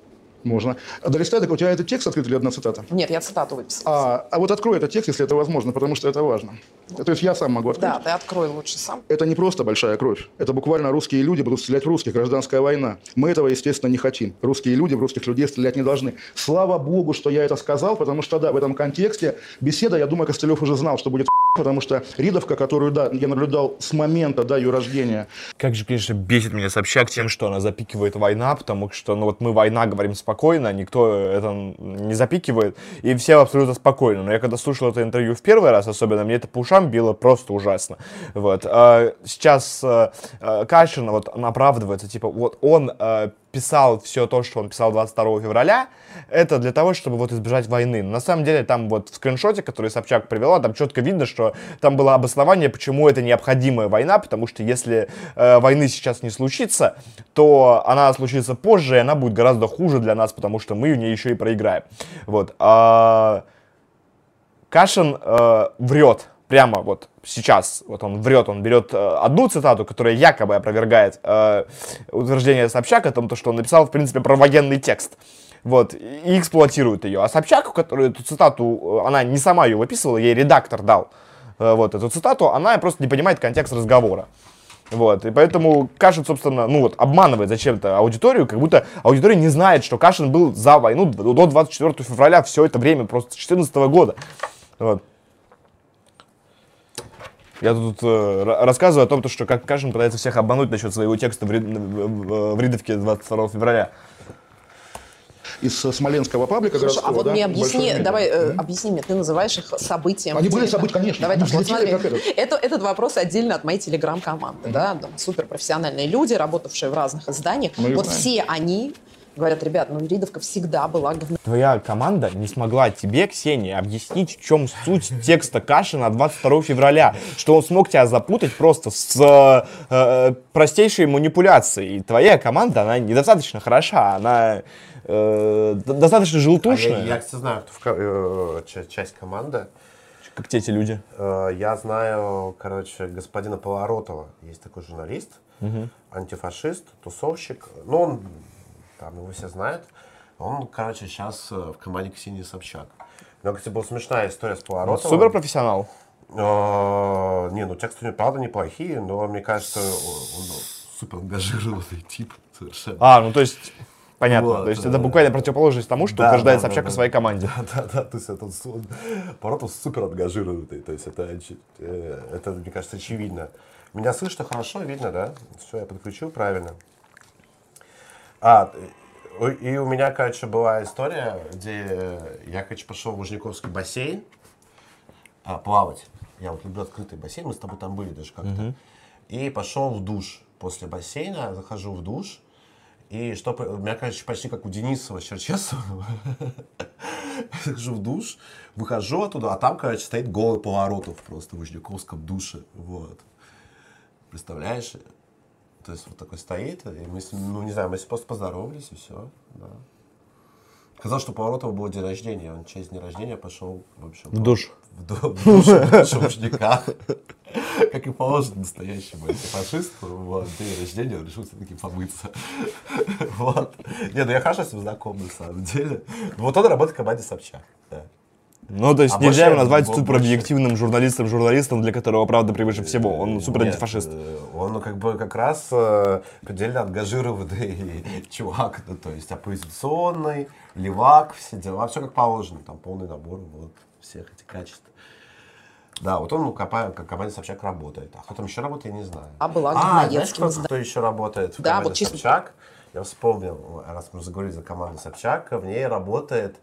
Можно. А Долистай, так у тебя этот текст открыт или одна цитата? Нет, я цитату выписала. А, а вот открой этот текст, если это возможно, потому что это важно. То есть я сам могу открыть. Да, ты открой лучше сам. Это не просто большая кровь. Это буквально русские люди будут стрелять в русских. Гражданская война. Мы этого, естественно, не хотим. Русские люди в русских людей стрелять не должны. Слава богу, что я это сказал, потому что, да, в этом контексте беседа, я думаю, Костылев уже знал, что будет потому что Ридовка, которую, да, я наблюдал с момента, да, ее рождения, Как же, конечно, бесит меня Собчак тем, что она запикивает война, потому что, ну вот мы война говорим спокойно, никто это не запикивает, и все абсолютно спокойно. Но я когда слушал это интервью в первый раз, особенно, мне это по ушам било просто ужасно. Вот. А сейчас э, э, Кашин, вот оправдывается, типа, вот он э, писал все то, что он писал 22 февраля, это для того, чтобы вот избежать войны. На самом деле, там вот в скриншоте, который Собчак привела, там четко видно, что там было обоснование, почему это необходимая война, потому что если э, войны сейчас не случится, то она случится позже, и она будет гораздо хуже для нас, потому что мы в ней еще и проиграем. Вот. А, Кашин э, врет прямо вот сейчас, вот он врет, он берет э, одну цитату, которая якобы опровергает э, утверждение Собчака о том, то, что он написал, в принципе, про военный текст. Вот, и эксплуатирует ее. А Собчак, которая эту цитату, э, она не сама ее выписывала, ей редактор дал э, вот эту цитату, она просто не понимает контекст разговора. Вот, и поэтому Кашин, собственно, ну вот, обманывает зачем-то аудиторию, как будто аудитория не знает, что Кашин был за войну до 24 февраля все это время, просто с 2014 года. Вот. Я тут э, ра- рассказываю о том, то, что как Кашин пытается всех обмануть насчет своего текста в, Ри- в- Ридовке 22 февраля. из э, Смоленского паблика Слушай, а городского, вот да, мне объясни, давай, э, объясни мне, ты называешь их событием. Они были события, конечно. Давай так, вот смотри, как этот. это, этот вопрос отдельно от моей телеграм-команды, да, там суперпрофессиональные люди, работавшие в разных изданиях. Мы вот знаем. все они говорят, ребят, ну Ридовка всегда была говно. Твоя команда не смогла тебе, Ксения, объяснить, в чем суть текста Кашина 22 февраля, что он смог тебя запутать просто с э, э, простейшей манипуляцией. И твоя команда, она недостаточно хороша, она э, достаточно А я, желтушная, я, кстати, знаю, кто в э, ча- часть команды. как те эти люди. Э, Я знаю, короче, господина Поворотова. Есть такой журналист, антифашист, тусовщик. Ну, он, там его все знают. Он, короче, сейчас в команде Ксении Собчак. Но, кстати, была смешная история с Поворотовым. Суперпрофессионал. Э, Не, ну тексты у него, правда, неплохие, но мне кажется, он он супер ангажированный тип совершенно. А, ну то есть, понятно. Вот, то есть да, это да. буквально противоположность тому, что Да, утверждает да, да, Собчак да. о своей команде. Да, да, да, то есть это су- Паротов супер ангажированный, то есть это, э, это, мне кажется, очевидно. Меня слышно хорошо, видно, да? Все, я подключил правильно. А, э, и у меня, короче, была история, где я, короче, пошел в Лужниковский бассейн а, плавать. Я вот люблю открытый бассейн, мы с тобой там были даже как-то. И пошел в душ. После бассейна захожу в душ, И что, у меня, короче, почти как у Денисова Черчесова. Захожу в душ, выхожу оттуда, а там, короче, стоит голый поворотов просто в Вишняковском душе. Вот. Представляешь? То есть вот такой стоит, и мы ну не знаю, мы просто поздоровались, и все. Да. Сказал, что Поворотова был день рождения, он через день рождения пошел, в общем... В душ. В, ду- в душ, в рушниках. Как и положено настоящему антифашисту, вот, день рождения он решил все-таки помыться. Вот. Не, ну я хорошо с ним знаком, на самом деле. Вот он работает в команде Собчак, да. Ну, то есть А нельзя его назвать суперобъективным журналистом, журналистом, для которого правда превыше всего. Он супер антифашист. э, Он ну, как бы как раз э, предельно ангажированный чувак, ну, то есть оппозиционный, левак, все дела, все как положено, там полный набор вот всех этих качеств. Да, вот он ну, как команда Собчак работает. А кто там еще работает, я не знаю. А была а, знаешь, кто, кто еще работает в Да, команде вот чисто- Собчак? Я вспомнил, раз мы заговорили за команду Собчак, в ней работает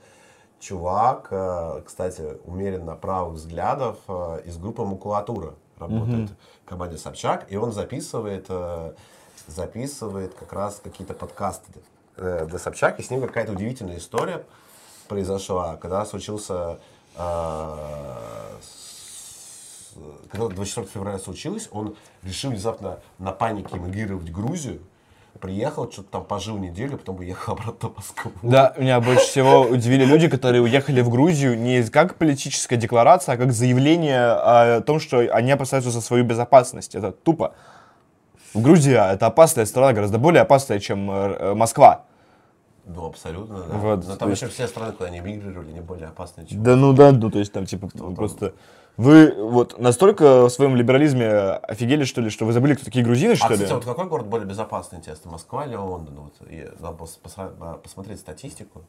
чувак, э, кстати, умеренно правых взглядов э, из группы Макулатура работает Мгм. в команде Собчак, и он записывает, э, записывает как раз какие-то подкасты для Собчак, и с ним какая-то удивительная история произошла, когда случился когда 24 февраля случилось, он решил внезапно на панике эмигрировать в Грузию, приехал, что-то там пожил неделю, потом уехал обратно в Москву. Да, меня больше всего удивили люди, которые уехали в Грузию не как политическая декларация, а как заявление о том, что они опасаются за свою безопасность. Это тупо. В Грузии это опасная страна, гораздо более опасная, чем э, Москва. Ну, абсолютно, да. Вот, Но то там есть- еще все страны, куда они эмигрировали, не более опасные, чем Да ну да, ну то есть там типа просто... Вы вот настолько в своем либерализме офигели, что ли, что вы забыли, кто такие грузины, А, что ли? кстати, вот какой город более безопасный, интересно, Москва или Лондон? Вот, и надо посра- а, посмотреть статистику.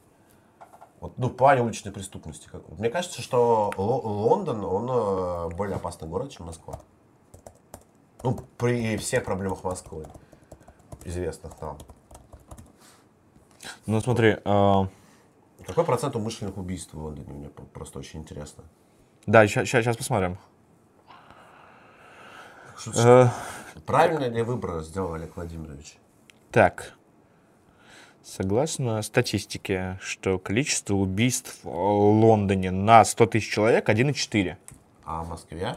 Вот, ну, в плане уличной преступности. Мне кажется, что Ло- Лондон, он э, более опасный город, чем Москва. Ну, при всех проблемах Москвы, известных нам. Ну смотри, а, Какой процент умышленных убийств в Лондоне? Мне просто очень интересно. Да, сейчас посмотрим. Что- Э, Правильно ли выбор сделал Олег Владимирович? Так. Согласно статистике, что количество убийств в Лондоне на 100 тысяч человек 1,4. А в Москве?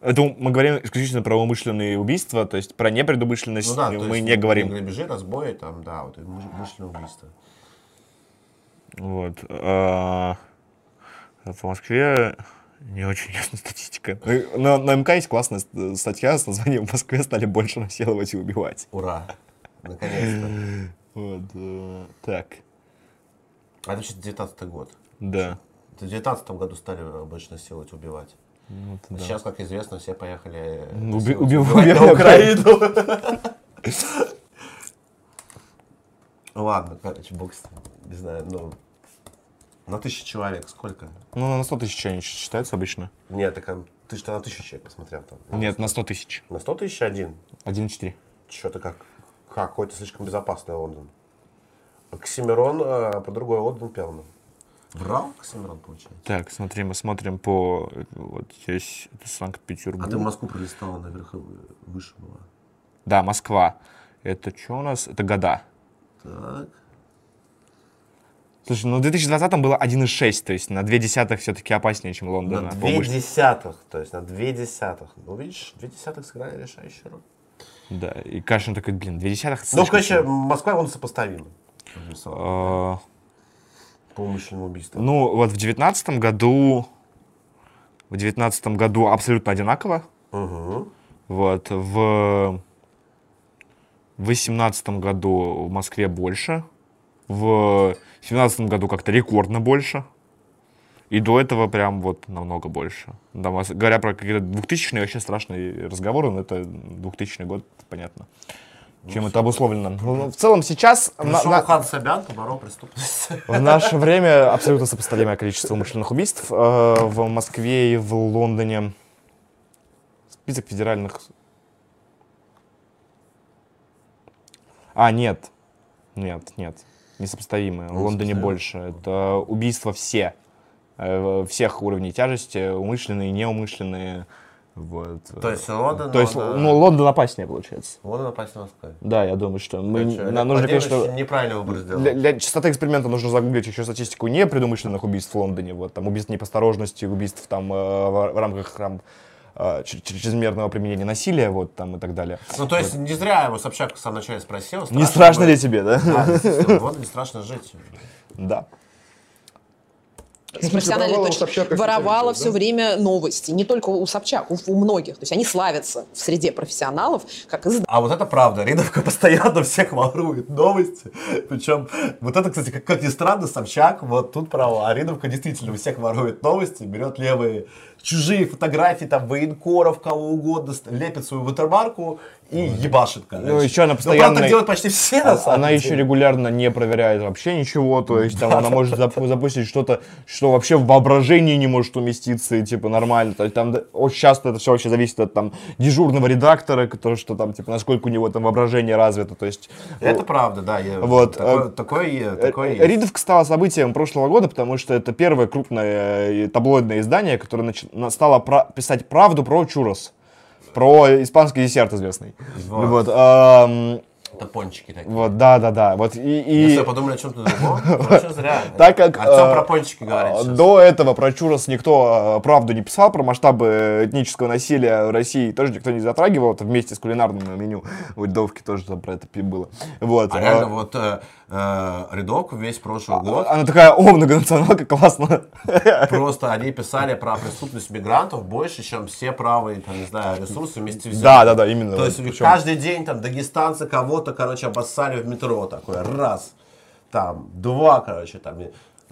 Это мы говорим исключительно про умышленные убийства, то есть про непредумышленность Ну да, мы не говорим. Грабежи, разбои, там, да, вот и умыш- умышленное убийство. Вот. а, В Москве не очень ясная статистика. Ну, На, на МК есть классная ст- статья с названием «В Москве стали больше насиловать и убивать». Ура! Наконец-то. Вот. э, Так. А это 2019 год. Да. В 2019 году стали больше насиловать, убивать. Вот, А да. Сейчас, как известно, все поехали Уби- насиловать, уби- убивать убивать на Украину. Ладно, короче, бог с ним. Не знаю, ну... На тысячу человек сколько? Ну, на 100 тысяч они считаются обычно. Нет, так а ты что на тысячу человек посмотрел там? Нет, на 100 тысяч. На 100 тысяч один? 1,4. Что-то как... Какой-то слишком безопасный Лондон. Оксимирон э, по другой Лондон Пелман. Врал Оксимирон, получается? Так, смотри, мы смотрим по... Вот здесь это Санкт-Петербург. А ты в Москву пролистала, наверх и выше была. Да, Москва. Это что у нас? Это года. Так. Слушай, ну в 2020 было 1,6, то есть на 2 десятых все-таки опаснее, чем Лондон. На по две умышленности. десятых, то есть на две десятых. Ну, видишь, две десятых сыграли решающую роль. Да, и Кашин такой, блин, 2 десятых... Ну, короче. Москва, он сопоставимы. А, По умышленному убийству. Ну, вот в 2019 году... В 2019 году абсолютно одинаково. Угу. Вот, в 2018 году в Москве больше. В 2017 году как-то рекордно больше. И до этого прям вот намного больше. Да, мос- говоря про какие-то 2000-е, вообще страшные разговоры, но это 2000 год, понятно. Чем это обусловлено. Ну, в целом сейчас... на- Пришел на- Хан Собян, поборол преступность. в наше время абсолютно сопоставимое количество умышленных убийств э, в Москве и в Лондоне. Список федеральных... А, нет. Нет, нет. Несопоставимые. В Лондоне больше. Это убийства все. Э, Всех уровней тяжести. Умышленные, неумышленные. Вот. То есть Лондон, То есть, Лондон- ну, Лондон опаснее получается. Лондон опаснее Москвы. Да, я думаю, что мы, Короче, нам нужно, Владимирович конечно, неправильный выбор сделал. для, для частоты эксперимента нужно загуглить еще статистику непредумышленных убийств в Лондоне, вот, там, убийств не по осторожности, убийств там э, в, в рамках там, э, чрезмерного применения насилия, вот, там, и так далее. Ну, то есть, не зря его Собчак в самом начале спросил. Не страшно ли ли тебе, да? Да, действительно, в Лондоне страшно жить. Да. С профессиональной воровала точки Собчак воровала все да? время новости. Не только у Собчак, у, у многих. То есть они славятся в среде профессионалов, как издатели. А вот это правда. Ридовка постоянно всех ворует новости. Причем, вот это, кстати, как, как ни странно, Собчак вот тут права. А Ридовка действительно у всех ворует новости, берет левые чужие фотографии, там, военкоров, кого угодно, лепит свою ватермарку и ебашит, короче. Ну, еще она Ну, правда, постоянно... так делают почти все, на А- самом Она деле. еще регулярно не проверяет вообще ничего, то есть там она может зап- запустить что-то, что вообще в воображении не может уместиться, и типа нормально. То есть там очень часто это все вообще зависит от там дежурного редактора, который что там, типа, насколько у него там воображение развито, то есть... Это правда, да. я- Вот, Такое, такое, э, есть. Ридовка стала событием прошлого года, потому что это первое крупное э, таблоидное издание, которое нач- стало пра- писать правду про чурос. Про испанский десерт известный. Вот. Вот, Это пончики такие. вот, да, да, да. Вот и, и- Если вы подумали о чем-то другом, так как Артем э, про пончики говорит э, сейчас. до этого про чурос никто э, правду не писал, про масштабы этнического насилия в России тоже никто не затрагивал, вместе с кулинарным меню у Льдовки тоже там про это было. Вот. А э, реально, вот э, рядовку весь прошлый год, Она такая, о, многонационалка, классно. просто они писали про преступность мигрантов больше, чем все правые, там, не знаю, ресурсы вместе взятые. Да, да, да, именно. То есть Причем- каждый день там дагестанцы кого-то, короче, обоссали в метро такой, раз, там, два, короче, там,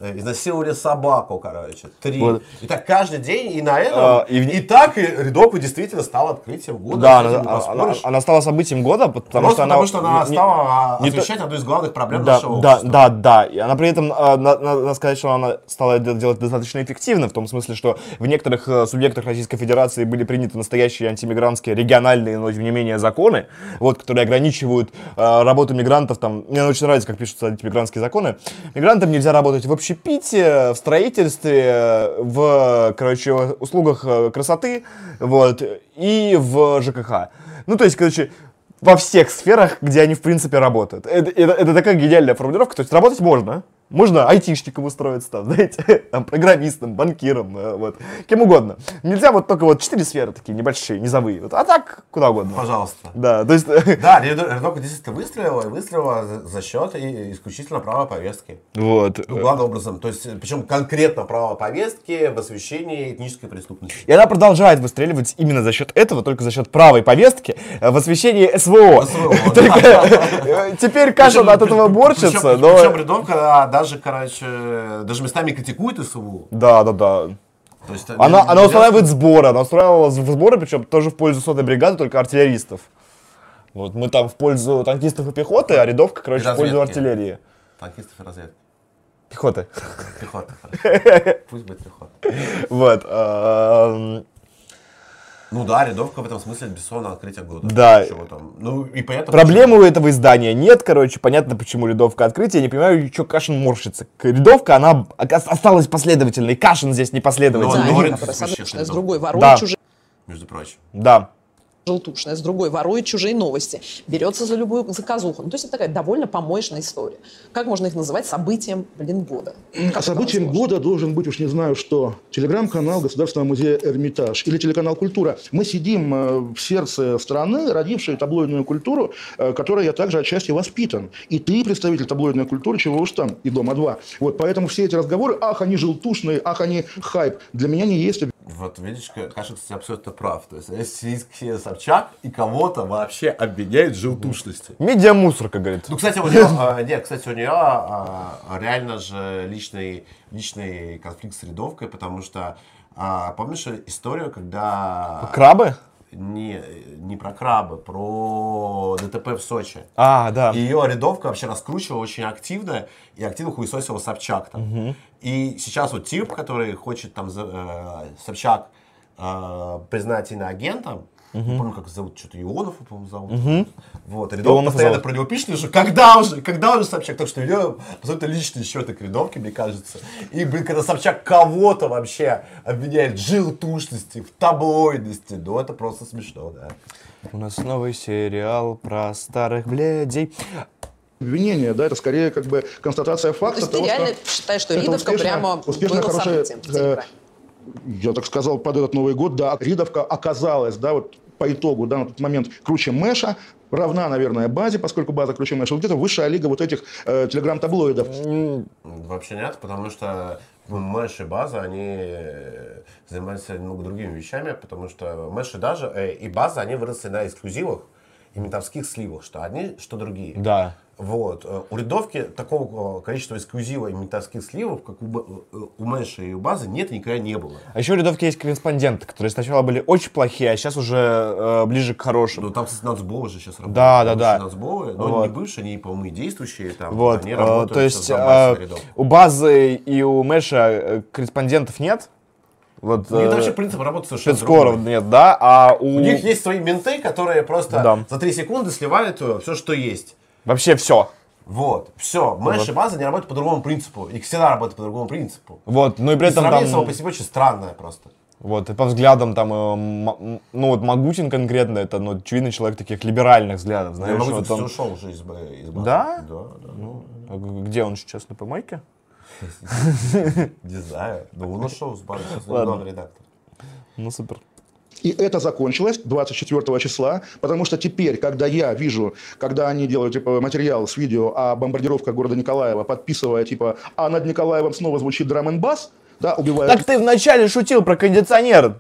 изнасиловали собаку, короче, три. Вот. И так каждый день, и на этом, А, и и, так и рядовку действительно стал открытием года. Да, она, не она- она стала событием года, потому Просто что она... потому что она не- стала а, не освещать одну из главных проблем Да, нашего да, общества. да, да. И она при этом, а, на- на- надо сказать, что она стала это делать достаточно эффективно, в том смысле, что в некоторых э, субъектах Российской Федерации были приняты настоящие антимигрантские региональные, но тем не менее законы, вот, которые ограничивают э, работу мигрантов. Там, мне очень нравится, как пишутся антимигрантские законы. Мигрантам нельзя работать в общепите, в строительстве, в, короче, услугах э, красоты, вот, и в ЖКХ. Ну, то есть, короче, во всех сферах, где они, в принципе, работают. Это, это- это такая гениальная формулировка. То есть работать можно. Можно айтишником устроиться, там, знаете, там, программистом, банкиром, э, вот, кем угодно. Нельзя вот только вот четыре сферы такие небольшие, низовые. Вот, а так, куда угодно. Пожалуйста. Да, то есть... Да, Рядовка действительно выстрелила, и выстрелила за, счет и исключительно права повестки. Вот. Ну, главным образом, то есть, причем конкретно право повестки в освещении этнической преступности. И она продолжает выстреливать именно за счет этого, только за счет правой повестки э, в освещении СВО. СВО, э, Теперь Кашин от этого борчится, но... причем Рядовка а, даже, короче, даже местами критикует СВУ. Да, да, да. То есть, Она, она устраивает сборы, она устраивала сборы, причем тоже в пользу сотой бригады, только артиллеристов. Вот мы там в пользу танкистов и пехоты, а рядовка, короче, в пользу артиллерии. Танкистов и разведки. Пехоты. Пехота. Пусть будет пехота. Вот. Ну да, рядовка в этом смысле бессонное открытие года. Да. Чего там. Ну и поэтому... Проблемы у этого издания нет, короче, понятно, почему рядовка открытия. Я не понимаю, что Кашин морщится. Рядовка, она осталась последовательной. Кашин здесь непоследовательный. Ну, Норин которая, с другой ворует Да. чужие Между прочим. Да. Желтушная, с другой ворует чужие новости, берется за любую заказуху. Ну, то есть это такая довольно помоечная история. Как можно их называть событием, блин, года? А событием года должен быть, уж не знаю что, телеграм-канал Государственного музея «Эрмитаж» или телеканал «Культура». Мы сидим э, в сердце страны, родившей таблоидную культуру, э, которой я также отчасти воспитан. И ты представитель таблоидной культуры, чего уж там, и «Дома-2». Вот поэтому все эти разговоры, ах, они желтушные, ах, они хайп, для меня не есть Вот видишь, Каша, кстати, абсолютно прав. То есть, сидит Ксения Собчак и кого-то вообще обвиняет в желтушности. Медиамусор, как говорит. Ну, кстати, у нее, а, нет, кстати, у нее а, реально же личный, личный конфликт с рядовкой, потому что а, помнишь историю, когда... Крабы? Не, не про крабы, про ДТП в Сочи. А, да. Ее рядовка вообще раскручивала очень активно и активно хуесосила Собчак там. И сейчас вот тип, который хочет там э, Собчак э, признать иноагентом, Не помню, как зовут, что-то Ионов, по-моему, зовут. Мгм. Вот, Рядовка Ионов постоянно зовут. про него пишет, что когда уже, когда уже Собчак, так что у него, по сути, личные счеты к Рядовке, мне кажется. И, блин, когда Собчак кого-то вообще обвиняет в желтушности, в таблоидности, ну, это просто смешно, да. У нас новый сериал про старых блядей. Обвинение, да, это скорее как бы констатация То факта есть ты того, реально что считаешь, что Ридовка успешная- прямо успешная, было хорошая, событием в э, Телеграме? Я так сказал, под этот Новый год, да, Ридовка оказалась, да, вот по итогу, да, на тот момент круче Мэша, равна, наверное, базе, поскольку база круче Мэша. Где-то высшая лига вот этих э, телеграм-таблоидов. Вообще нет, потому что ну, Мэш и База, они э, занимаются немного другими вещами, потому что Мэш и даже э, и База, они выросли на эксклюзивах и ментовских сливах, что одни, что другие. Да. Вот. Э, У рядовки такого э, количества эксклюзива и ментовских сливов, как у, э, у Мэша и у Базы, нет никогда не было. А еще у рядовки есть корреспонденты, которые сначала были очень плохие, а сейчас уже э, ближе к хорошим. Ну там, кстати, нацболы же сейчас работают. Да, да, да. Нацболы, но Вот. не бывшие, они, по-моему, и действующие там. Вот, Они работают то есть э, у базы и у Мэша корреспондентов нет. Вот, У них вообще принцип работы совершенно спецкоров другой. нет, да, а у... У них есть свои менты, которые просто Да. за 3 секунды сливают все, что есть. Вообще все. Вот, все. Мэш и база не работают по другому принципу. И всегда работают по другому принципу. Вот, ну и при этом сравнение там... само по себе очень странное просто. Вот, и по взглядам там, э, ну вот Магутин конкретно, это, ну, очевидно, человек таких либеральных взглядов, знаешь, могу вот он- ушел уже из, из базы. Да? Да, да. Ну, а где он сейчас, на помойке? Не знаю. Ну, он ушел с базы, он редактор. Ну, супер. И это закончилось 24 числа, потому что теперь, когда я вижу, когда они делают типа материал с видео о бомбардировках города Николаева, подписывая типа, а над Николаевым снова звучит драм н бас, да, убивают. Так ты вначале шутил про кондиционер.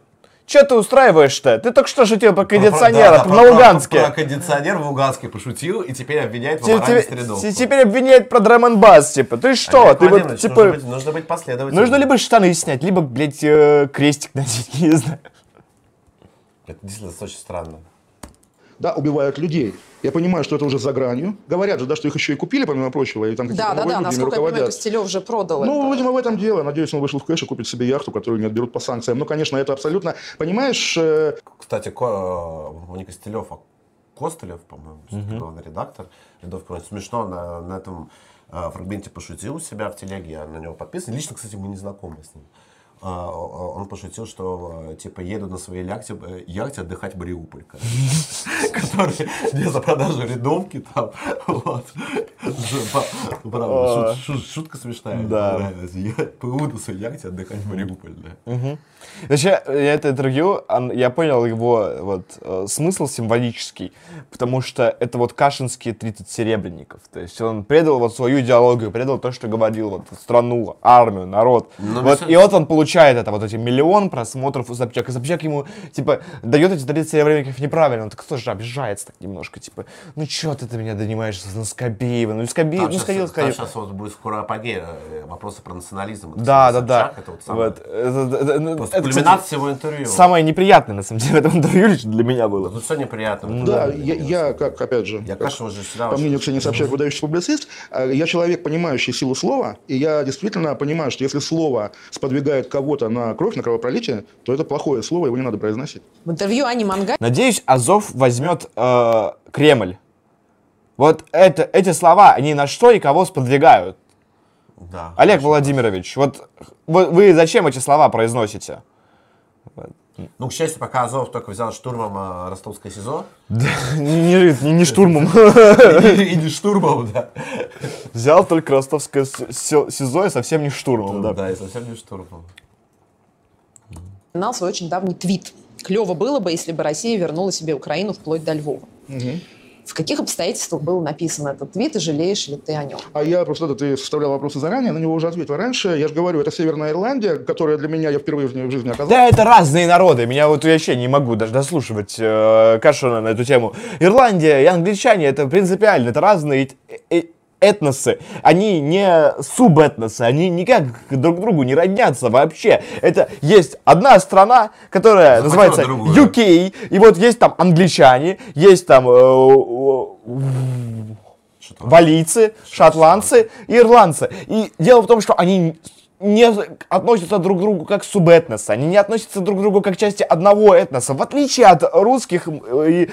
Че ты устраиваешь-то? Ты только что шутил про Да, кондиционер да, на про- Луганске. Про, про кондиционер в Луганске пошутил и теперь обвиняет в аморальной те- Теперь обвиняет про драм бас, типа. Ты что? Олег Ты вот, типа... нужно, быть, нужно быть последовательным. Нужно либо штаны снять, либо, блядь, э, крестик надеть, не знаю. Это действительно очень странно. Да, убивают людей. Я понимаю, что это уже за гранью. Говорят же, да, что их еще и купили, помимо прочего, и там какие-то Да, да, да, насколько я понимаю. Костелев же продал Ну, это. видимо, в этом дело. Надеюсь, он вышел в кэш и купит себе яхту, которую не отберут по санкциям. Ну, конечно, это абсолютно... Понимаешь, э, Кстати, Ко- э, не Костелев, а Костылев, по-моему, Мгм. главный редактор. Рядовка очень смешно на, на этом э, фрагменте пошутил у себя в телеге, я на него подписан. Лично, кстати, мы не знакомы с ним. А, он пошутил, что э, типа еду на своей яхте, э, яхте отдыхать в Мариуполь. Который не за продажу рядовки там. Вот. Правда, шут- шут- шутка смешная. Да. понравилась. Я плыву на своей яхте отдыхать в Мариуполь. да. Вообще, я это интервью, я понял его вот, э, смысл символический, потому что это вот кашинские 30 серебряников. То есть он предал вот свою идеологию, предал то, что говорил, вот страну, армию, народ. Ну, вот, и вот он получает это, вот эти миллион просмотров у Собчак. И Собчак ему, типа, дает эти 30 серебряников неправильно. Он так тоже обижается так немножко, типа, ну чё ты, ты меня донимаешься на Скобеева? Ну, Скобеев, ну щас- сходил, сходил. сейчас вот будет скоро апогей, э, вопросы про национализм. Это Да, да, Собчак, да. Это вот самое. Вот. Это- это- ну, это, кульминация его интервью. Самое неприятное, на самом деле, в этом интервью лично для меня было. Тут все неприятно. Ну Да, я, я, как, опять же, Я как, уже всегда по очень- мнению Ксении Собчак, выдающийся публицист, э, я человек, понимающий силу слова, и я действительно понимаю, что если слово сподвигает кого-то на кровь, на кровопролитие, то это плохое слово, его не надо произносить. В интервью Ани Мангай Надеюсь, Азов возьмет э, Кремль. Вот это, эти слова, они на что и кого сподвигают? Да. Олег Владимирович, вот вы, вы зачем эти слова произносите? Ну, к счастью, пока Азов только взял штурмом э, ростовское СИЗО. Не, не- не- не штурмом. И не штурмом, да. Взял только ростовское СИЗО и совсем не штурмом, да. Да, и совсем не штурмом. Написал свой очень давний твит. Клево было бы, если бы Россия вернула себе Украину вплоть до Львова. В каких обстоятельствах был написан этот твит и жалеешь ли ты о нем? А я просто, это ты составлял вопросы заранее, на него уже ответил раньше. Я же говорю, это Северная Ирландия, которая для меня, я впервые в ней в жизни оказался. Да, это разные народы. Меня вот вообще не могу даже дослушивать э, Кашина на эту тему. Ирландия и англичане это принципиально, это разные э- э- этносы. Они не субэтносы, они никак друг к другу не роднятся вообще. Это есть одна страна, которая Захватила называется другую. UK, и вот есть там англичане, есть там э, э, валийцы, шотландцы и ирландцы. И дело в том, что они не относятся друг к другу как субэтносы, они не относятся друг к другу как части одного этноса, в отличие от русских и,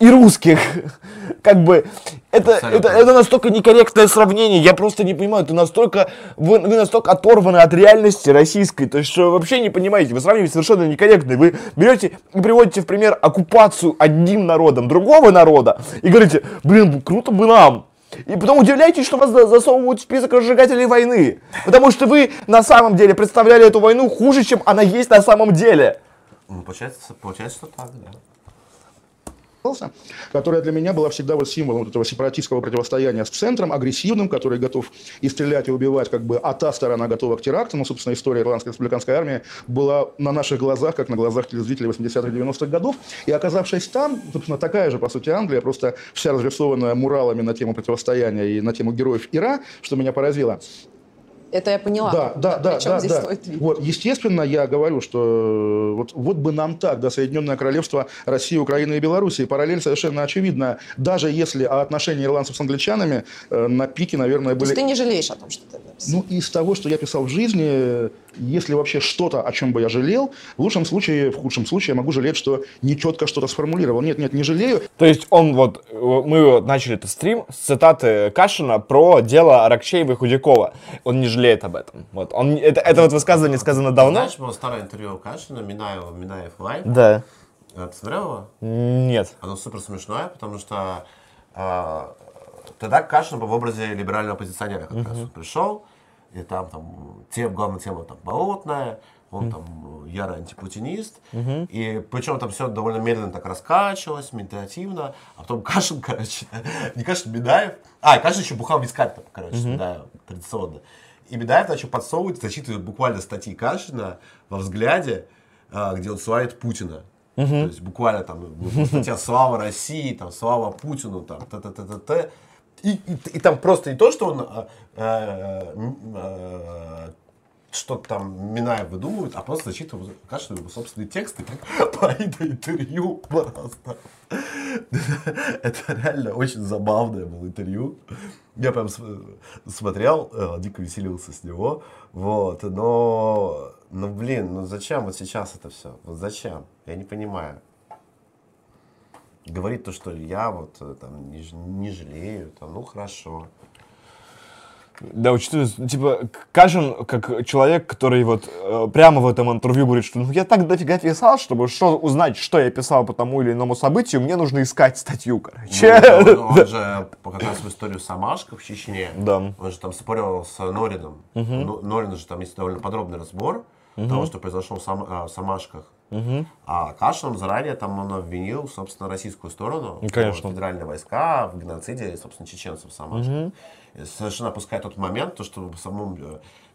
и русских. Как бы это, это, это настолько некорректное сравнение, я просто не понимаю, это настолько, вы, вы настолько оторваны от реальности российской, то есть что вы вообще не понимаете, вы сравниваете совершенно некорректно, вы берете и приводите в пример оккупацию одним народом другого народа и говорите, блин, круто бы нам, и потом удивляйтесь, что вас засовывают в список разжигателей войны. Потому что вы на самом деле представляли эту войну хуже, чем она есть на самом деле. Ну, получается, получается, что так, да которая для меня была всегда вот символом вот этого сепаратистского противостояния с центром, агрессивным, который готов и стрелять, и убивать, как бы, а та сторона готова к терактам. Ну, собственно, история Ирландской республиканской армии была на наших глазах, как на глазах телезрителей 80-х, 90-х годов. И оказавшись там, собственно, такая же, по сути, Англия, просто вся разрисованная муралами на тему противостояния и на тему героев Ира, что меня поразило. Это я поняла. Да, да, да, да, здесь да. Вот, естественно, я говорю, что вот, вот бы нам так, да, Соединенное Королевство России, Украины и Беларуси. Параллель совершенно очевидна. Даже если отношения ирландцев с англичанами э, на пике, наверное, были... То есть ты не жалеешь о том, что ты написал? Ну, из того, что я писал в жизни, если вообще что-то, о чем бы я жалел, в лучшем случае, в худшем случае я могу жалеть, что не четко что-то сформулировал. Нет, нет, не жалею. То есть он вот, мы начали этот стрим с цитаты Кашина про дело Аракчеева и Худякова. Он не жалеет об этом. Вот. Он, это, это вот высказывание сказано давно. Знаешь, было старое интервью Кашина, Минаева, Минаев Лайв. Да. Ты смотрел его? Нет. Оно супер смешное, потому что э, тогда Кашин был в образе либерального оппозиционера как uh-huh. раз. Пришел, и там, там тем, главная тема там болотная, он mm. там ярый антипутинист, mm-hmm. и причем там все довольно медленно так раскачивалось, медитативно, а потом Кашин, короче, не Кашин, Бедаев, а, Кашин еще бухал вискарь там, короче, mm-hmm. да, традиционно. И Бедаев начал подсовывать, зачитывает буквально статьи Кашина во взгляде, а, где он славит Путина. Mm-hmm. То есть буквально там статья «Слава России», там «Слава Путину», там т-т-т-т-т. И, и, и там просто не то, что он э, э, э, что-то там Минаев выдумывает, а просто зачитывает Кашин его собственные тексты, как по интервью просто. Это реально очень забавное было интервью. Я прям смотрел, э, дико веселился с него. Вот, но, ну блин, ну зачем вот сейчас это все? Вот зачем? Я не понимаю говорит то, что я вот э, там не, не жалею, там, ну хорошо. Да, учитывая, типа, Кажин, как человек, который вот э, прямо в этом интервью говорит, что ну я так дофига писал, чтобы что, узнать, что я писал по тому или иному событию, мне нужно искать статью, короче. Ну, он, он же, раз в историю Самашка в Чечне, да. он же там спорил с Норином. Угу. Норин же там есть довольно подробный разбор угу. того, что произошло в, Сам, в Самашках. Угу. А Кашин заранее там он обвинил, собственно, российскую сторону, ну, Конечно. федеральные войска в геноциде, собственно, чеченцев сама. Угу. Совершенно опуская тот момент, то, что в самом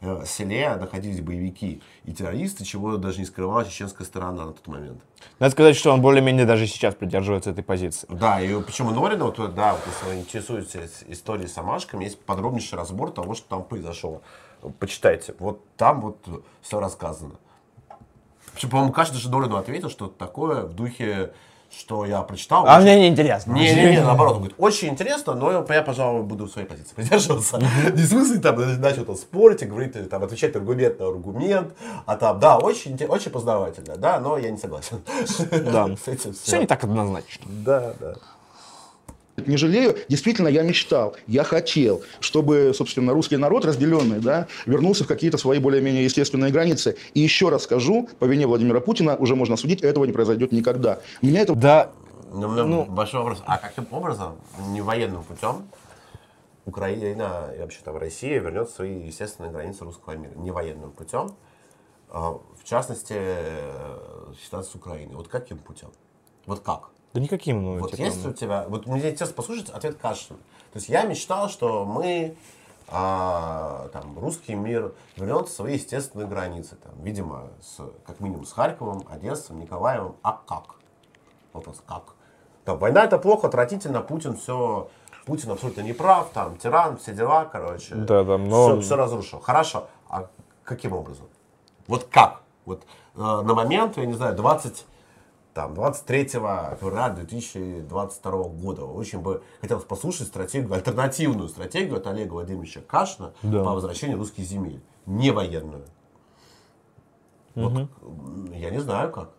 э, селе находились боевики и террористы, чего даже не скрывала чеченская сторона на тот момент. Надо сказать, что он более-менее даже сейчас придерживается этой позиции. Да, и почему Норина, вот, да, вот, если вы интересуетесь историей с Амашками, есть подробнейший разбор того, что там произошло. Почитайте, вот там вот все рассказано. Причем, по-моему, каждый же Нолину ответил, что такое в духе, что я прочитал. А очень... мне не интересно. Не, не, не, наоборот, он говорит, очень интересно, но я, пожалуй, буду в своей позиции придерживаться. Не в смысле там начал там спорить и говорить, там, отвечать аргумент на аргумент, а там, да, очень, очень познавательно, да, но я не согласен. Да, все не так однозначно. Да, да не жалею. Действительно, я мечтал, я хотел, чтобы, собственно, русский народ, разделенный, да, вернулся в какие-то свои более-менее естественные границы. И еще раз скажу, по вине Владимира Путина уже можно судить, этого не произойдет никогда. Меня это... Да. Но ну, ну, большой вопрос. А каким образом, не военным путем, Украина и вообще там Россия вернет свои естественные границы русского мира? Не военным путем, а, в частности, э, ситуация с Украиной. Вот каким путем? Вот как? Да никаким, ну, Вот типа, есть у тебя, вот мне интересно послушать ответ Кашина. То есть я мечтал, что мы, а, там, русский мир вернет свои естественные границы, там, видимо, с, как минимум с Харьковом, Одессой, Николаевым. А как? Вопрос, как? Там, война это плохо, отвратительно, Путин все, Путин абсолютно не прав, там, тиран, все дела, короче. Да, да, но... Все, все разрушил. Хорошо, а каким образом? Вот как? Вот э, на момент, я не знаю, 20 там, 23 февраля 2022 года. Очень бы хотелось послушать стратегию, альтернативную стратегию от Олега Владимировича Кашина Да. по возвращению русских земель. Не военную. Вот, Мгм. м, я не знаю как.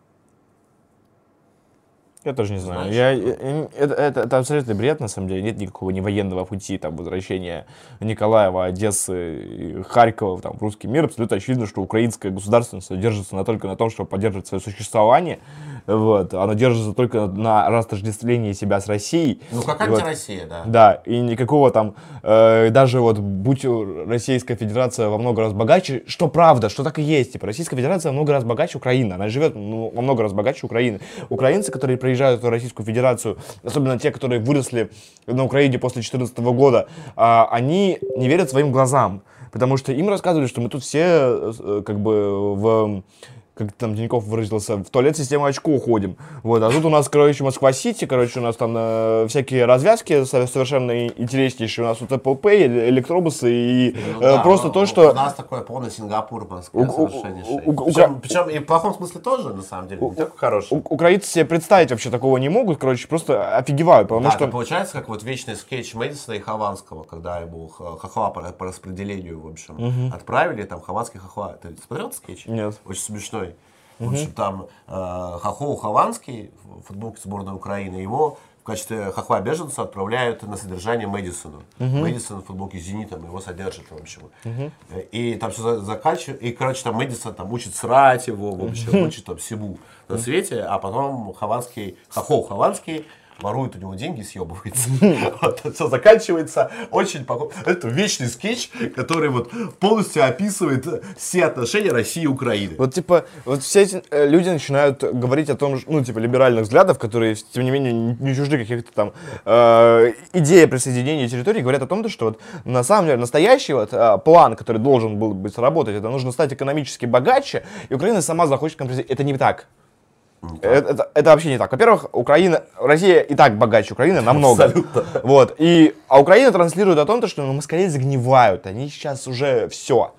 Я тоже не знаю. Знаешь, Я, я- это, это, это абсолютно бред, на самом деле. Нет никакого ни военного пути, там, возвращения Николаева, Одессы, и Харькова там, в русский мир. Абсолютно очевидно, что украинская государственность держится на, только на том, чтобы поддерживать свое существование. Вот. Она держится только на растождествлении себя с Россией. Ну, как вот- антироссия, да. Да, и никакого там, э, даже вот будь Российская Федерация во много раз богаче, что правда, что так и есть, типа Российская Федерация во много раз богаче Украины, она живет ну, во много раз богаче Украины. Украинцы, которые приезжают в Российскую Федерацию, особенно те, которые выросли на Украине после 2014 года, а, они не верят своим глазам, потому что им рассказывали, что мы тут все э, как бы в как там Тиньков выразился, в туалет системы очков ходим. Вот, а тут у нас, короче, Москва-Сити, короче, у нас там э, всякие развязки со- совершенно интереснейшие. У нас тут Apple Pay, э- электробусы и Ну э, да, просто у- то, что... У нас такой полный Сингапур у- совершеннейший. у- у- причем, причем и в плохом смысле тоже, на самом деле, не хорошем. У- украинцы себе представить вообще такого не могут, короче, просто офигевают, потому Да, что... это получается как вот вечный скетч Мэдисона и Хованского, когда ему хохла по, по распределению, в общем, Мгм. отправили, там Хованский хохла. Ты смотрел этот скетч? Нет. Очень смешной. В Мгм. общем, там э, Хохол Хованский, в футболке сборной Украины, его в качестве хохла беженца отправляют на содержание Мэдисону. Мгм. Мэдисон в футболке с Зенитом, его содержат, в общем. Мгм. И там все заканчивается. И, короче, там Мэдисон там учит срать его, в общем, учит там всему на свете, а потом Хованский, Хохол Хованский ворует у него деньги и съебывается. Вот, все заканчивается очень похоже. Это вечный скетч, который вот полностью описывает все отношения России и Украины. Вот, типа, вот все эти э, люди начинают говорить о том, ну, типа, либеральных взглядов, которые, тем не менее, не- чужды каких-то там э, идей присоединения территорий, говорят о том, то, что вот на самом деле настоящий вот э, план, который должен был быть сработать, это нужно стать экономически богаче, и Украина сама захочет конкретизировать. Это не так. Это, это- это вообще не так. Во-первых, Украина, Россия и так богаче Украины намного. Абсолютно. Вот. И, а Украина транслирует о том, то, что ну, москали загнивают. Они сейчас уже все.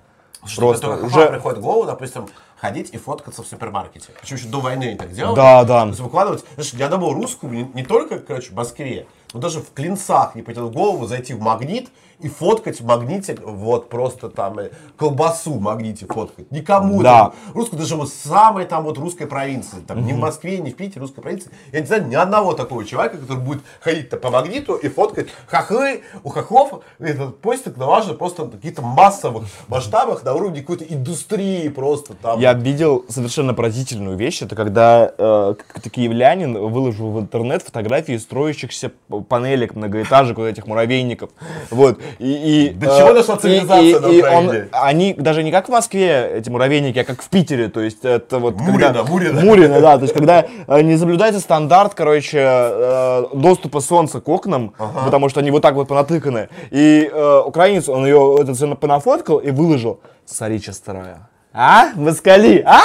Что Просто уже... приходит в голову, допустим, ходить и фоткаться в супермаркете. Причем еще до войны они так делали. Да, да. То есть выкладывать, знаешь, я думал русскую не, не только, короче, в Москве, но даже в Клинцах не в голову зайти в магнит и фоткать в магните вот просто там э, колбасу в магните фоткать. Никому Да. там, русскую, даже вот самой там вот русской провинции, там ни в. Москве, ни в Питере, русской провинции. Я не знаю ни одного такого человека, который будет ходить по магниту и фоткать хохлы у хохлов. Этот постик налажен просто на каких-то массовых масштабах на уровне какой-то индустрии просто там. Я видел совершенно поразительную вещь. Это когда э, киевлянин выложил в интернет фотографии строящихся панелек многоэтажек, вот этих муравейников. Вот. И, и, До чего дошла и- цивилизация и- и Украине? он- Они даже не как в Москве, эти муравейники, а как в Питере. То есть это вот... Мурино, когда- Мурино. Мурино, да. То есть когда э, не соблюдается стандарт, короче, э, доступа солнца к окнам, потому что они вот так вот понатыканы. И э, украинец, он ее это все понафоткал и выложил. Смотри, что старая. А? Москали, а?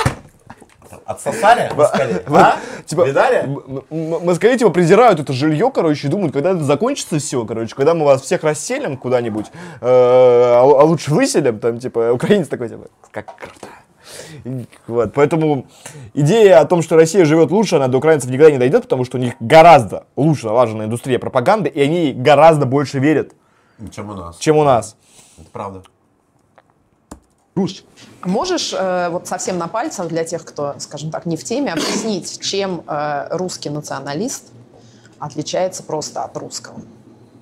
Отсосали? Москали? А? Типа, Видали? москали типа презирают это жилье, короче, и думают, когда это закончится все, короче, когда мы вас всех расселим куда-нибудь, э, а, а лучше выселим, там, типа, украинец такой, типа, как круто. Вот, поэтому идея о том, что Россия живет лучше, она до украинцев никогда не дойдет, потому что у них гораздо лучше налажена индустрия пропаганды, и они ей гораздо больше верят, Чем у нас. чем у нас. Это правда. Русь. Можешь э, вот совсем на пальцах для тех, кто, скажем так, не в теме, объяснить, чем э, русский националист отличается просто от русского?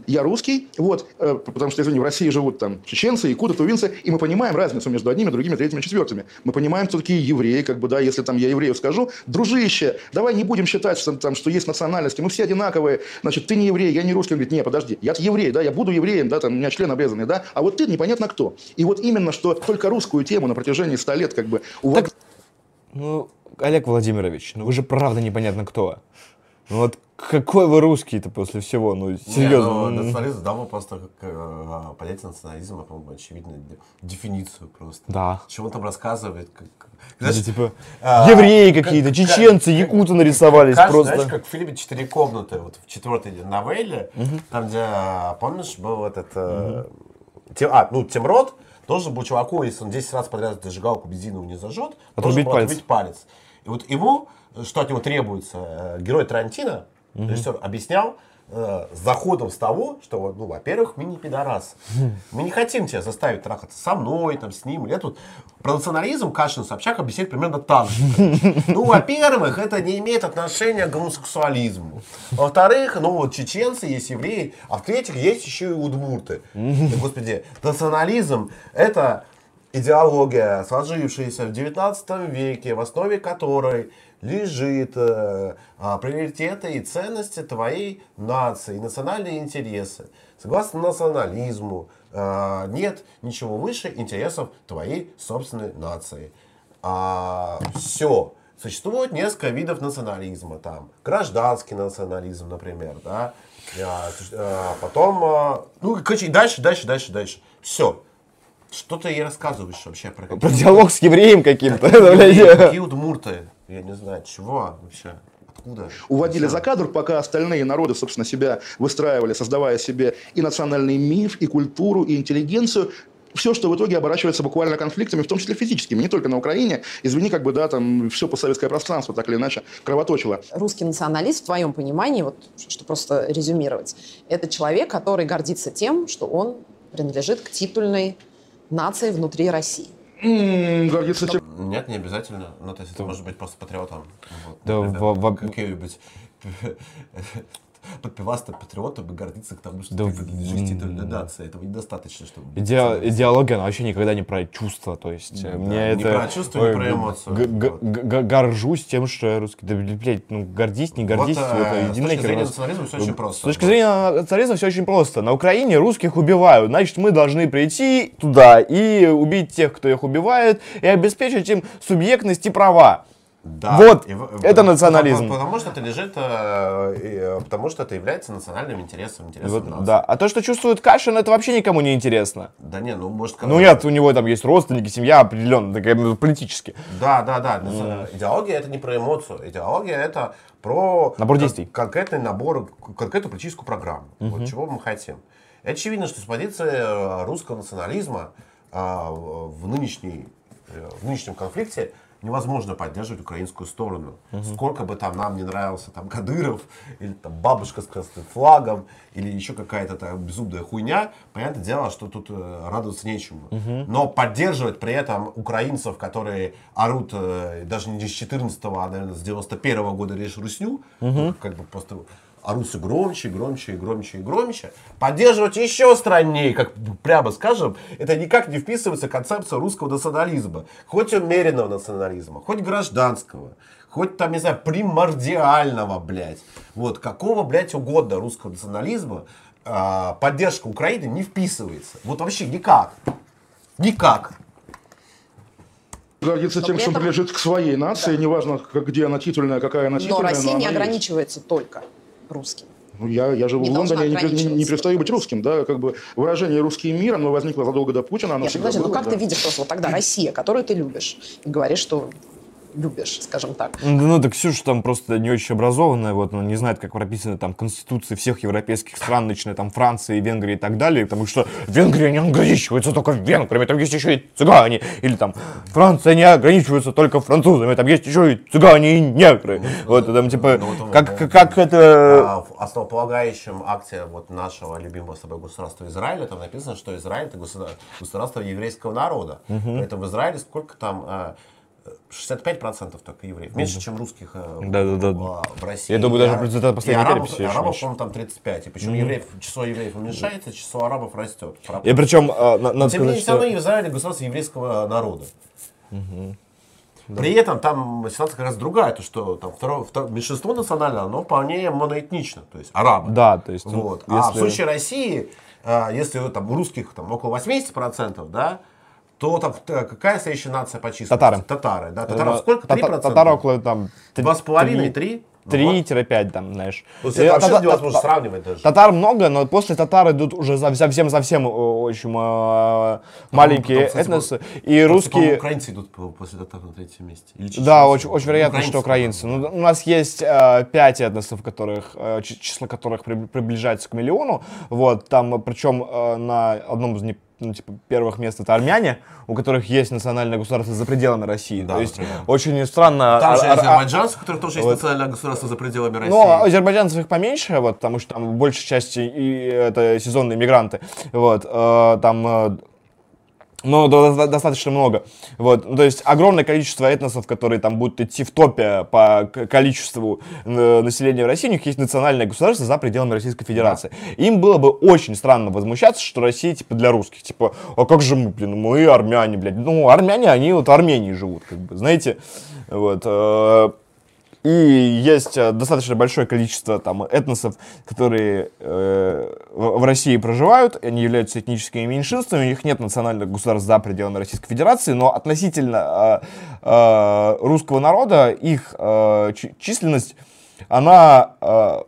Я русский, вот, э, потому что, извини, в России живут там чеченцы, якуты, тувинцы, и мы понимаем разницу между одними, другими, третьими, четвертыми. Мы понимаем, кто такие евреи, как бы, да, если там я еврею скажу, дружище, давай не будем считать, что, там, что есть национальности, мы все одинаковые, значит, ты не еврей, я не русский, он говорит, не, подожди, я еврей, да, я буду евреем, да, там, у меня член обрезанный, да, а вот ты непонятно кто. И вот именно, что только русскую тему на протяжении ста лет, как бы, у вас... Ну, Олег Владимирович, ну вы же правда непонятно кто. Ну вот какой вы русский-то после всего, ну Не, серьезно. ну, м. национализм давно просто как э, понятие национализма, по-моему, очевидную де- дефиницию просто. Да. Чего он там рассказывает. Как, знаешь, типа а, евреи как- какие-то, как- чеченцы, якуты нарисовались Кажется, просто. знаешь, как в фильме «Четыре комнаты», вот в четвертой новелле, там, где, помнишь, был этот... э, Тем- а, ну, Темрот должен был чуваку, если он 10 раз подряд зажигалку бензиновую не зажжет, должен Отрубить был палец. отрубить палец. И вот ему что от него требуется. Э, Герой Тарантино, режиссер, объяснял, э, с заходом с того, что, ну, во-первых, мы не пидорасы. Мы не хотим тебя заставить трахаться со мной, там, с ним. Я тут про национализм Кашин Собчак объясняет примерно так же. Ну, во-первых, это не имеет отношения к гомосексуализму. Во-вторых, ну, вот чеченцы есть евреи, а в-третьих, есть еще и удмурты. Господи, национализм — это идеология, сложившаяся в 19 веке, в основе которой лежит э, а, приоритеты и ценности твоей нации, национальные интересы. Согласно национализму, э, нет ничего выше интересов твоей собственной нации. А, все. Существует несколько видов национализма. Там гражданский национализм, например, да. А, суще- а, потом, а, ну, короче, дальше, дальше, дальше, дальше. Все. Что ты ей рассказываешь вообще про Про диалог с евреем каким-то. Какие, удмурты? Я не знаю, чего вообще? Откуда? уводили за кадр, пока остальные народы, собственно, себя выстраивали, создавая себе и национальный миф, и культуру, и интеллигенцию. Все, что в итоге оборачивается буквально конфликтами, в том числе физическими, не только на Украине. Извини, как бы, да, там все постсоветское пространство так или иначе кровоточило. Русский националист, в твоем понимании, вот, что просто резюмировать, это человек, который гордится тем, что он принадлежит к титульной нации внутри России. Нет, не обязательно. Ну, то есть это может быть просто патриотом. Вот, Да, например, во- Какие-нибудь подпивастый патриот бы гордиться к тому, что Да ты принадлежишь титульной нации. Этого недостаточно, чтобы... Иде- идеология, она вообще никогда не про чувства, то есть э, Да, мне не это... про чувства, не про эмоцию. горжусь тем, что я русский. Да, блядь, ну гордись, не гордись, Вот, это э, с точки зрения национализма все очень просто. С точки зрения национализма все очень просто. На Украине русских убивают, значит мы должны прийти туда и убить тех, кто их убивает, и обеспечить им субъектность и права. Да. Вот, И это национализм. Потому, что это лежит, э, э, потому что это является национальным интересом, интересом Вот, нации. да. А то, что чувствует Кашин, это вообще никому не интересно. Да не, ну может... Ну нет, у него там есть родственники, семья определенно, такая ну, политически. Да, да, да. Наци- Идеология это не про эмоцию. Идеология это про Набор действий. конкретный набор, конкретную политическую программу. Вот чего мы хотим. И очевидно, что с позиции э, русского национализма а, в нынешней, в нынешнем конфликте невозможно поддерживать украинскую сторону. Сколько бы там нам не нравился там Кадыров, или там бабушка с красным флагом, или еще какая-то там безумная хуйня, понятное дело, что тут э, радоваться нечему. Но поддерживать при этом украинцев, которые орут э, даже не с 14 а, наверное, с 91 года лишь русню, ну, как бы просто орут все громче, громче, и громче и громче. Поддерживать еще страннее, как прямо скажем, это никак не вписывается в концепцию русского национализма. Хоть умеренного национализма, хоть гражданского, хоть там, не знаю, примордиального, блядь. Вот, какого, блядь, угодно русского национализма а, поддержка Украины не вписывается. Вот вообще никак. Никак. гордится Но тем, что он этом- принадлежит к своей нации, неважно, как- где она титульная, какая она Но титульная. Россия не она есть. ограничивается только русским. Ну, я, я живу не в Лондоне, я не, не- перестаю быть русским, да, как бы выражение «русский мир», оно возникло задолго до Путина, оно Нет, всегда подожди, ну было, как да. ты видишь просто вот тогда Россия, которую ты любишь, и говоришь, что любишь, скажем так. Ну, ну, так Ксюша там просто не очень образованная, вот, она не знает, как прописаны там конституции всех европейских стран, начиная там Франции, Венгрии и так далее, потому что Венгрия не ограничивается только венграми, там есть еще и цыгане, или там Франция не ограничивается только французами, там есть еще и цыгане и негры. Вот, там типа, Ну, вот, как, как, как это... А в основополагающем акте вот нашего любимого с тобой государства Израиля там написано, что Израиль это государ- государство еврейского народа. Поэтому в Израиле сколько там а, 65% только евреев. Меньше, чем русских а, Да-да-да. в- в России. Я думаю, даже последние и арабов, переписи арабов, по-моему, там 35. И причем евреев, число евреев уменьшается, число арабов растет. И причем, а, на- надо Тем не менее, все равно что... и в Израиле государство еврейского народа. При этом там ситуация как раз другая, то что там второе, второе- меньшинство национальное, оно вполне моноэтнично, то есть арабы. Да, то есть, ну, Вот. А в если- случае России, а, если там у русских там около 80%, да, то там т- какая следующая нация по численности? Татары. Татары, да. Татаров Э, сколько? тата- 3%? Татары около там... Два с половиной, три? Ну, 3-5 там, знаешь. То есть это И вообще тата- невозможно та- сравнивать даже. Татар много, но после татар идут уже совсем-совсем очень э, маленькие кстати, этносы. И русские... украинцы идут по- после татар на третьем месте. Да, очень, очень вероятно, что украинцы. Ну, у нас есть э, пять этносов, которых, э, число которых при- приближается к миллиону. Вот, там, причем э, на одном из них ну, типа, первых мест это армяне, у которых есть национальное государство за пределами России. Да, То есть например. очень странно. Там а- же а- а- азербайджанцы, у которых тоже есть вот. национальное государство за пределами России. Ну, азербайджанцев их поменьше, вот, потому что там большей части и это сезонные мигранты. Вот, э, там э, но до- до- достаточно много. Вот, ну, то есть огромное количество этносов, которые там будут идти в топе по количеству э, населения в России, у них есть национальное государство за пределами Российской Федерации. Им было бы очень странно возмущаться, что Россия типа для русских. Типа, а как же мы, блин, мы армяне, блядь. Ну, армяне, они вот в Армении живут, как бы, знаете. Вот. И есть э, достаточно большое количество там этносов, которые э, в России проживают, они являются этническими меньшинствами, у них нет национальных государств за пределами Российской Федерации, но относительно э, э, русского народа их э, чи- численность, она э,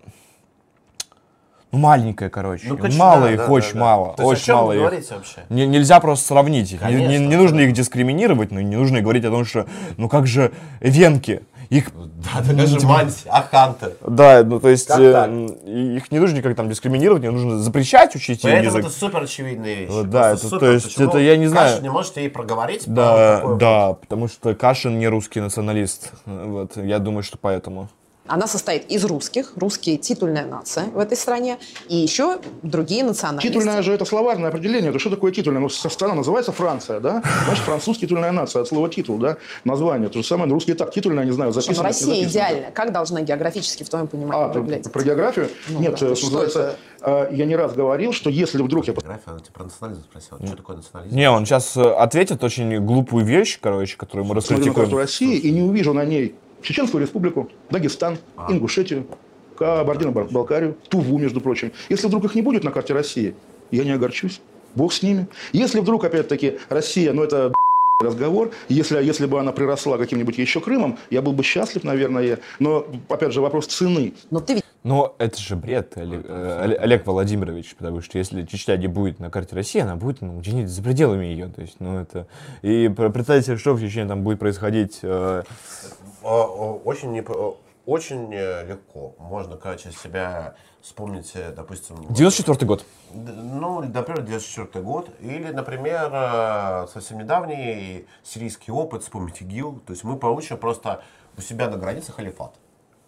ну, маленькая, короче. Ну, конечно, мало да, их, да, очень да, мало. То есть о очень чем мало вы их. говорите вообще? Не- нельзя просто сравнить их. Не- не, Конечно, не нужно их дискриминировать, но не нужно говорить о том, что ну как же венки. Их, Да, такая же манси, аханты. да, ну то есть э, их не нужно никак там дискриминировать, не нужно запрещать учить Поэтому язык. это супер очевидная вещь. Да, это- супер. то есть Почему это я не знаю. Кашин не можете ей проговорить? Да, да, потому что Кашин не русский националист. Вот, я думаю, что поэтому. Она состоит из русских, русские титульная нация в этой стране, и еще другие национальности. Титульное же это словарное определение. Это что такое титульное? Ну, со- страна называется Франция, да? Значит, француз титульная нация, от слова титул, да? Название. То же самое, на русский так, титульное, не знаю, ну, записано. Россия идеальная. Как должна географически, в твоем понимании, А, про, выглядеть? про географию? Ну Нет, да, э, что называется, э, я не раз говорил, что если вдруг я... География, она тебя про национализм спросила. Что такое национализм? Не, он сейчас ответит очень глупую вещь, короче, которую мы смотрю на карту раскритикуем. России и не увижу на ней Чеченскую республику, Дагестан, А. Ингушетию, Кабардино-Балкарию, Туву, между прочим. Если вдруг их не будет на карте России, я не огорчусь. Бог с ними. Если вдруг, опять-таки, Россия, ну это разговор, если, если бы она приросла каким-нибудь еще Крымом, я был бы счастлив, наверное. Но, опять же, вопрос цены. Но ты ведь Но это же бред, Олег, э, Оле- Олег Владимирович, потому что если Чечня не будет на карте России, она будет ну, где-нибудь за пределами ее. То есть, ну это... И представьте что в Чечне там будет происходить. э, О- о- Очень, очень э, легко. Можно, короче, себя вспомнить, э, допустим... 94 год. Ну, например, 94 год. Или, например, э, совсем недавний сирийский опыт, вспомнить ИГИЛ. То есть мы получим просто у себя на границе халифат.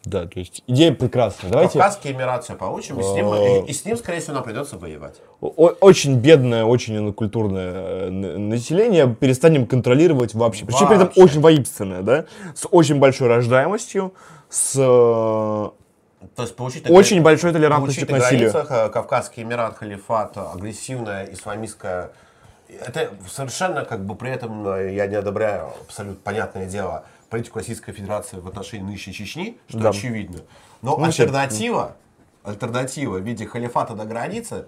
Да, то есть идея прекрасная. Давайте... Кавказский Эмират все получим, и с, ним, и, и с ним, скорее всего, нам придется воевать. Очень бедное, очень инокультурное э, население перестанем контролировать вообще. Причем при этом Вообще. очень воинственное, да? С очень большой рождаемостью, с э, То есть получить очень большой толерантностью к на насилию. границах э, Кавказский Эмират, халифат, агрессивная исламистская. Это совершенно как бы при этом я не одобряю абсолютно понятное дело политику Российской Федерации в отношении нынешней Чечни, что Да. очевидно. Но Ну, альтернатива, альтернатива в виде халифата на границе,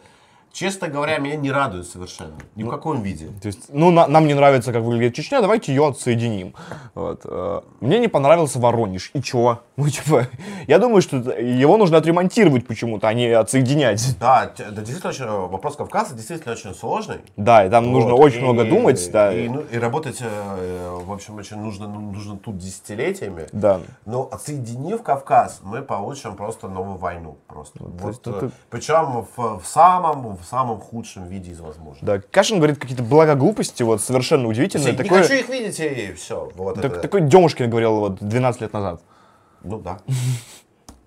честно говоря, меня не радует совершенно. Ни в каком виде. То есть, ну, на- нам не нравится, как выглядит Чечня, давайте ее отсоединим. Вот. э, Мне не понравился Воронеж. И чё? Ну, типа, я думаю, что его нужно отремонтировать почему-то, а не отсоединять. Да, это действительно очень, вопрос Кавказа действительно очень сложный. Да, и там нужно Вот, очень и- много думать, да. И, ну, и работать, э, в общем, очень нужно, ну, нужно тут десятилетиями. Да. Но отсоединив Кавказ, мы получим просто новую войну. Просто. то Вот, есть это- э, Причем в, в самом, в самом худшем виде из возможных. Да, Кашин говорит какие-то благоглупости, вот совершенно удивительные. Не Такое, хочу их видеть, и все. Вот так- это. такой Демушкин говорил вот 12 лет назад. Ну да.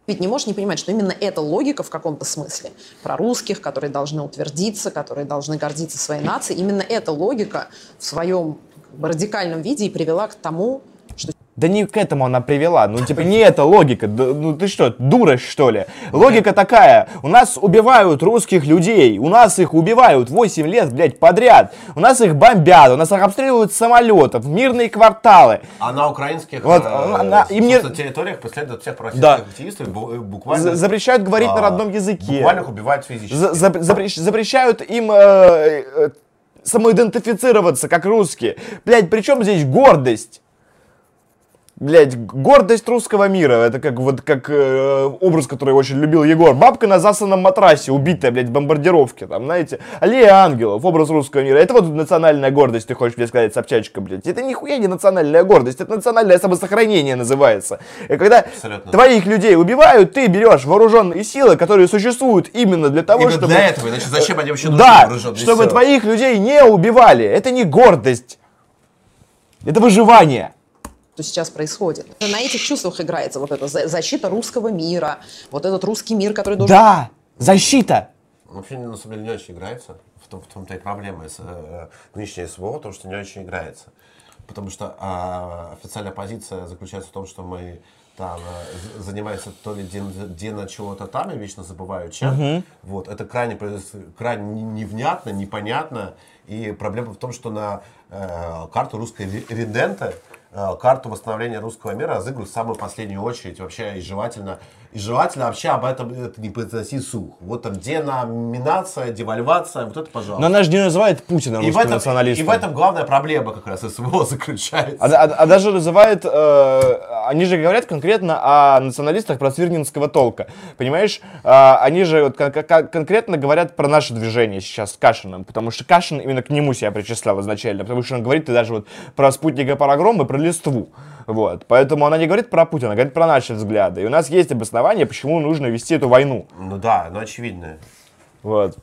ведь не можешь не понимать, что именно эта логика в каком-то смысле про русских, которые должны утвердиться, которые должны гордиться своей нацией, именно эта логика в своем как бы, радикальном виде и привела к тому, что Да не к этому она привела. Ну, типа, не эта логика. Да, ну, ты что, дура, что ли? Логика такая. У нас убивают русских людей. У нас их убивают 8 лет, блядь, подряд. У нас их бомбят. У нас их обстреливают самолетов. Мирные кварталы. А на украинских Вот, э, она- она- им не- собственно, территориях преследуют всех российских Да. активистов, э, буквально... За- запрещают говорить на а, родном языке. Буквально их убивают физически. За- запр- запрещ- запрещают им э, э, самоидентифицироваться как русские. Блядь, при чем здесь гордость? Блядь, гордость русского мира. Это как вот как э, образ, который очень любил Егор. Бабка на засанном матрасе, убитая, блядь, в бомбардировке. Там, знаете, Аллея ангелов, образ русского мира. Это вот национальная гордость, ты хочешь мне сказать, Собчачка, блядь. Это нихуя не национальная гордость, это национальное самосохранение называется. И когда Абсолютно. твоих людей убивают, ты берешь вооруженные силы, которые существуют именно для того, Именно чтобы... для этого, иначе зачем они вообще нужны, Да, чтобы силы? твоих людей не убивали. Это не гордость. Это выживание. Что сейчас происходит. На этих чувствах играется вот эта за- защита русского мира, вот этот русский мир, который должен... Да, защита. Вообще, на самом деле, не очень играется. В, том, в том-то и проблема с э, нынешней СВО, то, что не очень играется. Потому что а, официальная позиция заключается в том, что мы там э, з- занимаемся то ли денно чего-то там, я вечно забываю чем. Мгм. Вот, это крайне, крайне не- невнятно, непонятно. И проблема в том, что на э, карту русской ре- реденты, э, карту восстановления русского мира разыгрывают в самую последнюю очередь. Вообще и желательно, и желательно вообще об этом это не произносить сух. Вот там деноминация, девальвация, вот это пожалуйста. Но она же не называет Путина и, в этом, и националистом. в этом главная проблема как раз СВО заключается. А, а- а даже называет, э, они же говорят конкретно о националистах просвирнинского толка, понимаешь? А, они же вот кон- кон- конкретно говорят про наше движение сейчас с Кашиным, потому что Кашин именно к нему себя причислял изначально, потому что он говорит и даже вот про спутника Парагром и про Листву. Вот. Поэтому она не говорит про Путина, она говорит про наши взгляды. И у нас есть обоснование, почему нужно вести эту войну. Ну да, ну очевидно. Вот.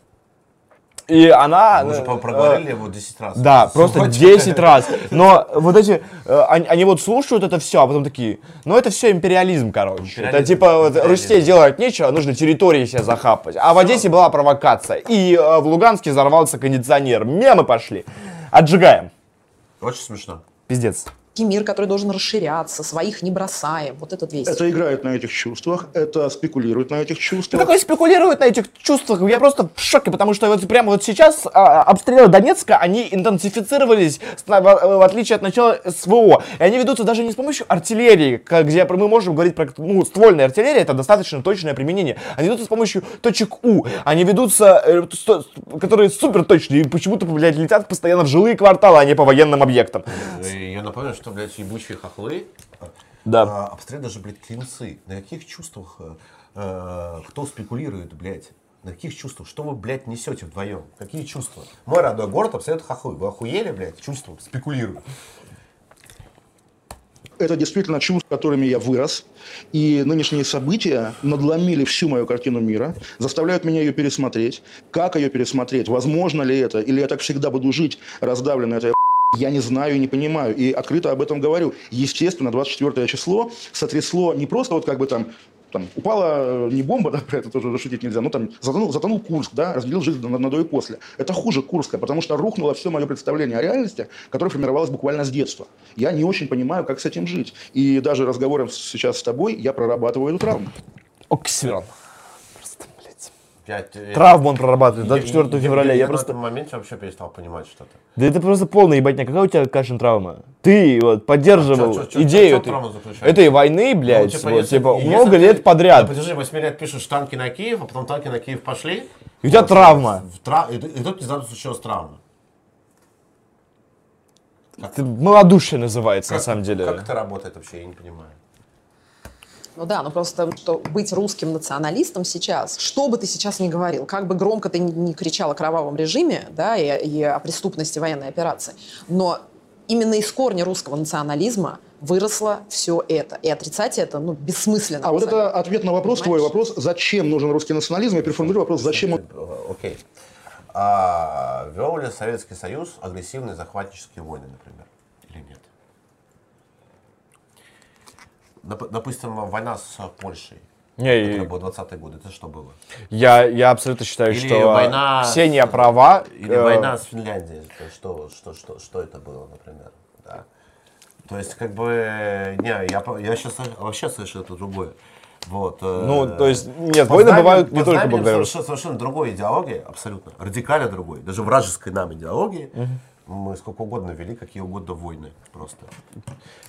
И она... Мы уже э, проговорили его 10 раз. Да, просто Сегодня. 10 раз. Но вот эти, э, они, они вот слушают это все, а потом такие, ну это все империализм, короче. это Империализм, типа вот. Руси делать нечего, нужно территории себе захапать. А в Одессе была провокация. И э, в Луганске взорвался кондиционер. Мемы пошли. Отжигаем. Очень смешно. Пиздец. Мир, который должен расширяться, своих не бросаем. Вот этот весь. Это играет на этих чувствах, это спекулирует на этих чувствах. такой спекулирует на этих чувствах. Я просто в шоке, потому что вот прямо вот сейчас а, обстрелы Донецка, они интенсифицировались, в, отличие от начала СВО. И они ведутся даже не с помощью артиллерии, как- где мы можем говорить про ну, ствольная артиллерия, это достаточно точное применение. Они ведутся с помощью точек У. Они ведутся, э, сто- которые супер точные и почему-то, блядь, летят постоянно в жилые кварталы, а не по военным объектам. Я напомню, что, блядь, ебучие хохлы Да. а, обстреливают даже, блядь, клинцы. На каких чувствах э, э, кто спекулирует, блядь? На каких чувствах? Что вы, блядь, несете вдвоем? Какие чувства? Мой родной город обстреливает хохлы. Вы охуели, блядь, чувством? Спекулируют. Это действительно чувства, которыми я вырос. И нынешние события надломили всю мою картину мира, заставляют меня ее пересмотреть. Как ее пересмотреть? Возможно ли это? Или я так всегда буду жить, раздавленный этой я не знаю и не понимаю. И открыто об этом говорю. Естественно, 24 число сотрясло не просто вот как бы там там, упала э, не бомба, да, про это тоже шутить нельзя, но там затонул, затонул Курск, да, разбил жизнь на, на до и после. Это хуже Курска, потому что рухнуло все мое представление о реальности, которое формировалось буквально с детства. Я не очень понимаю, как с этим жить. И даже разговором сейчас с тобой я прорабатываю эту травму. Оксирон. 5... Травму он прорабатывает, 24 я, февраля. Я, я, я просто... в этом моменте вообще перестал понимать что-то. Да это просто полная ебатьня. Какая у тебя Кашин травма? Ты вот поддерживал а чё, чё, идею чё, ты... этой войны, ну, блядь, ну, типа, вот, если, типа если много ты, лет подряд. Ну, подожди, 8 лет пишешь танки на Киев, а потом танки на Киев пошли. И у тебя вот, травма. В, в, и, и тут внезапно случилась травма. Как? Это малодушие называется, как, на самом деле. Как это работает вообще, я не понимаю. Ну да, ну просто что быть русским националистом сейчас, что бы ты сейчас ни говорил, как бы громко ты ни, кричал о кровавом режиме, да, и, и о преступности военной операции, но именно из корня русского национализма выросло все это. И отрицать это, ну, бессмысленно. А вот это ответ на вопрос, твой вопрос, зачем нужен русский национализм? Я переформулирую вопрос, зачем он... Э, Окей. А вел ли Советский Союз агрессивные захватнические войны, например? Или нет? Доп- Допустим, война с Польшей. Не, Это был 20 год. Это что было? Я, я абсолютно считаю, Или что война не права. Или э, война с Финляндией. Что, что, что, что это было, например? Да. То есть, как бы, не, я, я сейчас вообще совершенно другое. Вот. э, Ну, то есть, нет, войны знаменем- бывают не только благодаря совершенно, совершенно другой идеологии, абсолютно, радикально другой, даже вражеской нам идеологии, мы сколько угодно вели, какие угодно войны просто.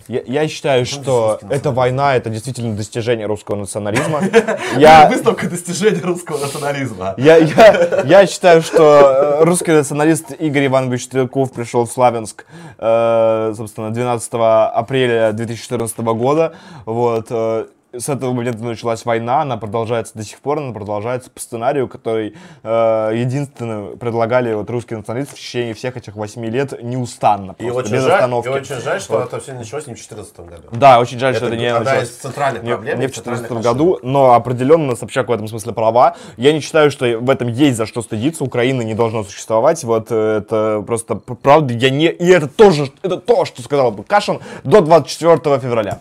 Я, я считаю, Ну, что эта война это действительно достижение русского национализма. Я, Выставка достижений русского национализма. я, я, я считаю, что э, русский националист Игорь Иванович Стрелков пришел в Славянск, э, собственно, 12 апреля 2014 года. Вот, э, с этого момента началась война, она продолжается до сих пор, она продолжается по сценарию, который э, единственно предлагали вот русские националисты в течение всех этих восьми лет неустанно, И просто, очень, без жаль, и остановки. очень жаль, что Вот. это все началось не в 2014 году. Да, очень жаль, что это не началось из центральных не, проблем. не и в центральных 2014 году, но определенно Собчак в этом смысле права. Я не считаю, что в этом есть за что стыдиться. Украина не должна существовать. Вот э, это просто правда. Я не... И это тоже, это то, что сказал бы Кашин до 24 февраля.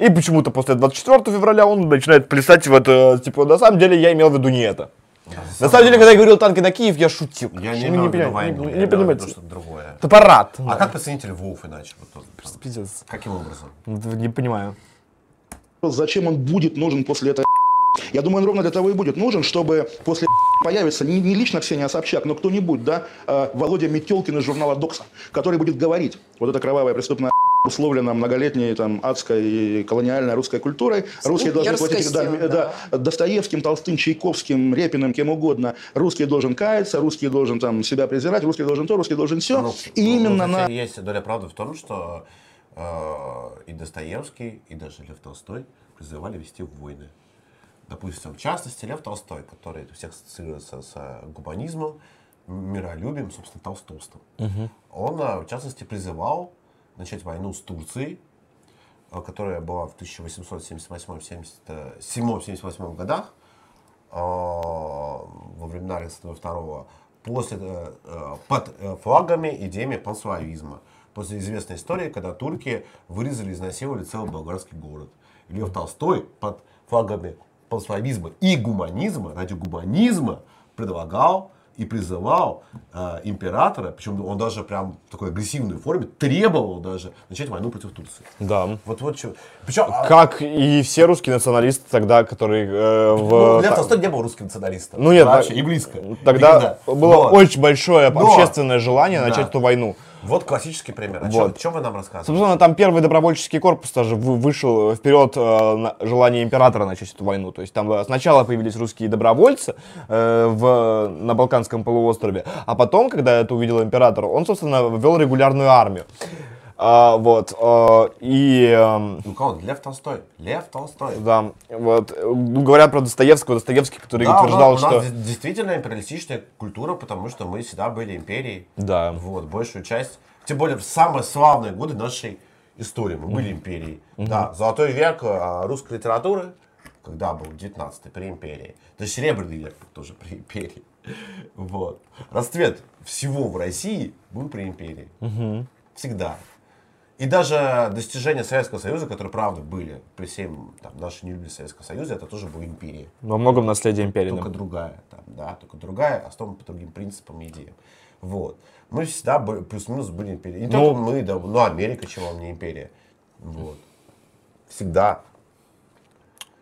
И почему-то после 24 февраля он начинает плясать в это, типа, на самом деле я имел в виду не это. На самом деле, когда я говорил танки на Киев, я шутил. Я не в виду понимаете, войну, не- я не виду понимаете. что-то другое. Это парад. А как представитель Львов иначе? Вот Пиздец. Каким образом? Не понимаю. Зачем он будет нужен после этого? Я думаю, он ровно для того и будет нужен, чтобы после появится не, не лично Ксения Собчак, но кто-нибудь, да, э, Володя Метелкин из журнала «Докса», который будет говорить, вот эта кровавая преступная условлена многолетней там адской и колониальной русской культурой. Русские должны платить да, мерзкостью, да, Достоевским, Толстым, Чайковским, Репиным, кем угодно. Русский должен каяться, русский должен там себя презирать, русский должен то, русский должен все. Ну, и ну, именно ну, на... Есть доля правды в том, что э, и Достоевский, и даже Лев Толстой призывали вести войны. Допустим, в частности, Лев Толстой, который у всех ассоциируется с э, гуманизмом, миролюбием, собственно, толстовством. Он, э, в частности, призывал начать войну с Турцией, э, которая была в 1878-78 годах, э, во времена Александра II, после, э, под флагами идеями панславизма. После известной истории, когда турки вырезали и изнасиловали целый болгарский город. Лев Толстой под флагами панславизма и гуманизма, ради гуманизма предлагал и призывал э, императора, причем он даже прям в такой агрессивной форме, требовал даже начать войну против Турции. Да. Вот, вот чё. Причем, а, Как и все русские националисты тогда, которые э, в... ну, Лев Толстой не был русским националистом. Ну нет, вообще, да, и близко. Тогда Никогда. было Вот. очень большое Но- общественное желание Да. начать эту войну. Вот классический пример. О Вот. чем вы нам рассказываете? Собственно, там первый добровольческий корпус даже вы- вышел вперед э, желание императора начать эту войну. То есть там э, сначала появились русские добровольцы э, в, на Балканском полуострове, а потом, когда это увидел император, он, собственно, ввел регулярную армию. А, вот. э, и... эм, Ну, кого? Лев Толстой. Лев Толстой. Да, вот, ну, говорят про Достоевского, Достоевский, который Да, утверждал, у нас, у что... нас де- действительно империалистичная культура, потому что мы всегда были империей. Да. Вот, большую часть. Тем более в самые славные годы нашей истории мы были империей. Да, золотой век а, русской литературы, когда был 19 при империи. Есть серебряный век тоже при империи. Вот. Расцвет всего в России был при империи. Всегда. И даже достижения Советского Союза, которые, правда, были, при всем там, нашей нелюбви Советского Союза, это тоже была империя. Во многом наследие империи. Только да. другая, там, да, только другая, основана по другим принципам и идеям. Вот. Мы всегда были- плюс-минус были империей. Не Ну- только мы, да, ну Америка, чего не империя. Вот. Всегда.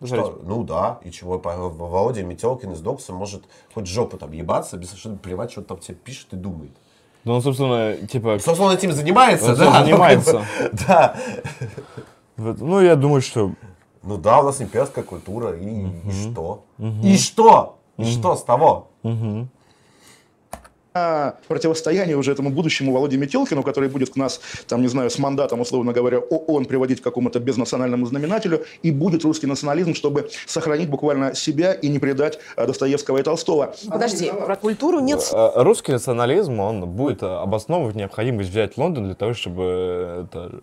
Что, ну да, и чего, Володя Метелкин из Докса может хоть жопу там ебаться, без совершенно плевать, что там тебе пишет и думает. Ну, он, собственно, типа... Собственно, он этим занимается, Он да. ну, занимается. Да. Ну, я думаю, что... Ну да, у нас имперская культура, и, и что? И что? И что с того? Противостояние уже этому будущему Володе Метелкину, который будет к нас, там, не знаю, с мандатом, условно говоря, ООН приводить к какому-то безнациональному знаменателю, и будет русский национализм, чтобы сохранить буквально себя и не предать а, Достоевского и Толстого. Подожди, про культуру нет Э, Русский национализм, он будет э, обосновывать необходимость взять Лондон для того, чтобы э, это,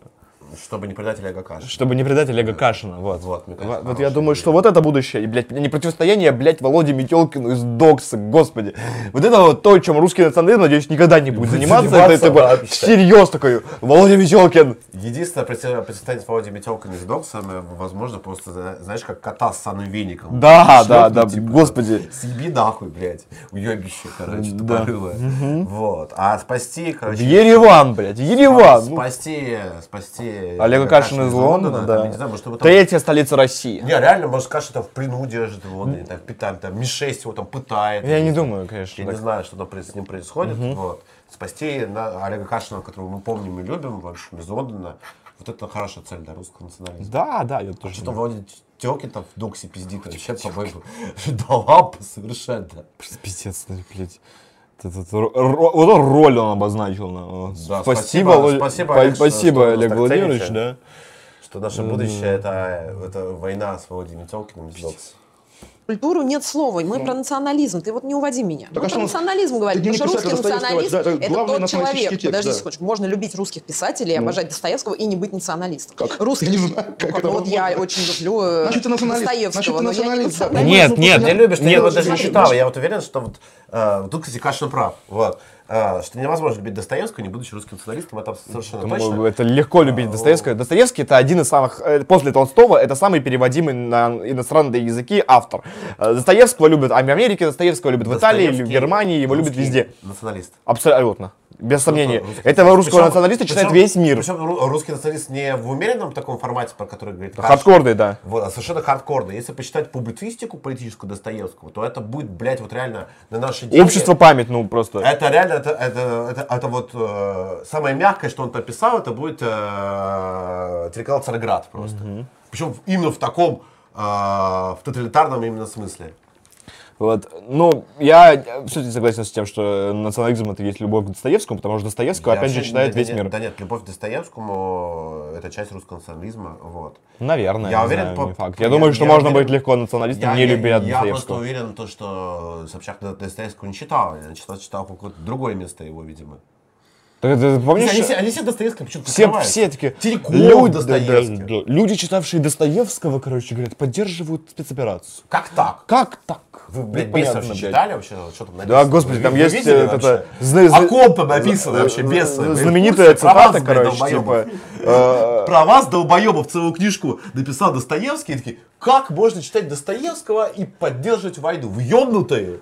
Чтобы не предать Олега Кашина. чтобы не предать Олега Кашина. Вот, Вот, мне кажется, Вот- я думаю, идея. что вот это будущее. И, блядь, не противостояние, а, блядь, Володе Метелкину из Докса, господи. Вот это вот то, чем русский национализм, надеюсь, никогда не будет заниматься. Это, заниматься типа, вообще. всерьез такой, Володя Метелкин. Единственное против- противостояние с Володей Метелкиным с Доксом, возможно, просто, зна- знаешь, как кота с санным веником. Да, да, Шлепнуть, да, типа, господи. Съеби нахуй, блядь, уебище, короче, Да. тупорылое. Вот. А спасти, короче... Ереван, блядь, Ереван. Спасти, спасти Италии. Олега Кашин из Лондона, да. не знаю, может, его там- Третья столица России. Не, реально, может, Кашин там в плену держит вот, там, питаем, там, Ми-6 его там пытает. Я не думаю, конечно. Я так. не знаю, что там с ним происходит. Вот. Спасти на- Олега Кашина, которого мы помним и любим, в общем, из Лондона, вот это хорошая цель для русского национализма. Да, да, я тоже. Что там вроде телки там в доксе пиздит, вообще, по-моему, да лампа совершенно. Пиздец, ну, блядь. Это- это ро- ро- Вот он роль он обозначил. ну. Да, спасибо, спасибо, спасибо, Олег, спасибо, что Олег Владимирович, да. Что наше будущее это, это война с Володимиром Телкиным из докса. Культуру нет слова. Мы про национализм. Ты вот не уводи меня. Так Мы а про что, национализм говорим. ты Потому что русский националист да, это это тот человек. текст, Подожди да. секундочку. Можно любить русских писателей, Ну. обожать Достоевского и не быть националистом. Русский. Я не знаю, Ну, как как, это ну, вот я возможно. очень люблю э, Значит, ты националист. Достоевского, Значит, ты но я не националист, националист. Нет, нет, Я любишь, что я нет. его даже не читал. Я вот уверен, что вот э, тут, кстати, Кашин прав. Вот. Э, что невозможно любить Достоевского, не будучи русским националистом, это совершенно Думаю, точно. Это легко любить Достоевского. Достоевский это один из самых, э, после Толстого, это самый переводимый на иностранные языки автор. Э, Достоевского любят в Америке, Достоевского любят в Италии, в Германии, его любят везде. Националист. Абсолютно. Без сомнения. Русский Этого националист. русского Причем- националиста читает причем- весь мир. Причем ру- русский националист не в умеренном таком формате, про который говорит Кашин. Хардкорный, да. Вот, а совершенно хардкорный. Если почитать публицистику политическую Достоевского, то это будет, блядь, вот реально на наши деньги. Общество память, ну просто. Это реально, это, это, это, это вот э, самое мягкое, что он написал, это будет э, телеканал Царьград просто. Причем в- именно в таком, э, в тоталитарном именно смысле. Вот. Ну, я все-таки согласен с тем, что национализм это есть любовь к Достоевскому, потому что Достоевского, Я опять же, читает да весь нет, мир. Да нет, любовь к Достоевскому это часть русского национализма. Вот. Наверное, я уверен, знаю, по- не факт. Я думаю, что можно быть легко националистом, я, не я- любя Я просто Достоевского. уверен, то, что Собчак Достоевского не читал. Я читал, читал какое-то другое место его, видимо. Так это, помнишь, они, все, они все Достоевского почему-то все, все такие Теляков люди, Достоевский. да, да, да. люди, читавшие Достоевского, короче, говорят, поддерживают спецоперацию. Как так? Как так? Вы, блядь, бесов блядь. читали вообще? Что там написано? Да, господи, там вы есть видели э, вообще? это, зна- зна- ком там написано вообще, бесы? Вы в Знаменитая курсе? Про вас, цитата, короче, долбоёбов? типа... э, Про вас, долбоебов, целую книжку написал Достоевский. И такие, как можно читать Достоевского и поддерживать войну? Вы ёбнутые?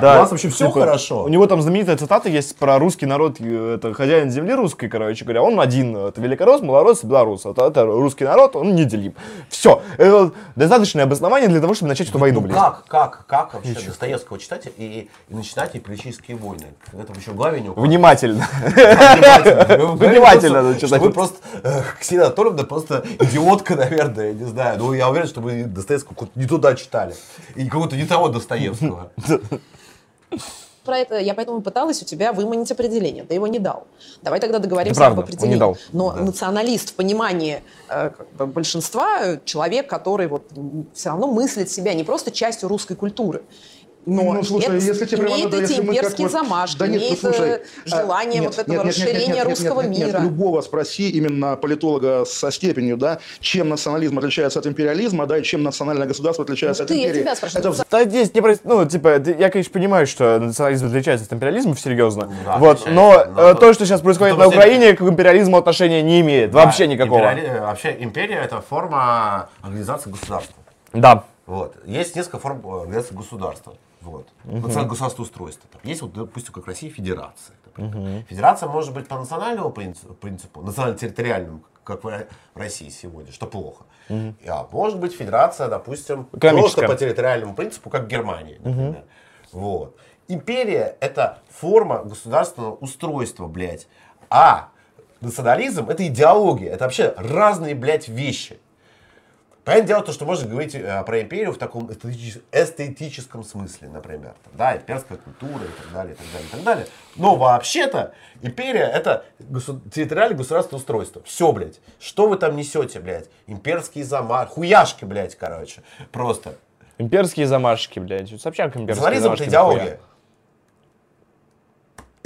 Да, У вас вообще все типа, хорошо? У него там знаменитая цитата есть про русский народ, э, это хозяин земли русской, короче говоря, он один, это великорос, малорос, белорус, это, это русский народ, он неделим. Все, это достаточное обоснование для того, чтобы начать эту войну, Ну блядь. как, как, как вообще Достоевского читать и, и начинать и политические войны? Это еще в главе не указано. Внимательно. Внимательно. Надо читать. Вы просто, э, Ксения Анатольевна просто идиотка, наверное, я не знаю. Но я уверен, что вы Достоевского не туда читали. И какого-то не того Достоевского. Про это я поэтому пыталась у тебя выманить определение. Ты его не дал. Давай тогда договоримся Это правда, об определении. не дал. Но националист в понимании э, как бы большинства человек, который вот все равно мыслит себя не просто частью русской культуры. Но Ну, слушай, это- если тебе прямо имеет надо, эти если мы как вот- замашки, Да нет, ну, имеет слушай, э, желание а, вот нет, этого нет, нет, нет, расширения нет, нет, русского нет, нет, мира. Любого спроси, именно политолога со степенью, да, чем национализм отличается от империализма, да, и чем национальное государство отличается от Ты, я империи. тебя спрашиваю. Это Да, здесь не проис- ну, типа, я, конечно, понимаю, что национализм отличается от империализма, серьезно. да, вот, но, но э, то- то, что сейчас происходит на Украине, к империализму отношения не имеет. Вообще Да, никакого. империали- э, Вообще империя это форма организации государства. Да. Вот. Есть несколько форм э, организации государства. Вот. Мгм. Национальное государство устройства. Там есть, вот, допустим, как в России, федерация. например. Федерация может быть по национальному принципу, принципу национально-территориальному, как в России сегодня, что плохо. Мгм. А может быть федерация, допустим, просто по территориальному принципу, как Мгм. например. Вот. Империя это форма государственного устройства, блядь. А национализм это идеология. Это вообще разные, блядь, вещи. Понятное дело, то, что можно говорить э, про империю в таком эстетичес- эстетическом смысле, например. Да, имперская культура и так далее, и так далее, и так далее. Но вообще-то империя это госу- территориальное государственное устройство. Все, блядь. Что вы там несете, блядь? Имперские замашки, хуяшки, блядь, короче. Просто. Имперские замашки, блядь. Собчак имперские Национализм замашки. это идеология.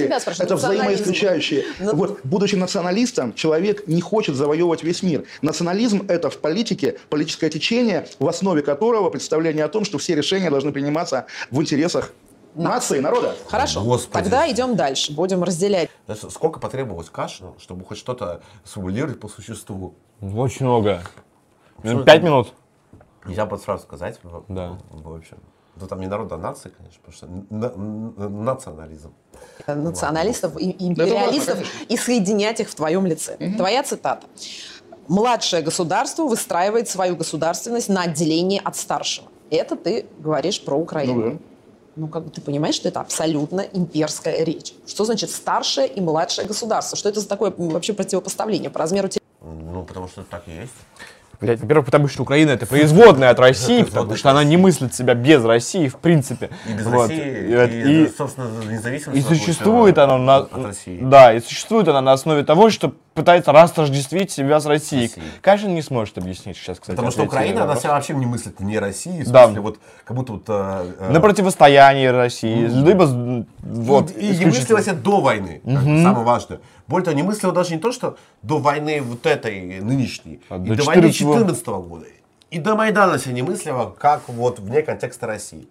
Тебя спрашивают, Это взаимоисключающие. Ну, Вот, будучи националистом, человек не хочет завоевывать весь мир. Национализм – это в политике политическое течение, в основе которого представление о том, что все решения должны приниматься в интересах нации, народа. Хорошо, Господи. тогда идем дальше, будем разделять. Сколько потребовалось Кашину, чтобы хоть что-то сформулировать по существу? Очень много. Ну, Пять минут. Нельзя под сразу сказать. Да. в общем. Ну там не народ, а нация, конечно, потому что на- на- национализм. националистов и империалистов важно, конечно. и соединять их в твоем лице. Твоя цитата. Младшее государство выстраивает свою государственность на отделении от старшего. Это ты говоришь про Украину. Ну да. Ну, как бы ты понимаешь, что это абсолютно имперская речь. Что значит старшее и младшее государство? Что это за такое вообще противопоставление по размеру? Ну, потому что так и есть. Блять, во-первых, потому что Украина это производная от России, потому что она не мыслит себя без России, в принципе. И без Вот. России, и, И- собственно, независимость. И существует получила она на, от России. да, и существует она на основе того, что пытается растождествить себя с Россией. Россией. Кашин не сможет объяснить сейчас, кстати. Потому что Украина, она себя вообще не мыслит вне России, в Да. смысле, вот, как будто вот... э, э, на противостоянии России, либо с- вот и, и не мыслила себя до войны, бы, самое важное. Более того, не мыслила даже не то, что до войны вот этой нынешней, А, и до до войны 14-го. 14 года. И до Майдана себя не мыслила, как вот вне контекста России.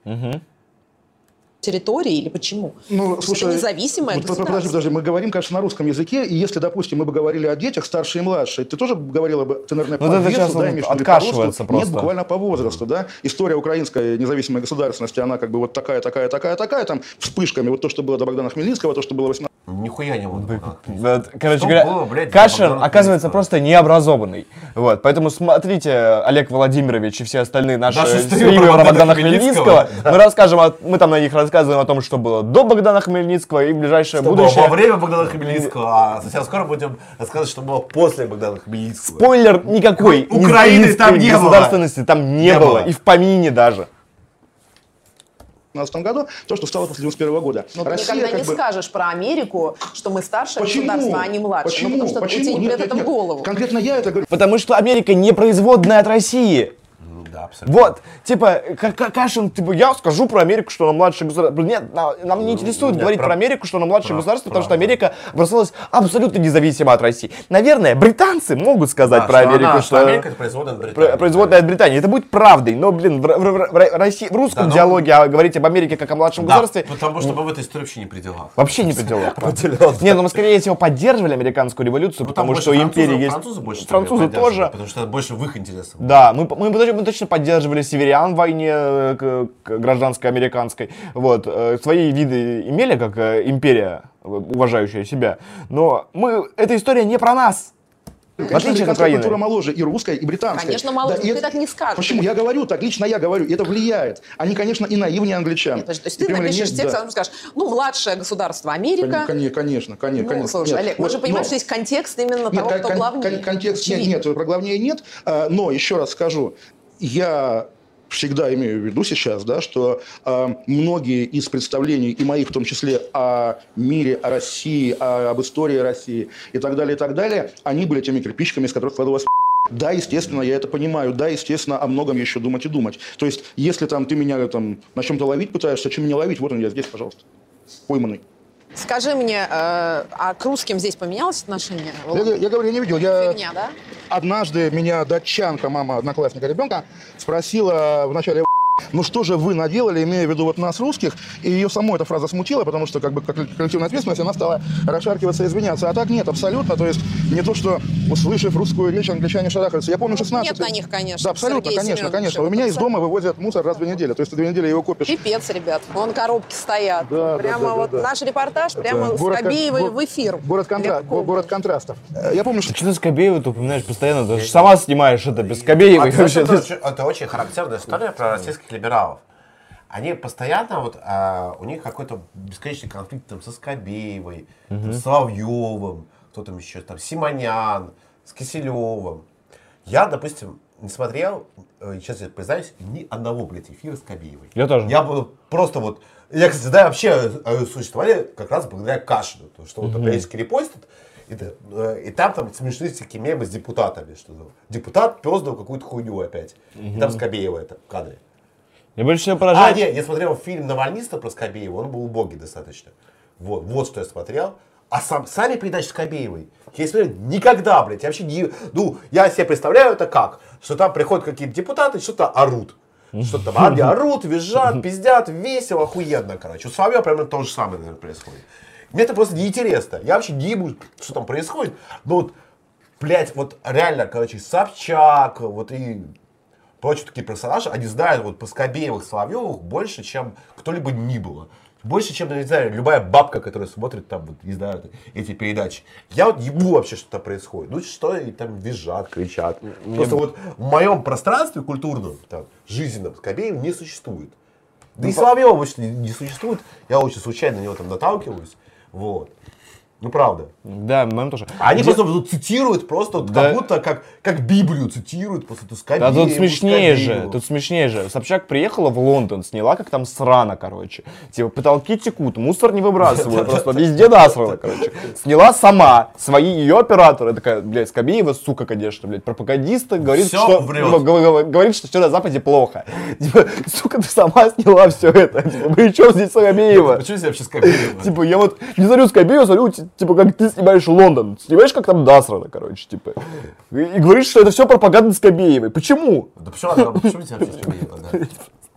территории или почему? Ну, Потому слушай, это независимое вот, подожди, государство. подожди, мы говорим, конечно, на русском языке, и если, допустим, мы бы говорили о детях, старшие и младшие, ты тоже говорила бы, ты, наверное, Ну, по это весу, сейчас да, по откашивается росту? просто. Нет, буквально по возрасту, да. История украинской независимой государственности, она как бы вот такая, такая, такая, такая, там, вспышками, вот то, что было до Богдана Хмельницкого, то, что было 18 Нихуя не было. Вот, короче Что говоря, было, блядь, Кашин оказывается просто необразованный. Вот, поэтому смотрите, Олег Владимирович и все остальные наши Наши стримы про Богдана Хмельницкого. Мы расскажем, о- мы там на них рассказываем о том, что было до Богдана Хмельницкого и ближайшее Что было будущее. во время Богдана Хмельницкого, а совсем скоро будем рассказывать, что было после Богдана Хмельницкого. Спойлер, никакой Украины там не было. государственности там не, Не было. было. И в помине даже. 2015 году, то, что стало после 91 года. Но ты Россия никогда как не бы- скажешь про Америку, что мы старшее Почему? государство, а не младшее. Почему? Ну, потому что Почему? у тебя не Нет, придет нет, это в нет. голову. Конкретно я это говорю. Потому что Америка не производная от России. Да, абсолютно. Вот, типа, Ка- Ка- Кашин, типа, я скажу про Америку, что она младшее государство. Нет, на- нам не интересует нет, говорить про- про, Америку, что она младшее про- государство, потому что Америка образовалась абсолютно независимо от России. Наверное, британцы могут сказать Да, про что Америку, она- что... Америка это производная от Британии. про- производная от Британии. Это будет правдой, но, блин, в, в- в- в России, в русском Да, но- диалоге а говорить об Америке как о младшем Да, государстве потому что мы в этой истории вообще не при делах. вообще не пределов. Определенно. Не, ну мы скорее всего поддерживали американскую революцию, Ну, потому что империи есть... Французы больше Французы тоже. Потому что больше в их интересах. Да, мы, точно- точно поддерживали северян в войне э, гражданской американской. Вот, э, свои виды имели как э, империя, уважающая себя. Но мы, эта история не про нас. В Конечно, отличие от Украины. культура моложе и русская, и британская. Конечно, моложе, но ты это- так не скажешь. Почему? Я говорю так, лично я говорю, и это влияет. Они, конечно, и наивнее англичан. Нет, подожди, то есть ты напишешь не- текст, да. а потом скажешь, ну, младшее государство Америка. Конечно, конечно, конечно. Ну, конечно. слушай, Нет, Олег, мы вот, же понимаем, но- что есть контекст именно Нет, того, кон- кто главнее. кон- Контекст нет, Очевидно. нет, про главнее нет. А, Но еще раз скажу, я всегда имею в виду сейчас, да, что а, многие из представлений, и моих в том числе, о мире, о России, о- об истории России и так далее, и так далее, они были теми кирпичиками, из которых складывалась да, естественно, я это понимаю. Да, естественно, о многом еще думать и думать. То есть, если там ты меня там на чем-то ловить пытаешься, чем меня ловить, вот он я здесь, пожалуйста, пойманный. Скажи мне, э, а к русским здесь поменялось отношение? Я, я говорю, я не видел. Я Фигня, да? однажды меня датчанка, мама одноклассника ребенка, спросила в начале ну что же вы наделали, имея в виду вот нас, русских, и ее саму эта фраза смутила, потому что как бы как коллективная ответственность, она стала расшаркиваться и извиняться. А так нет, абсолютно, то есть не то, что услышав русскую речь, англичане шарахаются. Я помню 16 Нет на них, конечно. Да, абсолютно, Сергей конечно, Семенович, конечно. У меня из дома вывозят мусор раз в две недели, то есть ты две недели его копишь. Пипец, ребят. Вон коробки стоят. Да, да, прямо да, да, вот да. наш репортаж, прямо Это с город Кобеевой го- в эфир. Город, контра- го- город контрастов. Я помню, что Что ты Скобеева ты упоминаешь постоянно? Ты же сама снимаешь это без Скобеевой. А, это, очень, это очень характерная история про российских либералов. Они постоянно, вот, а, у них какой-то бесконечный конфликт там, со Скобеевой, там, с Соловьевым, кто там еще, там, Симонян, с Киселевым. Я, допустим, не смотрел, э, сейчас я признаюсь, ни одного, блядь, эфира с Кобеевой. Я тоже. Я был просто вот... Я, кстати, знаю, вообще э, существовали как раз благодаря Кашину. То, что вот периодически репостят, и, т- э, и там, там смешные всякие мемы с депутатами. Что депутат пёздал какую-то хуйню опять. И там Скобеева это в кадре. Мне больше всего А, поражает... нет, я смотрел фильм «Навальниста» про Скобеева, он был убогий достаточно. Вот, вот что я смотрел. А сам, сами передачи Скобеевой, я смотрел никогда, блядь, я вообще не... Ну, я себе представляю это как, что там приходят какие-то депутаты, что-то орут. Что-то там орут, визжат, пиздят, весело, охуенно, короче. У Соловьева примерно то же самое, наверное, происходит. Мне это просто неинтересно. Я вообще не ебу, что там происходит. Но вот, блядь, вот реально, короче, Собчак, вот и прочие такие персонажи, они знают вот по Скобеевых, Соловьевых больше, чем кто-либо ни было. больше, чем, не знаю, любая бабка, которая смотрит там, вот, не знаю, эти передачи. Я вот ебу вообще, что там происходит. Ну что, и там визжат, кричат. Просто вот в моем пространстве культурном, там, жизненном, Скобеев не существует. Да и Соловьева не, не существует. Я очень случайно на него там наталкиваюсь. Вот. Ну, правда. Да, моем тоже. Они Где- просто цитируют, просто вот Да. как будто как, как Библию цитируют, просто эту Скобееву, Да тут смешнее же, тут смешнее же. Собчак приехала в Лондон, сняла, как там срано, короче. Типа, потолки текут, мусор не выбрасывают, просто везде насрано, короче. Сняла сама, свои ее операторы, такая, блядь, Скобеева, сука, конечно, блядь, пропагандиста, говорит, Всё что, говорит, что все на Западе плохо. Типа, сука, ты сама сняла все это. Типа, при чем здесь Скобеева? Почему здесь вообще Скобеева? Типа, я вот не смотрю Скобеева, смотрю, типа, как ты снимаешь Лондон. Снимаешь, как там насрано, короче, типа. И, и говоришь, что это все пропаганда Скобеевой. Почему? Да почему она, почему вообще Скобеева, да?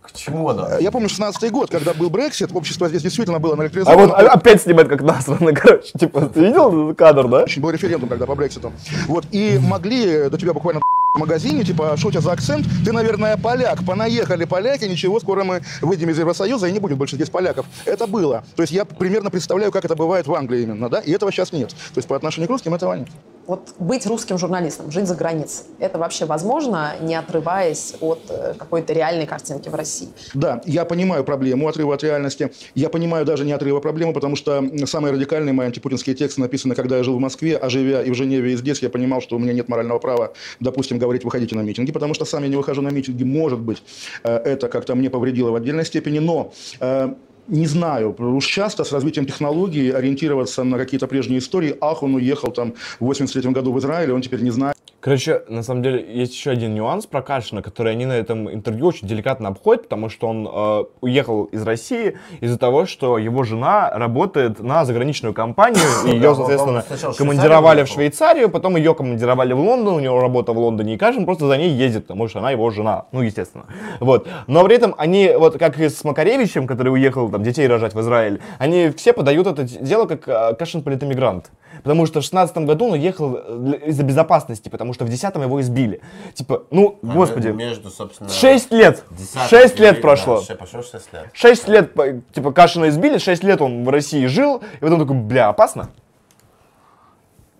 К чему она? Я помню 16 год, когда был Брексит, общество здесь действительно было А наэлектризовано. вот опять снимает как насрано, короче. Типа, ты видел этот кадр, да? Очень был референдум тогда по Брекситу. Вот, и могли до тебя буквально магазине, типа, что у тебя за акцент? Ты, наверное, поляк. Понаехали поляки, ничего, скоро мы выйдем из Евросоюза и не будет больше здесь поляков. Это было. То есть я примерно представляю, как это бывает в Англии именно, да? И этого сейчас нет. То есть по отношению к русским этого нет. Вот быть русским журналистом, жить за границей, это вообще возможно, не отрываясь от э, какой-то реальной картинки в России? Да, я понимаю проблему отрыва от реальности. Я понимаю даже не отрыва проблемы, потому что самые радикальные мои антипутинские тексты написаны, когда я жил в Москве, а живя и в Женеве, и здесь, я понимал, что у меня нет морального права, допустим, говорить «выходите на митинги», потому что сам я не выхожу на митинги. Может быть, э, это как-то мне повредило в отдельной степени, но э, не знаю, уж часто с развитием технологий ориентироваться на какие-то прежние истории. Ах, он уехал там в 83 году в Израиль, он теперь не знает. Короче, на самом деле, есть еще один нюанс про Кашина, который они на этом интервью очень деликатно обходят, потому что он э, уехал из России из-за того, что его жена работает на заграничную компанию, и ее, соответственно, командировали в Швейцарию Швейцарию, потом ее командировали в Лондон, у него работа в Лондоне, и Кашин просто за ней ездит, потому что она его жена, ну, естественно. Вот. Но при этом они, вот как и с Макаревичем, который уехал там детей рожать в Израиль, они все подают это дело как э, Кашин политэмигрант. Потому что в 16 году он уехал э, из-за безопасности, потому что в 10 его избили. Типа, ну, А господи, Между, собственно... 6 лет, 10 6 лет прошло. Да, ше- прошло 6 лет. 6 лет, типа, Кашина избили, 6 лет он в России жил, и потом такой, бля, опасно.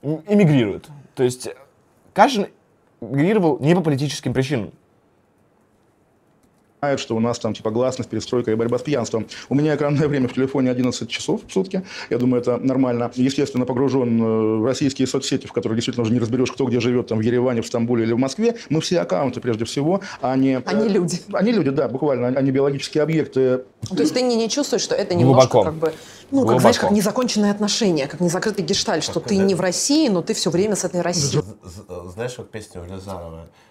Эмигрирует. То есть Кашин эмигрировал не по политическим причинам. Знает, что у нас там типа гласность, перестройка и борьба с пьянством. У меня экранное время в телефоне 11 часов в сутки. Я думаю, это нормально. Естественно, погружен э, в российские соцсети, в которых действительно уже не разберешь, кто где живет, там в Ереване, в Стамбуле или в Москве. Мы все аккаунты прежде всего, а не... Они люди. Они люди, да, буквально. Они биологические объекты. То есть ты не, не чувствуешь, что это немножко Глубоко. как бы, ну, как, Глубоко. знаешь, как незаконченные отношения, как незакрытый гештальт, что ты не в России, но ты все время с этой Россией. Знаешь, вот песня у Лизарова э,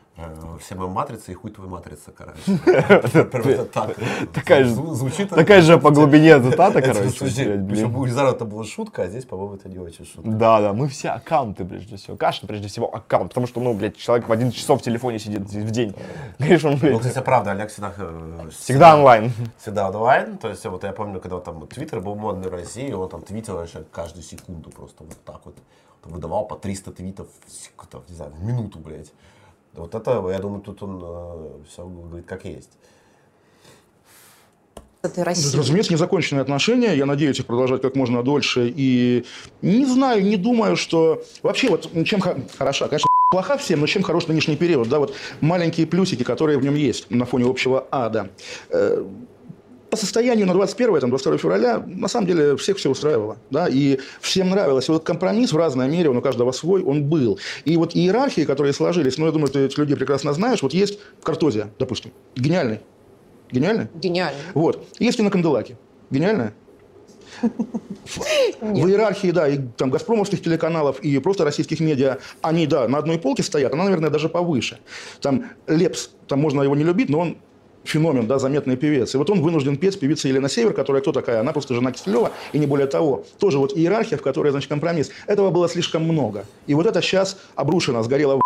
«Все мы матрицы и хуй твой матрица», короче. Так. Такая же- Зву- звучит. Такая же по глубине цитата, короче. Причем у Лизарова это была шутка, а здесь, по-моему, это не очень шутка. Да, да, мы все аккаунты, прежде всего. Кашин, прежде всего, аккаунт. Потому что, ну, блядь, человек в 11 часов в телефоне сидит в день. Конечно, он, Ну, блядь, кстати, правда, Олег всегда... э, всегда онлайн. Всегда онлайн. То есть, вот я помню, когда там Твиттер был модный в России, он там твитил вообще каждую секунду просто вот так вот. Выдавал по 300 твитов, не знаю, в минуту, блядь. Вот это, я думаю, тут он все говорит как есть. России. Разумеется, незаконченные отношения. Я надеюсь их продолжать как можно дольше. И не знаю, не думаю, что... Вообще, вот чем хо- хороша, конечно, плоха всем, но чем хорош нынешний период. Да, вот маленькие плюсики, которые в нем есть на фоне общего ада. По состоянию на 21 там, 22 февраля, на самом деле, всех все устраивало. Да, и всем нравилось. И вот компромисс в разной мере, он у каждого свой, он был. И вот иерархии, которые сложились, ну, я думаю, ты этих людей прекрасно знаешь, вот есть в Картозе, допустим, гениальный. Гениальный? Гениально. Вот. Есть и на Канделаке. Гениальная? В иерархии, да, и там газпромовских телеканалов, и просто российских медиа, они, да, на одной полке стоят, она, наверное, даже повыше. Там Лепс, там можно его не любить, но он феномен, да, заметный певец. И вот он вынужден петь с певицей Елена Север, которая кто такая? Она просто жена Киселева, и не более того. Тоже вот иерархия, в которой, значит, компромисс. Этого было слишком много. И вот это сейчас обрушено, сгорело в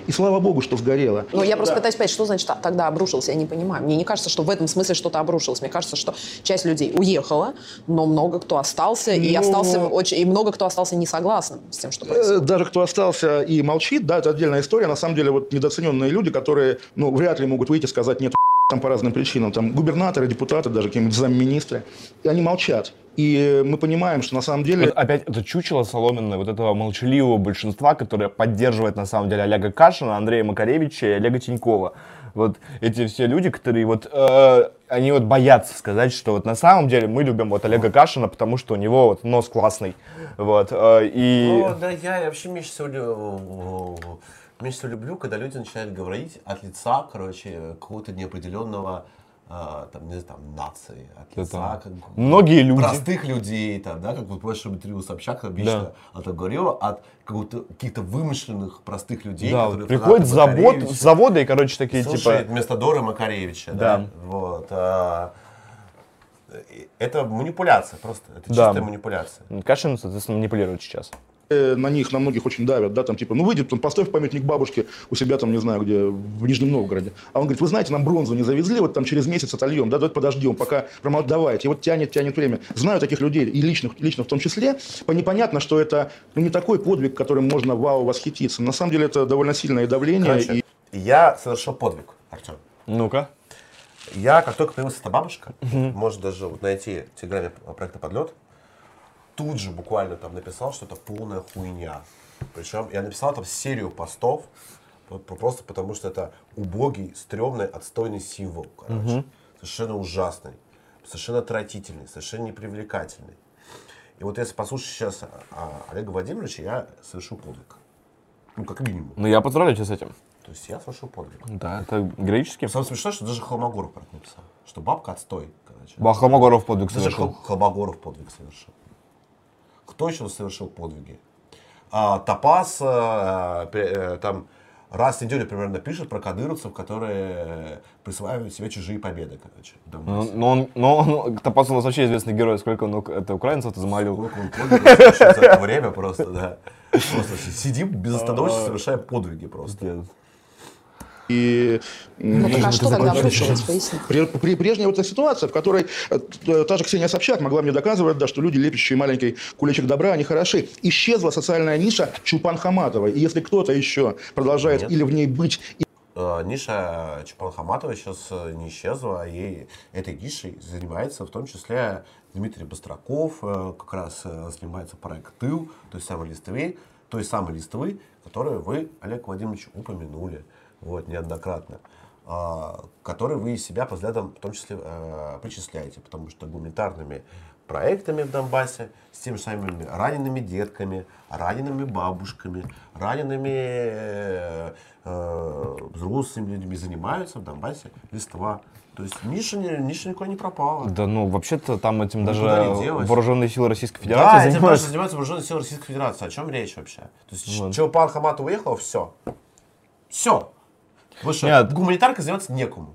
и слава богу, что сгорело. Ну, я просто Да. пытаюсь понять, что значит а- тогда обрушился, я не понимаю. Мне не кажется, что в этом смысле что-то обрушилось. Мне кажется, что часть людей уехала, но много кто остался, и Ну- остался очень, и много кто остался не согласным с тем, что происходит. Э, Даже кто остался и молчит, да, это отдельная история. На самом деле, вот недооцененные люди, которые, ну, вряд ли могут выйти и сказать нет там по разным причинам, там губернаторы, депутаты, даже какие-нибудь замминистры, и они молчат. И мы понимаем, что на самом деле... Вот опять это чучело соломенное вот этого молчаливого большинства, которое поддерживает на самом деле Олега Кашина, Андрея Макаревича и Олега Тинькова. Вот эти все люди, которые вот, э, они вот боятся сказать, что вот на самом деле мы любим вот Олега Кашина, потому что у него вот нос классный. Вот, э, и... Ну, да, я вообще меньше всего, меньше всего люблю, когда люди начинают говорить от лица, короче, какого-то неопределенного а, там, не знаю, там, нации, от Да лица там как многие люди. простых людей, там, да, как вот в прошлом интервью Собчак обычно Да. о том говорила, от каких-то вымышленных простых людей, Да, которые приходят с завод, завода и, короче, такие, Слушает типа... вместо Доры Макаревича, Да. да, вот, а, это манипуляция просто, это Да. чистая манипуляция. Кашин, соответственно, манипулирует сейчас. Э, на них, на многих очень давят, да, там типа, ну выйдет, он поставь памятник бабушке у себя там, не знаю, где, в Нижнем Новгороде. А он говорит, вы знаете, нам бронзу не завезли, вот там через месяц отольем, да, давайте подождем, пока промол... давайте. И вот тянет, тянет время. Знаю таких людей, и личных, лично в том числе, по непонятно, что это ну, не такой подвиг, которым можно вау восхититься. На самом деле это довольно сильное давление. Короче, и... я совершил подвиг, Артем. Ну-ка. Я, как только появилась эта бабушка, может даже вот найти в телеграме проекта «Подлет», тут же буквально там написал, что это полная хуйня. Причем я написал там серию постов, по- по- просто потому что это убогий, стрёмный, отстойный символ, короче. Мгм. Совершенно ужасный, совершенно отвратительный, совершенно непривлекательный. И вот если послушать сейчас а, Олега Владимировича, я совершил подвиг. Ну, как минимум. Ну, я поздравляю тебя с этим. То есть я совершил подвиг. Да, это героически. Самое смешное, что даже Холмогоров про это написал. Что бабка отстой, короче. Ба, Холмогоров подвиг Даже совершил. Хол- Холмогоров подвиг совершил. Кто еще совершил подвиги? А, Топас а, пе- э, там раз в неделю примерно пишет про кадыровцев, которые э, присваивают себе чужие победы, короче. в Ну, Донбассе. но он, но он, Топас у нас вообще известный герой, сколько он это украинцев-то замолил. Сколько он подвигов за это время просто, да. Просто сидим безостановочно, совершаем подвиги просто. И, Ну, так а что тогда случилось? Поясни. Прежняя вот эта ситуация, в которой э, т- та же Ксения Собчак могла мне доказывать, да, что люди, лепящие маленький кулечек добра, они хороши. Исчезла социальная ниша Чулпан Хаматовой. И если кто-то еще продолжает Нет. или в ней быть, Э, Ниша Чапанхаматова сейчас э, не исчезла, и этой нишей занимается в том числе Дмитрий Быстраков, э, как раз э, занимается проект «Тыл», той самой листвы, той самой листвы, которую вы, Олег Владимирович, упомянули вот, неоднократно, а, который вы из себя по взглядам в том числе э, причисляете, потому что гуманитарными проектами в Донбассе, с теми же самыми ранеными детками, ранеными бабушками, ранеными э, э, взрослыми людьми занимаются в Донбассе листва. То есть Миша, Миша никуда не пропала. Да, ну, вообще-то там этим даже не делась. вооруженные силы Российской Да, Федерации этим даже занимаются. занимаются вооруженные силы Российской Федерации. О чем речь вообще? То есть Вот. Чулпан Хамат уехал, все. Все. Потому что Нет. гуманитаркой заниматься некому.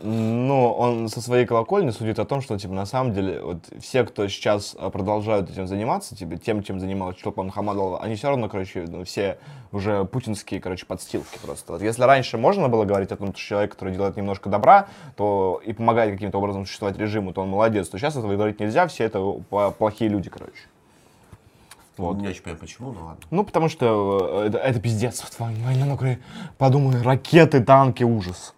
Ну, он со своей колокольни судит о том, что, типа, на самом деле, вот все, кто сейчас а, продолжают этим заниматься, типа, тем, чем занималась Чулпан Хамадова, они все равно, короче, ну, все уже путинские, короче, подстилки просто. Вот если раньше можно было говорить о том, что человек, который делает немножко добра, то и помогает каким-то образом существовать режиму, то он молодец, то сейчас этого говорить нельзя, все это по- плохие люди, короче. Вот. Не очень понимаю, почему, ну ладно. Ну, потому что э, это, это пиздец. Вот война на Украине. Подумай, ракеты, танки, ужас.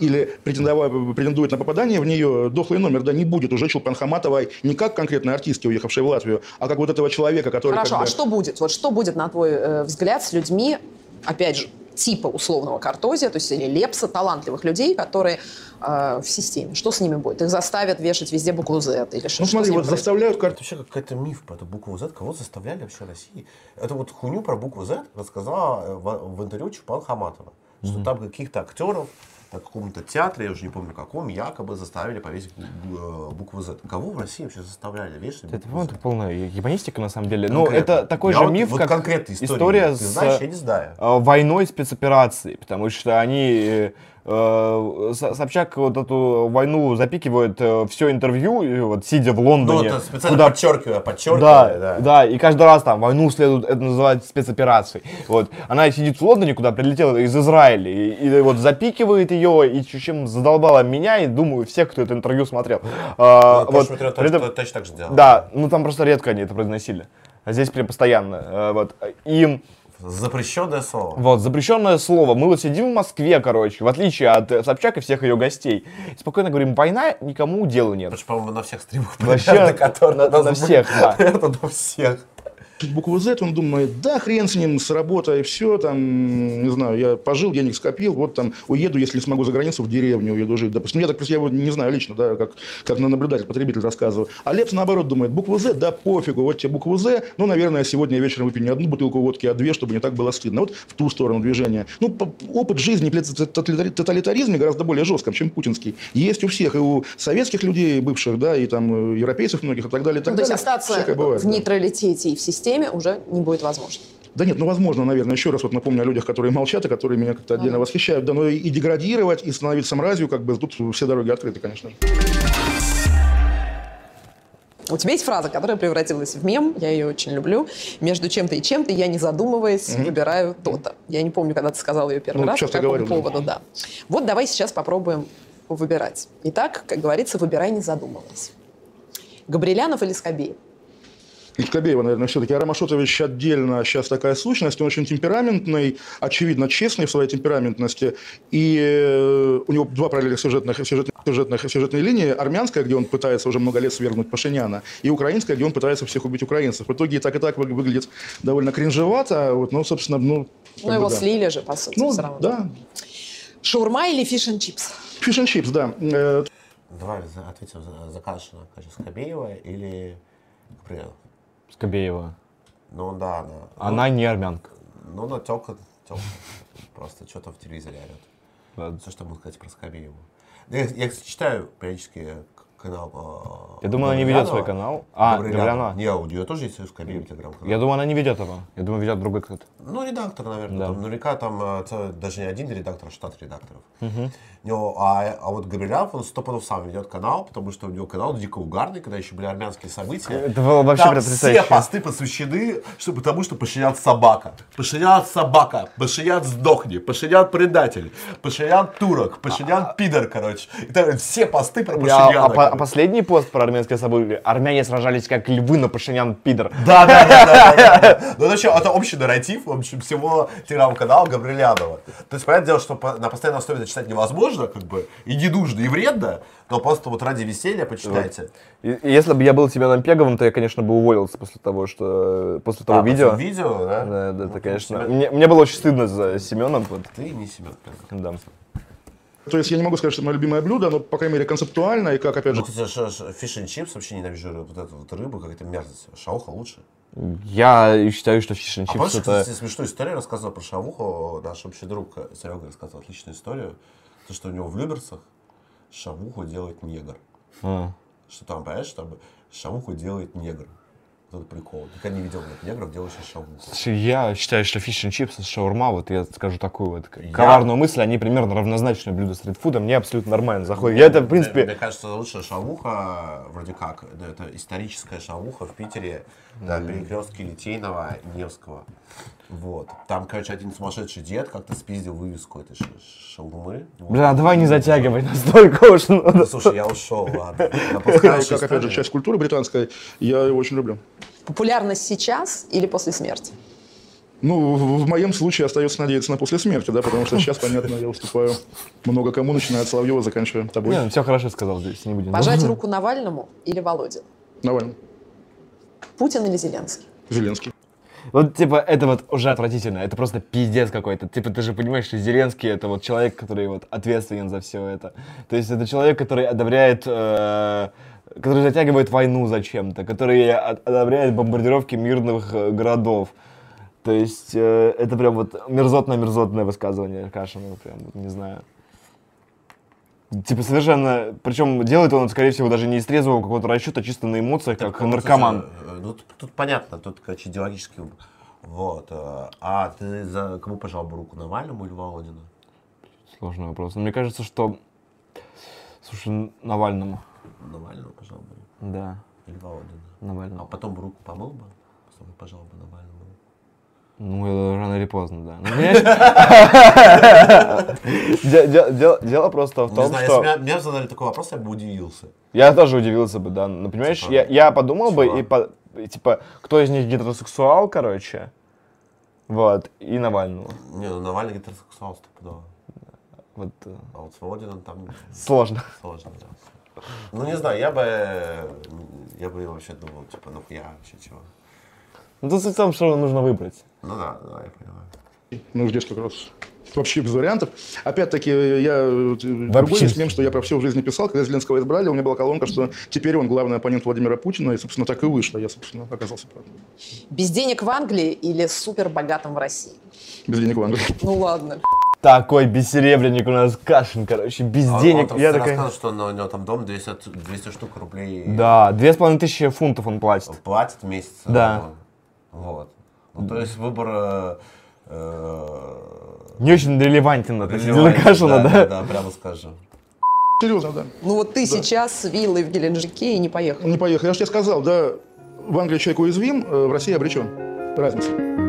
или претендовать- претендует на попадание в нее, дохлый номер, да, не будет уже Чулпан Хаматовой не как конкретной артистки, уехавшей в Латвию, а как вот этого человека, который... Хорошо, как бы- а что будет? Вот что будет, на твой э, взгляд, с людьми, опять же, типа условного картозия, то есть или лепса, талантливых людей, которые э, в системе? Что с ними будет? Их заставят вешать везде букву Z? Или что, Ну что смотри, с ними вот произойдет? заставляют Это вообще какой-то миф про эту букву Z. Кого заставляли вообще в России? Это вот хуйню про букву Z рассказала э, в, в интервью Чупан Хаматова. Что там каких-то актеров на каком-то театре, я уже не помню каком, якобы заставили повесить э, букву Z. Кого в России вообще заставляли вешать Это, букву это полная ебанистика, на самом деле. Ну, Конкретно. это такой Я же вот- миф, вот как история. история Ты с знаешь, я не знаю. э, войной спецоперации, потому что они э, Собчак вот эту войну запикивает все интервью, вот сидя в Ну, Лондоне. это специально подчеркивая, Да, подчеркивая, да. да. и каждый раз там войну следует, это называется спецоперацией. Вот. Она сидит в Лондоне, куда прилетела из Израиля, и, и вот запикивает ее, и чем задолбала меня, и думаю, всех, кто это интервью смотрел. А, Ну, вот, Петров при этом- точно, так же делал. да, ну там просто редко они это произносили. А здесь прям постоянно. э, вот. И Запрещенное слово. Вот, запрещенное слово. Мы вот сидим в Москве, короче, в отличие от э, Собчак и всех ее гостей. И спокойно говорим, война, никому дела нет. Потому что, по-моему, на всех стримах Вообще, на- на были. всех, да. Это на всех. Букву Z, он думает, да, хрен с ним, с работой, все, там, не знаю, я пожил, денег скопил, вот там уеду, если смогу за границу, в деревню уеду жить, допустим. Я так я его не знаю лично, да, как, как на наблюдатель, потребитель рассказываю. А Лепс наоборот думает, букву Z, да, пофигу, вот тебе букву Z, ну, наверное, сегодня вечером выпью не одну бутылку водки, а две, чтобы не так было стыдно. Вот в ту сторону движения. Ну, опыт жизни при тоталитари- тоталитаризме гораздо более жестком, чем путинский. Есть у всех, и у советских людей бывших, да, и там э, европейцев многих, и так далее, и так Ну, то есть далее. остаться Всякое бывает, в да. нейтралитете и в системе уже не будет возможно. Да нет, ну возможно, наверное. Еще раз вот напомню о людях, которые молчат и которые меня как-то отдельно восхищают. Да, но и деградировать, и становиться мразью, как бы тут все дороги открыты, конечно же. У тебя есть фраза, которая превратилась в мем, я ее очень люблю. Между чем-то и чем-то я, не задумываясь, Мгм. выбираю то-то. Я не помню, когда ты сказал ее первый Ну, раз, по какому говорю, да. поводу, да. Вот давай сейчас попробуем выбирать. Итак, как говорится, выбирай, не задумываясь. Габрилянов или Скобеев? Скобеева, наверное, все-таки. А Рамашотович отдельно сейчас такая сущность. Он очень темпераментный, очевидно, честный в своей темпераментности. И э, у него два параллельных сюжетных, сюжетных, сюжетных, сюжетной линии. Армянская, где он пытается уже много лет свергнуть Пашиняна, и украинская, где он пытается всех убить украинцев. В итоге и так, и так вы- выглядит довольно кринжевато. Вот, ну, собственно, ну... Ну, его да. слили же, по сути, Ну, все равно. да. Шаурма или фиш чипс? Фиш чипс, да. Э, Давай ответим за, за Кашина. Конечно, Скобеева или Габриэлов? Скобеева. Ну да, она. Она не армянка. Ну, она тёлка, тёлка. Просто что-то в телевизоре орет. Все, что можно сказать про Скобееву. Да Я, я, кстати, читаю периодически канал. Я думаю, она не ведет свой канал. А. Гаврилянова. Не, у нее тоже есть свой Скобеев телеграм-канал. Я думаю, она не ведет его. Я думаю, ведет другой кто-то. Ну, редактор, наверное. Да. Там наверняка там целый- даже не один редактор, а штат редакторов. Мгм. Ну, а, а вот Габрилянов, он сто пудов сам ведет канал, потому что у него канал дико угарный, когда еще были армянские события. Это было вообще Там все посты посвящены что, потому, что Пашинян собака. Пашинян собака. Пашинян сдохни. Пашинян предатель. Пашинян турок. Пашинян пидор, короче. И так, все посты про Я- Пашиняна. а, а последний пост про армянское событие. Армяне сражались как львы, но Пашинян пидор. Да, да, да, да. Ну, это, вообще- это общий нарратив, в общем, всего телеграм-канала Габрилянова. То есть, понятное дело, что на постоянной основе это читать невозможно, как бы, и не нужно, и вредно, но просто вот ради веселья почитайте. Если бы я был Семеном Пеговым, то я, конечно, бы уволился после того, что после того А, видео. видео, да? Да, это, конечно. Семен- Мне, было очень стыдно за Семеном. Ты не Семен Пегов. Да. То есть я не могу сказать, что это мое любимое блюдо, но, по крайней мере, концептуально и как, опять же, Ну, кстати, fish and chips вообще ненавижу вот эту вот рыбу, как это мерзость. Шауха лучше. Я считаю, что fish А чипс помнишь, это... кстати, смешную историю рассказывал про шавуху, наш общий друг Серега рассказывал отличную историю, то, что у него в Люберцах шавуху делает негр. А. Что там, понимаешь, там шавуху делает негр. Вот это прикол. Никогда не видел вот негров, делающих. Слушай, Я считаю, что фиш чипс и шаурма, вот я скажу такую вот коварную мысль, они примерно равнозначны блюду стритфуда, мне абсолютно нормально заходит. Я это, в Мне, принципе, мне кажется, лучшая шавуха, вроде как, да, это историческая шавуха в Питере, на перекрестке Литейного и Невского. Вот. Там, короче, один сумасшедший дед как-то спиздил вывеску этой ш- шаурмы. бля, давай не затягивай настолько уж. ну. Да, Слушай, я ушел, ладно. Напускающая как, опять же, часть культуры британской, я его очень люблю. Популярность сейчас или после смерти? Ну, в, в моем случае остается надеяться на после смерти, да, потому что сейчас, понятно, я уступаю много кому, начиная от Соловьева, заканчивая тобой. Не, ну, все хорошо сказал здесь, не будем. Пожать руку Навальному или Володину? Навальный. Путин или Зеленский? Зеленский. Вот, типа, это вот уже отвратительно, это просто пиздец какой-то. Типа, ты же понимаешь, что Зеленский это вот человек, который вот ответственен за все это. То есть это человек, который одобряет, э, который затягивает войну зачем-то, который одобряет бомбардировки мирных э, городов. То есть э, это прям вот мерзотное-мерзотное высказывание Кашина, прям, не знаю. Типа совершенно, причем делает он, скорее всего, даже не из трезвого какого-то расчета, а чисто на эмоциях, как Ну, наркоман. слушай, э, Ну, тут, тут понятно, тут, короче, идеологический выбор. Вот. э, А ты за кому пожал бы руку, Навальному или Володину? Сложный вопрос. Но мне кажется, что... Слушай, Навальному. Навальному пожал бы. Да, Или Володину. А Навальному. потом бы руку помыл бы, потом пожал бы Навальному. Ну, это рано или поздно, да. Ну, Дело просто в Не том, знаю, что... если меня, задали такой вопрос, я бы удивился. Я тоже удивился бы, да. Ну, понимаешь, Типа, я, я подумал бы, и, типа, кто из них гетеросексуал, короче, Вот, и Навального. Не, ну Навальный гетеросексуал стопудово. Вот, э, А вот Свободин там сложно. сложно, да. Ну, не знаю, я бы, я бы вообще думал, типа, ну я вообще чего. Ну, тут в том, что нужно выбрать. Ну да, да, я понимаю. Ну, здесь как раз вообще без вариантов. Опять-таки, я э, другой есть мем, что я про все в жизни писал. Когда Зеленского избрали, у меня была колонка, что теперь он главный оппонент Владимира Путина, и, собственно, так и вышло. Я, собственно, оказался прав. Без денег в Англии или супер богатым в России? Без денег в Англии. Ну ладно. Такой бессеребренник у нас Кашин, короче, без А он- денег. Он, я я такая... рассказывал, что на- у него там дом 200, 200 штук рублей Да, две с половиной тысячи фунтов он платит. платит в месяц. Да. Вот. Ну, то есть выбор... э, э, Не очень релевантен релевантен, Кашина, да? Да, да, прямо скажем. Серьезно, да. Ну вот ты сейчас с виллой в Геленджике и не поехал. Не поехал. Я же тебе сказал, да, в Англии человек уязвим, э, в России обречен. Разница.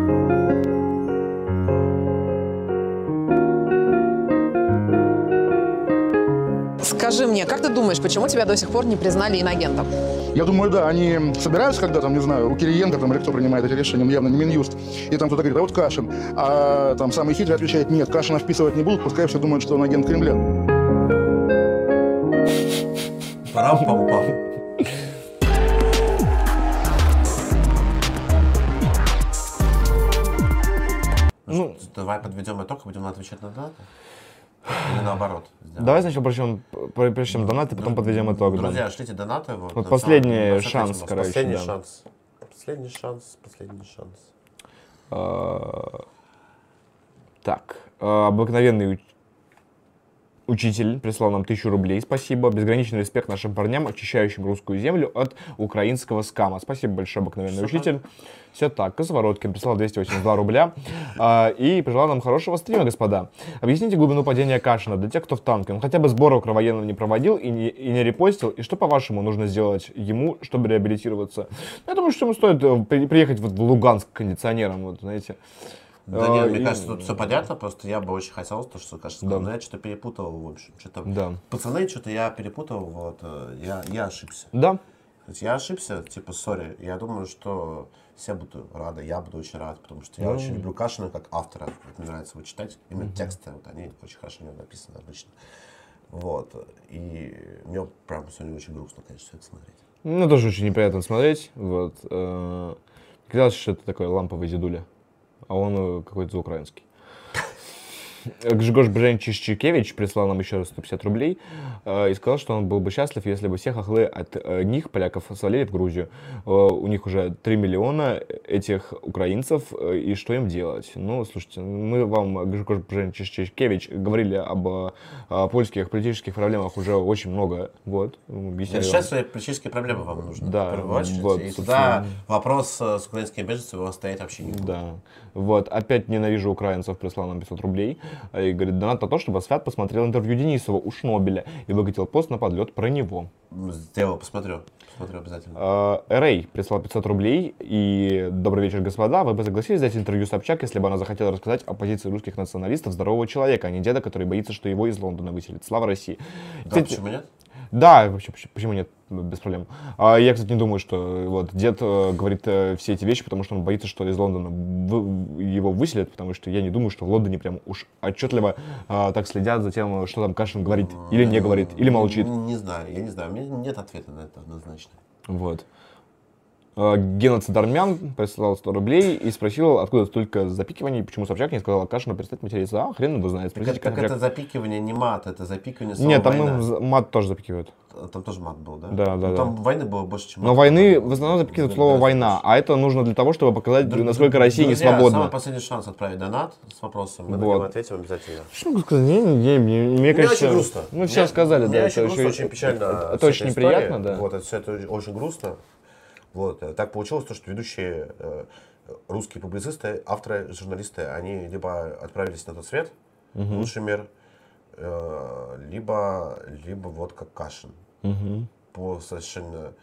Скажи мне, как ты думаешь, почему тебя до сих пор не признали инагентом? Я думаю, да, они собираются, когда там, не знаю, у Кириенко там или кто принимает эти решения, ну, явно не Минюст, и там кто-то говорит, а вот Кашин, а там самый хитрый отвечает, нет, Кашина вписывать не будут, пускай все думают, что он агент Кремля. Парам-пам-пам. Ну, давай подведем итог и будем отвечать на даты. Или наоборот. сделаем? Давай сначала причем, причем донаты, потом подведем итог. да. Друзья, шлите донаты. Вот, Вот последний самом- шанс, короче, Последний да. шанс. Последний шанс, последний шанс. А, Так, а, обыкновенный учитель прислал нам тысячу рублей, спасибо. Безграничный респект нашим парням, очищающим русскую землю от украинского скама. Спасибо большое, обыкновенный Всё учитель. Все так. Косовороткин прислал 282 рубля а, и пожелал нам хорошего стрима, господа. Объясните глубину падения Кашина для тех, кто в танке. Он хотя бы сборы военного не проводил и не, и не репостил. И что, по-вашему, нужно сделать ему, чтобы реабилитироваться? Я думаю, что ему стоит э, при- приехать вот в Луганск кондиционером, вот, знаете. Да А, нет, мне и- кажется, тут все понятно, просто я бы очень хотел, то, что Каша сказал, но я что-то перепутал, в общем, что-то... Да. Пацаны, что-то я перепутал, вот, э, я, я ошибся. Да. То есть я ошибся, типа, сори, я думаю, что все будут рады, я буду очень рад, потому что я Ну. очень люблю Кашина как автора, мне нравится его читать, именно тексты, вот они очень хорошо у него написаны обычно. Вот, и мне прям сегодня очень грустно, конечно, все это смотреть. Ну, тоже очень неприятно смотреть. Вот. э, Казалось, что это такой ламповый дедуля. А он э, какой-то заукраинский. Гжигош Бренчишчикевич прислал нам еще раз 150 рублей э, и сказал, что он был бы счастлив, если бы все хохлы от э, них, поляков, свалили в Грузию. Э, у них уже 3 миллиона этих украинцев, э, и что им делать? Ну, слушайте, мы вам, Гжигош Бренчишчикевич, говорили об э, э, польских политических проблемах уже очень много. Вот. объясняли вам. Политические проблемы вам нужно, Да, в первую очередь, вот, и собственно. вопрос э, с украинскими беженцами у вас стоять вообще не будет. Да. Вот, опять ненавижу украинцев, прислал нам 500 рублей. А, И говорит, донат на то, чтобы Свят посмотрел интервью Денисова у Шнобеля и выкатил пост на подлет про него. Я его посмотрю, посмотрю обязательно. А, Рэй прислал 500 рублей и добрый вечер, господа. Вы бы согласились дать интервью Собчак, если бы она захотела рассказать о позиции русских националистов здорового человека, а не деда, который боится, что его из Лондона выселят. Слава России. Да, Кстати, почему нет? Да, вообще, почему- нет, без проблем. А я, кстати, не думаю, что вот дед э, говорит э, все эти вещи, потому что он боится, что из Лондона вы- его выселят, потому что я не думаю, что в Лондоне прям уж отчетливо а, так следят за тем, что там Кашин говорит, или не говорит, или молчит. Не, не знаю, я не знаю, у меня нет ответа на это однозначно. Вот. А, Геноцид армян прислал 100 рублей и спросил, откуда столько запикиваний, почему Собчак не сказал Кашину перестать материться. А, хрен его знает. Так, Спросите, это, так Собчак. это запикивание не мат, это запикивание слова Нет, там война. ну, за- мат тоже запикивают. Там тоже мат был, да? Да, да, Ну, Там да. войны было больше, чем Но мата. войны в основном запикивают слово «война», а это нужно для того, чтобы показать, насколько Россия не свободна. самый последний шанс отправить донат с вопросом. Мы на Вот. него ответим обязательно. Что могу сказать? Не, не, не, мне, мне Мне кажется, очень грустно. Мы все Мне- сказали, мне да, очень это грустно, очень, очень печально. Это, очень неприятно, да. Вот, это все это очень грустно. Вот, э, так получилось, то, что ведущие э, русские публицисты, авторы, журналисты, они либо отправились на тот свет, Мгм. лучший мир, э, либо, либо вот как Кашин. Мгм. По совершенно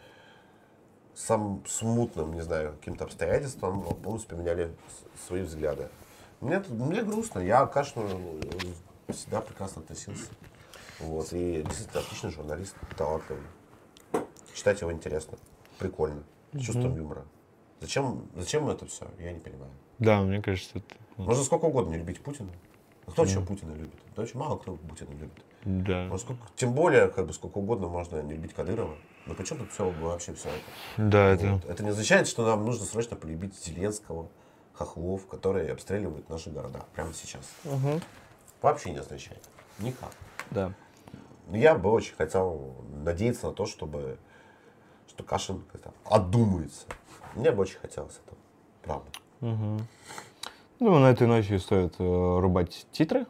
самым смутным, не знаю, каким-то обстоятельствам полностью поменяли свои взгляды. Мне, мне грустно, я к Кашину всегда прекрасно относился. Вот, и действительно отличный журналист, талантливый. Читать его интересно, прикольно, с чувством юмора. Зачем, зачем это все? Я не понимаю. Да, мне кажется, это... Можно сколько угодно не любить Путина. А Кто еще Путина любит? Да очень мало кто Путина любит. Да. Сколько- тем более, как бы сколько угодно можно не любить Кадырова. Но почему тут все вообще все это? Да, это... Вот. Это не означает, что нам нужно срочно полюбить Зеленского, Хохлов, которые обстреливают наши города прямо сейчас. Вообще не означает. Никак. Да. Но я бы очень хотел надеяться на то, чтобы что Кашин как-то отдумается. Мне бы очень хотелось этого. Правда. Ну, на этой ночи стоит э, рубать титры.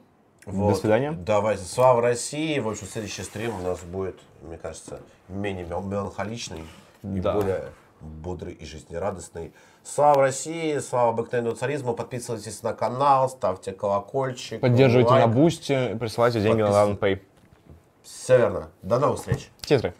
До Вот. свидания. Давайте. Слава России. В общем, следующий стрим у нас будет, мне кажется, менее мел- меланхоличный и Да. более бодрый и жизнерадостный. Слава России, слава обыкновенному царизму. Подписывайтесь на канал, ставьте колокольчик. Поддерживайте лайк. на бусте, присылайте деньги на Подписывайтесь. LivePay. Все верно. До новых встреч. Титры.